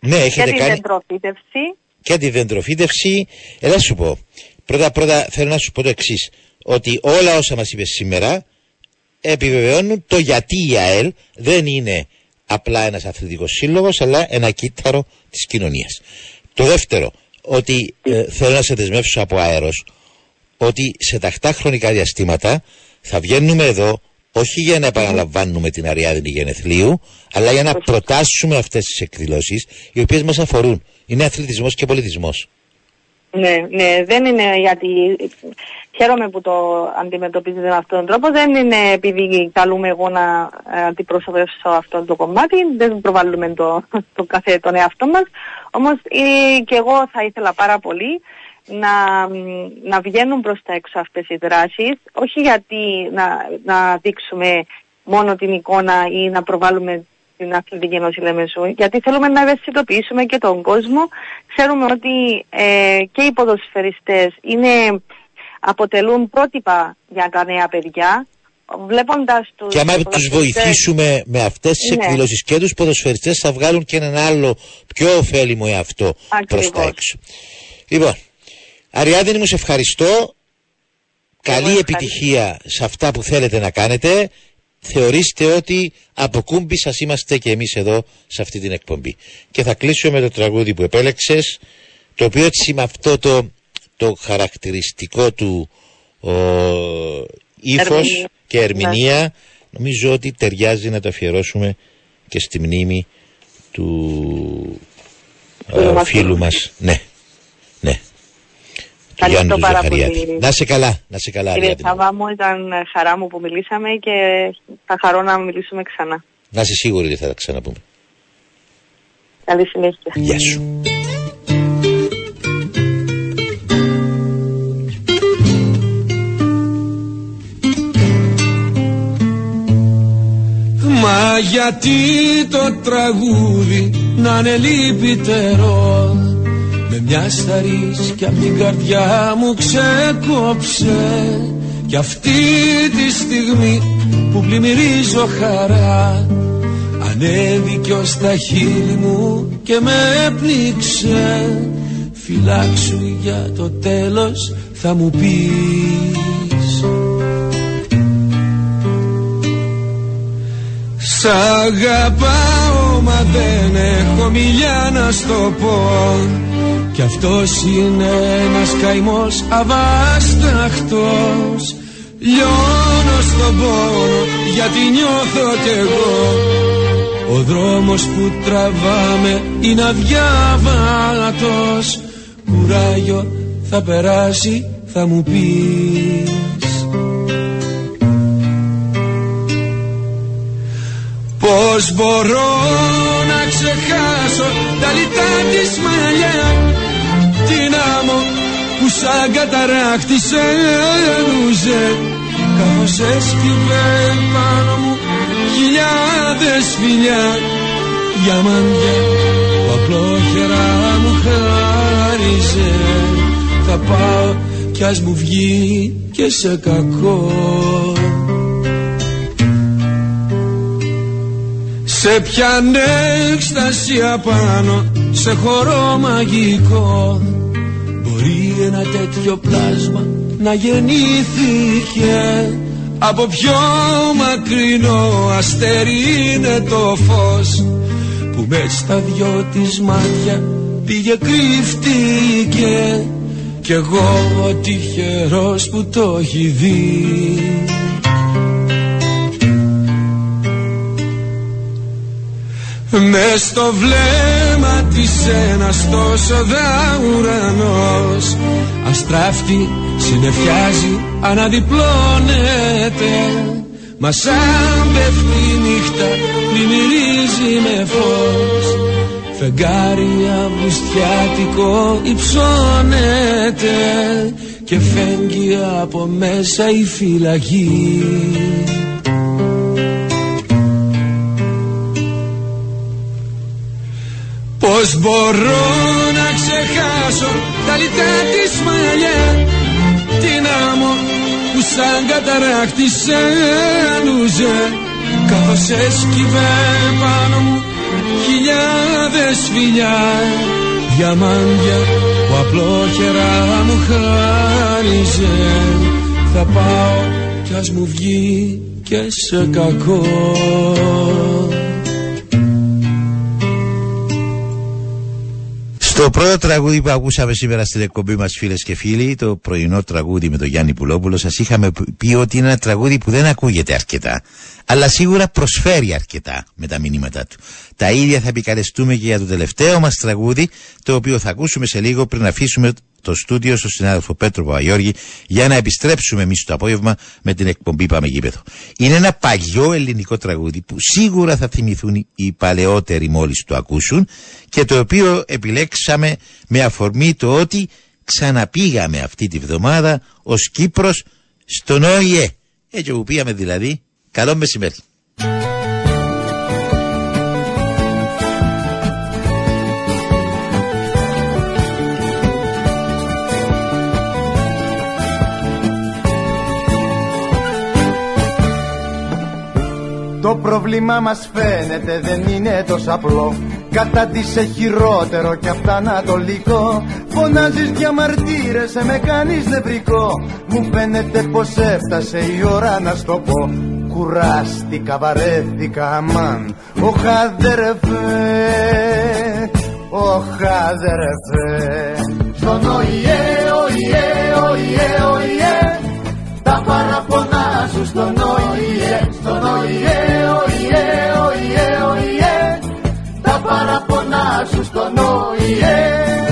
Ναι, και έχετε την κάνει- δεντροφύτευση. Και τη δεντροφύτευση. Ελά σου πω. Πρώτα πρώτα θέλω να σου πω το εξής. Ότι όλα όσα μας είπες σήμερα επιβεβαιώνουν το γιατί η ΑΕΛ δεν είναι απλά ένας αθλητικός σύλλογος αλλά ένα κύτταρο της κοινωνίας. Το δεύτερο, ότι ε, θέλω να σε δεσμεύσω από αέρος ότι σε τακτά χρονικά διαστήματα θα βγαίνουμε εδώ όχι για να επαναλαμβάνουμε την Αριάδνη Γενεθλίου, αλλά για να προτάσουμε αυτές τις εκδηλώσεις οι οποίες μας αφορούν. Είναι αθλητισμός και πολιτισμός. Ναι, ναι, δεν είναι γιατί χαίρομαι που το αντιμετωπίζετε με αυτόν τον τρόπο. Δεν είναι επειδή καλούμε εγώ να ε, αντιπροσωπεύσω αυτό το κομμάτι. Δεν προβάλλουμε το, το κάθε τον εαυτό μας. Όμως ε, και εγώ θα ήθελα πάρα πολύ να, μ, να βγαίνουν προς τα έξω αυτές οι δράσεις. Όχι γιατί να, να δείξουμε μόνο την εικόνα ή να προβάλλουμε την Αθλητική Ένωση Λεμεσού, γιατί θέλουμε να ευαισθητοποιήσουμε και τον κόσμο. Ξέρουμε ότι ε, και οι ποδοσφαιριστές είναι, αποτελούν πρότυπα για τα νέα παιδιά, βλέποντας τους Και άμα τους ποδοσφαιριστές- βοηθήσουμε με αυτές τις Ναι. εκδηλώσεις και τους ποδοσφαιριστές θα βγάλουν και έναν άλλο πιο ωφέλιμο εαυτό προς τα Ακριβώς. έξω. Λοιπόν, Αριάδνη μου σε ευχαριστώ. Καλή επιτυχία σε αυτά που θέλετε να κάνετε. Θεωρήστε ότι από κούμπι σας είμαστε και εμείς εδώ σε αυτή την εκπομπή. Και θα κλείσω με το τραγούδι που επέλεξες, το οποίο έτσι με αυτό το, το χαρακτηριστικό του ο, ύφος Ερμηνεία. και ερμηνεία νομίζω ότι ταιριάζει να το αφιερώσουμε και στη μνήμη του Φίλου ε, μας. φίλου μας. Ναι, ναι. Του Ευχαριστώ Γιάννου του πάρα Ζαχαριάτης. πολύ. Να σε καλά, να σε καλά Κύριε Αριάδνη. Σαββά μου, ήταν χαρά μου που μιλήσαμε και θα χαρώ να μιλήσουμε ξανά. Να είσαι σίγουρη ότι θα τα ξαναπούμε. Καλή συνέχεια. Γεια σου. Μα γιατί το τραγούδι να είναι λυπητερός; Με μια σταρής κι απ' την καρδιά μου ξεκόψε. Κι αυτή τη στιγμή που πλημμυρίζω χαρά Ανέβηκε ως τα χείλη μου και με πνίξε Φυλάξου για το τέλος θα μου πεις. Σ' αγαπάω μα δεν έχω μιλιά να στο πω Κι αυτός είναι ένας καημός αβάσταχτος. Λιώνω στον πόνο γιατί νιώθω κι εγώ. Ο δρόμος που τραβάμε είναι αδιάβατος. Κουράγιο θα περάσει θα μου πεις. Πώς μπορώ να ξεχάσω τα λιτά της μαλλιάς; Την άμμο που σαν καταράχτησε ενούσε Καθώς έσκυβε πάνω μου χιλιάδες φιλιά. Διαμάντια που απλόχερα μου χάριζε. Θα πάω κι κι ας μου βγει και σε κακό. Σε πιάνε έκσταση απάνω σε χώρο μαγικό Μπορεί ένα τέτοιο πλάσμα να γεννήθηκε. Από πιο μακρινό αστέρι είναι το φως που μες στα δυο της μάτια πήγε κρύφτηκε κι εγώ τυχερός που το έχει δει Μες στο βλέμμα της ένας τόσο δα ουρανός Αστράφτη συνεφιάζει αναδιπλώνεται. Μα σαν πέφτει η νύχτα πλημμυρίζει με φως. Φεγγάρι αυγουστιάτικο υψώνεται. Και φέγγει από μέσα η φυλακή Πώς μπορώ να ξεχάσω τα λιτά της μαλλιά Την άμμο που σαν καταράκτη σε λούζε Καθώς έσκυβε πάνω μου χιλιάδες φιλιά Διαμάντια που απλόχερα μου χάριζε. Θα πάω κι ας μου βγει και σε κακό Το πρώτο τραγούδι που ακούσαμε σήμερα στην εκπομπή μας, φίλες και φίλοι, το πρωινό τραγούδι με τον Γιάννη Πουλόπουλο, σας είχαμε πει ότι είναι ένα τραγούδι που δεν ακούγεται αρκετά, αλλά σίγουρα προσφέρει αρκετά με τα μηνύματά του. Τα ίδια θα επικαλεστούμε και για το τελευταίο μας τραγούδι, το οποίο θα ακούσουμε σε λίγο πριν αφήσουμε το στούντιο στο συνάδελφο Πέτρο Παπαγιώργη για να επιστρέψουμε εμείς το απόγευμα με την εκπομπή Πάμε Γήπεδο. Είναι ένα παλιό ελληνικό τραγούδι που σίγουρα θα θυμηθούν οι παλαιότεροι μόλις το ακούσουν και το οποίο επιλέξαμε με αφορμή το ότι ξαναπήγαμε αυτή τη βδομάδα ως Κύπρος στον ΟΗΕ. Έτσι που πήγαμε δηλαδή. Καλό μεσημέρι. Το πρόβλημα μας φαίνεται δεν είναι τόσο απλό. Κατά της σε χειρότερο κι αυτά ανατολικό. Φωνάζεις για μαρτύρες, με κάνεις νευρικό. Μου φαίνεται πως έφτασε η ώρα να στο πω. Κουράστηκα, βαρέθηκα, αμάν. Ο αδερφέ, ο αδερφέ Στον ΟΗΕ, ΟΗΕ, ΟΗΕ, ΟΗΕ. Τα παραπονά σου στον ΟΗΕ, στον ΟΗΕ παραπονά σου στον ΟΗΕ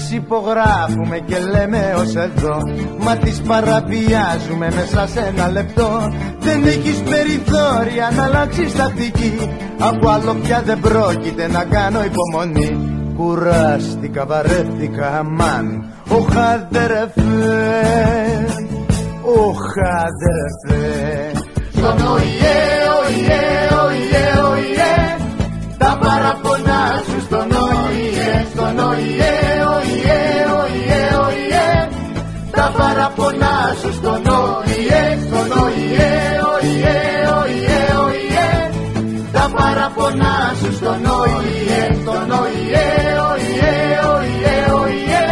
Συνθήκες υπογράφουμε και λέμε ως εδώ. Μα τις παραβιάζουμε μέσα σε ένα λεπτό. Δεν έχεις περιθώρια να αλλάξεις τακτική. Από άλλο πια δεν πρόκειται να κάνω υπομονή. Κουράστηκα, βαρέθηκα, αμάν. Ο χαδερεφέ, ο χαδερεφέ Στον ΟΗΕ, ΟΗΕ, ΟΗΕ, ΟΗΕ. Τα παραπονά σου στον ΟΗΕ, στον ΟΗΕ παραπονά σου στον ΟΗΕ, στον ΟΗΕ, ΟΗΕ, ΟΗΕ, ΟΗΕ Τα παραπονά σου στον ΟΗΕ, στον ΟΗΕ, ΟΗΕ, ΟΗΕ, ΟΗΕ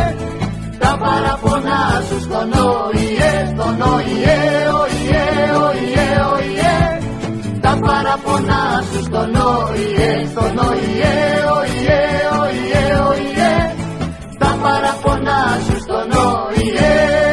Τα παραπονά σου στον ΟΗΕ, στον ΟΗΕ, ΟΗΕ, ΟΗΕ, ΟΗΕ Τα παραπονά σου στον ΟΗΕ, στον ΟΗΕ, ΟΗΕ, ΟΗΕ, ΟΗΕ Τα παραπονάς σου στον ΟΗΕ.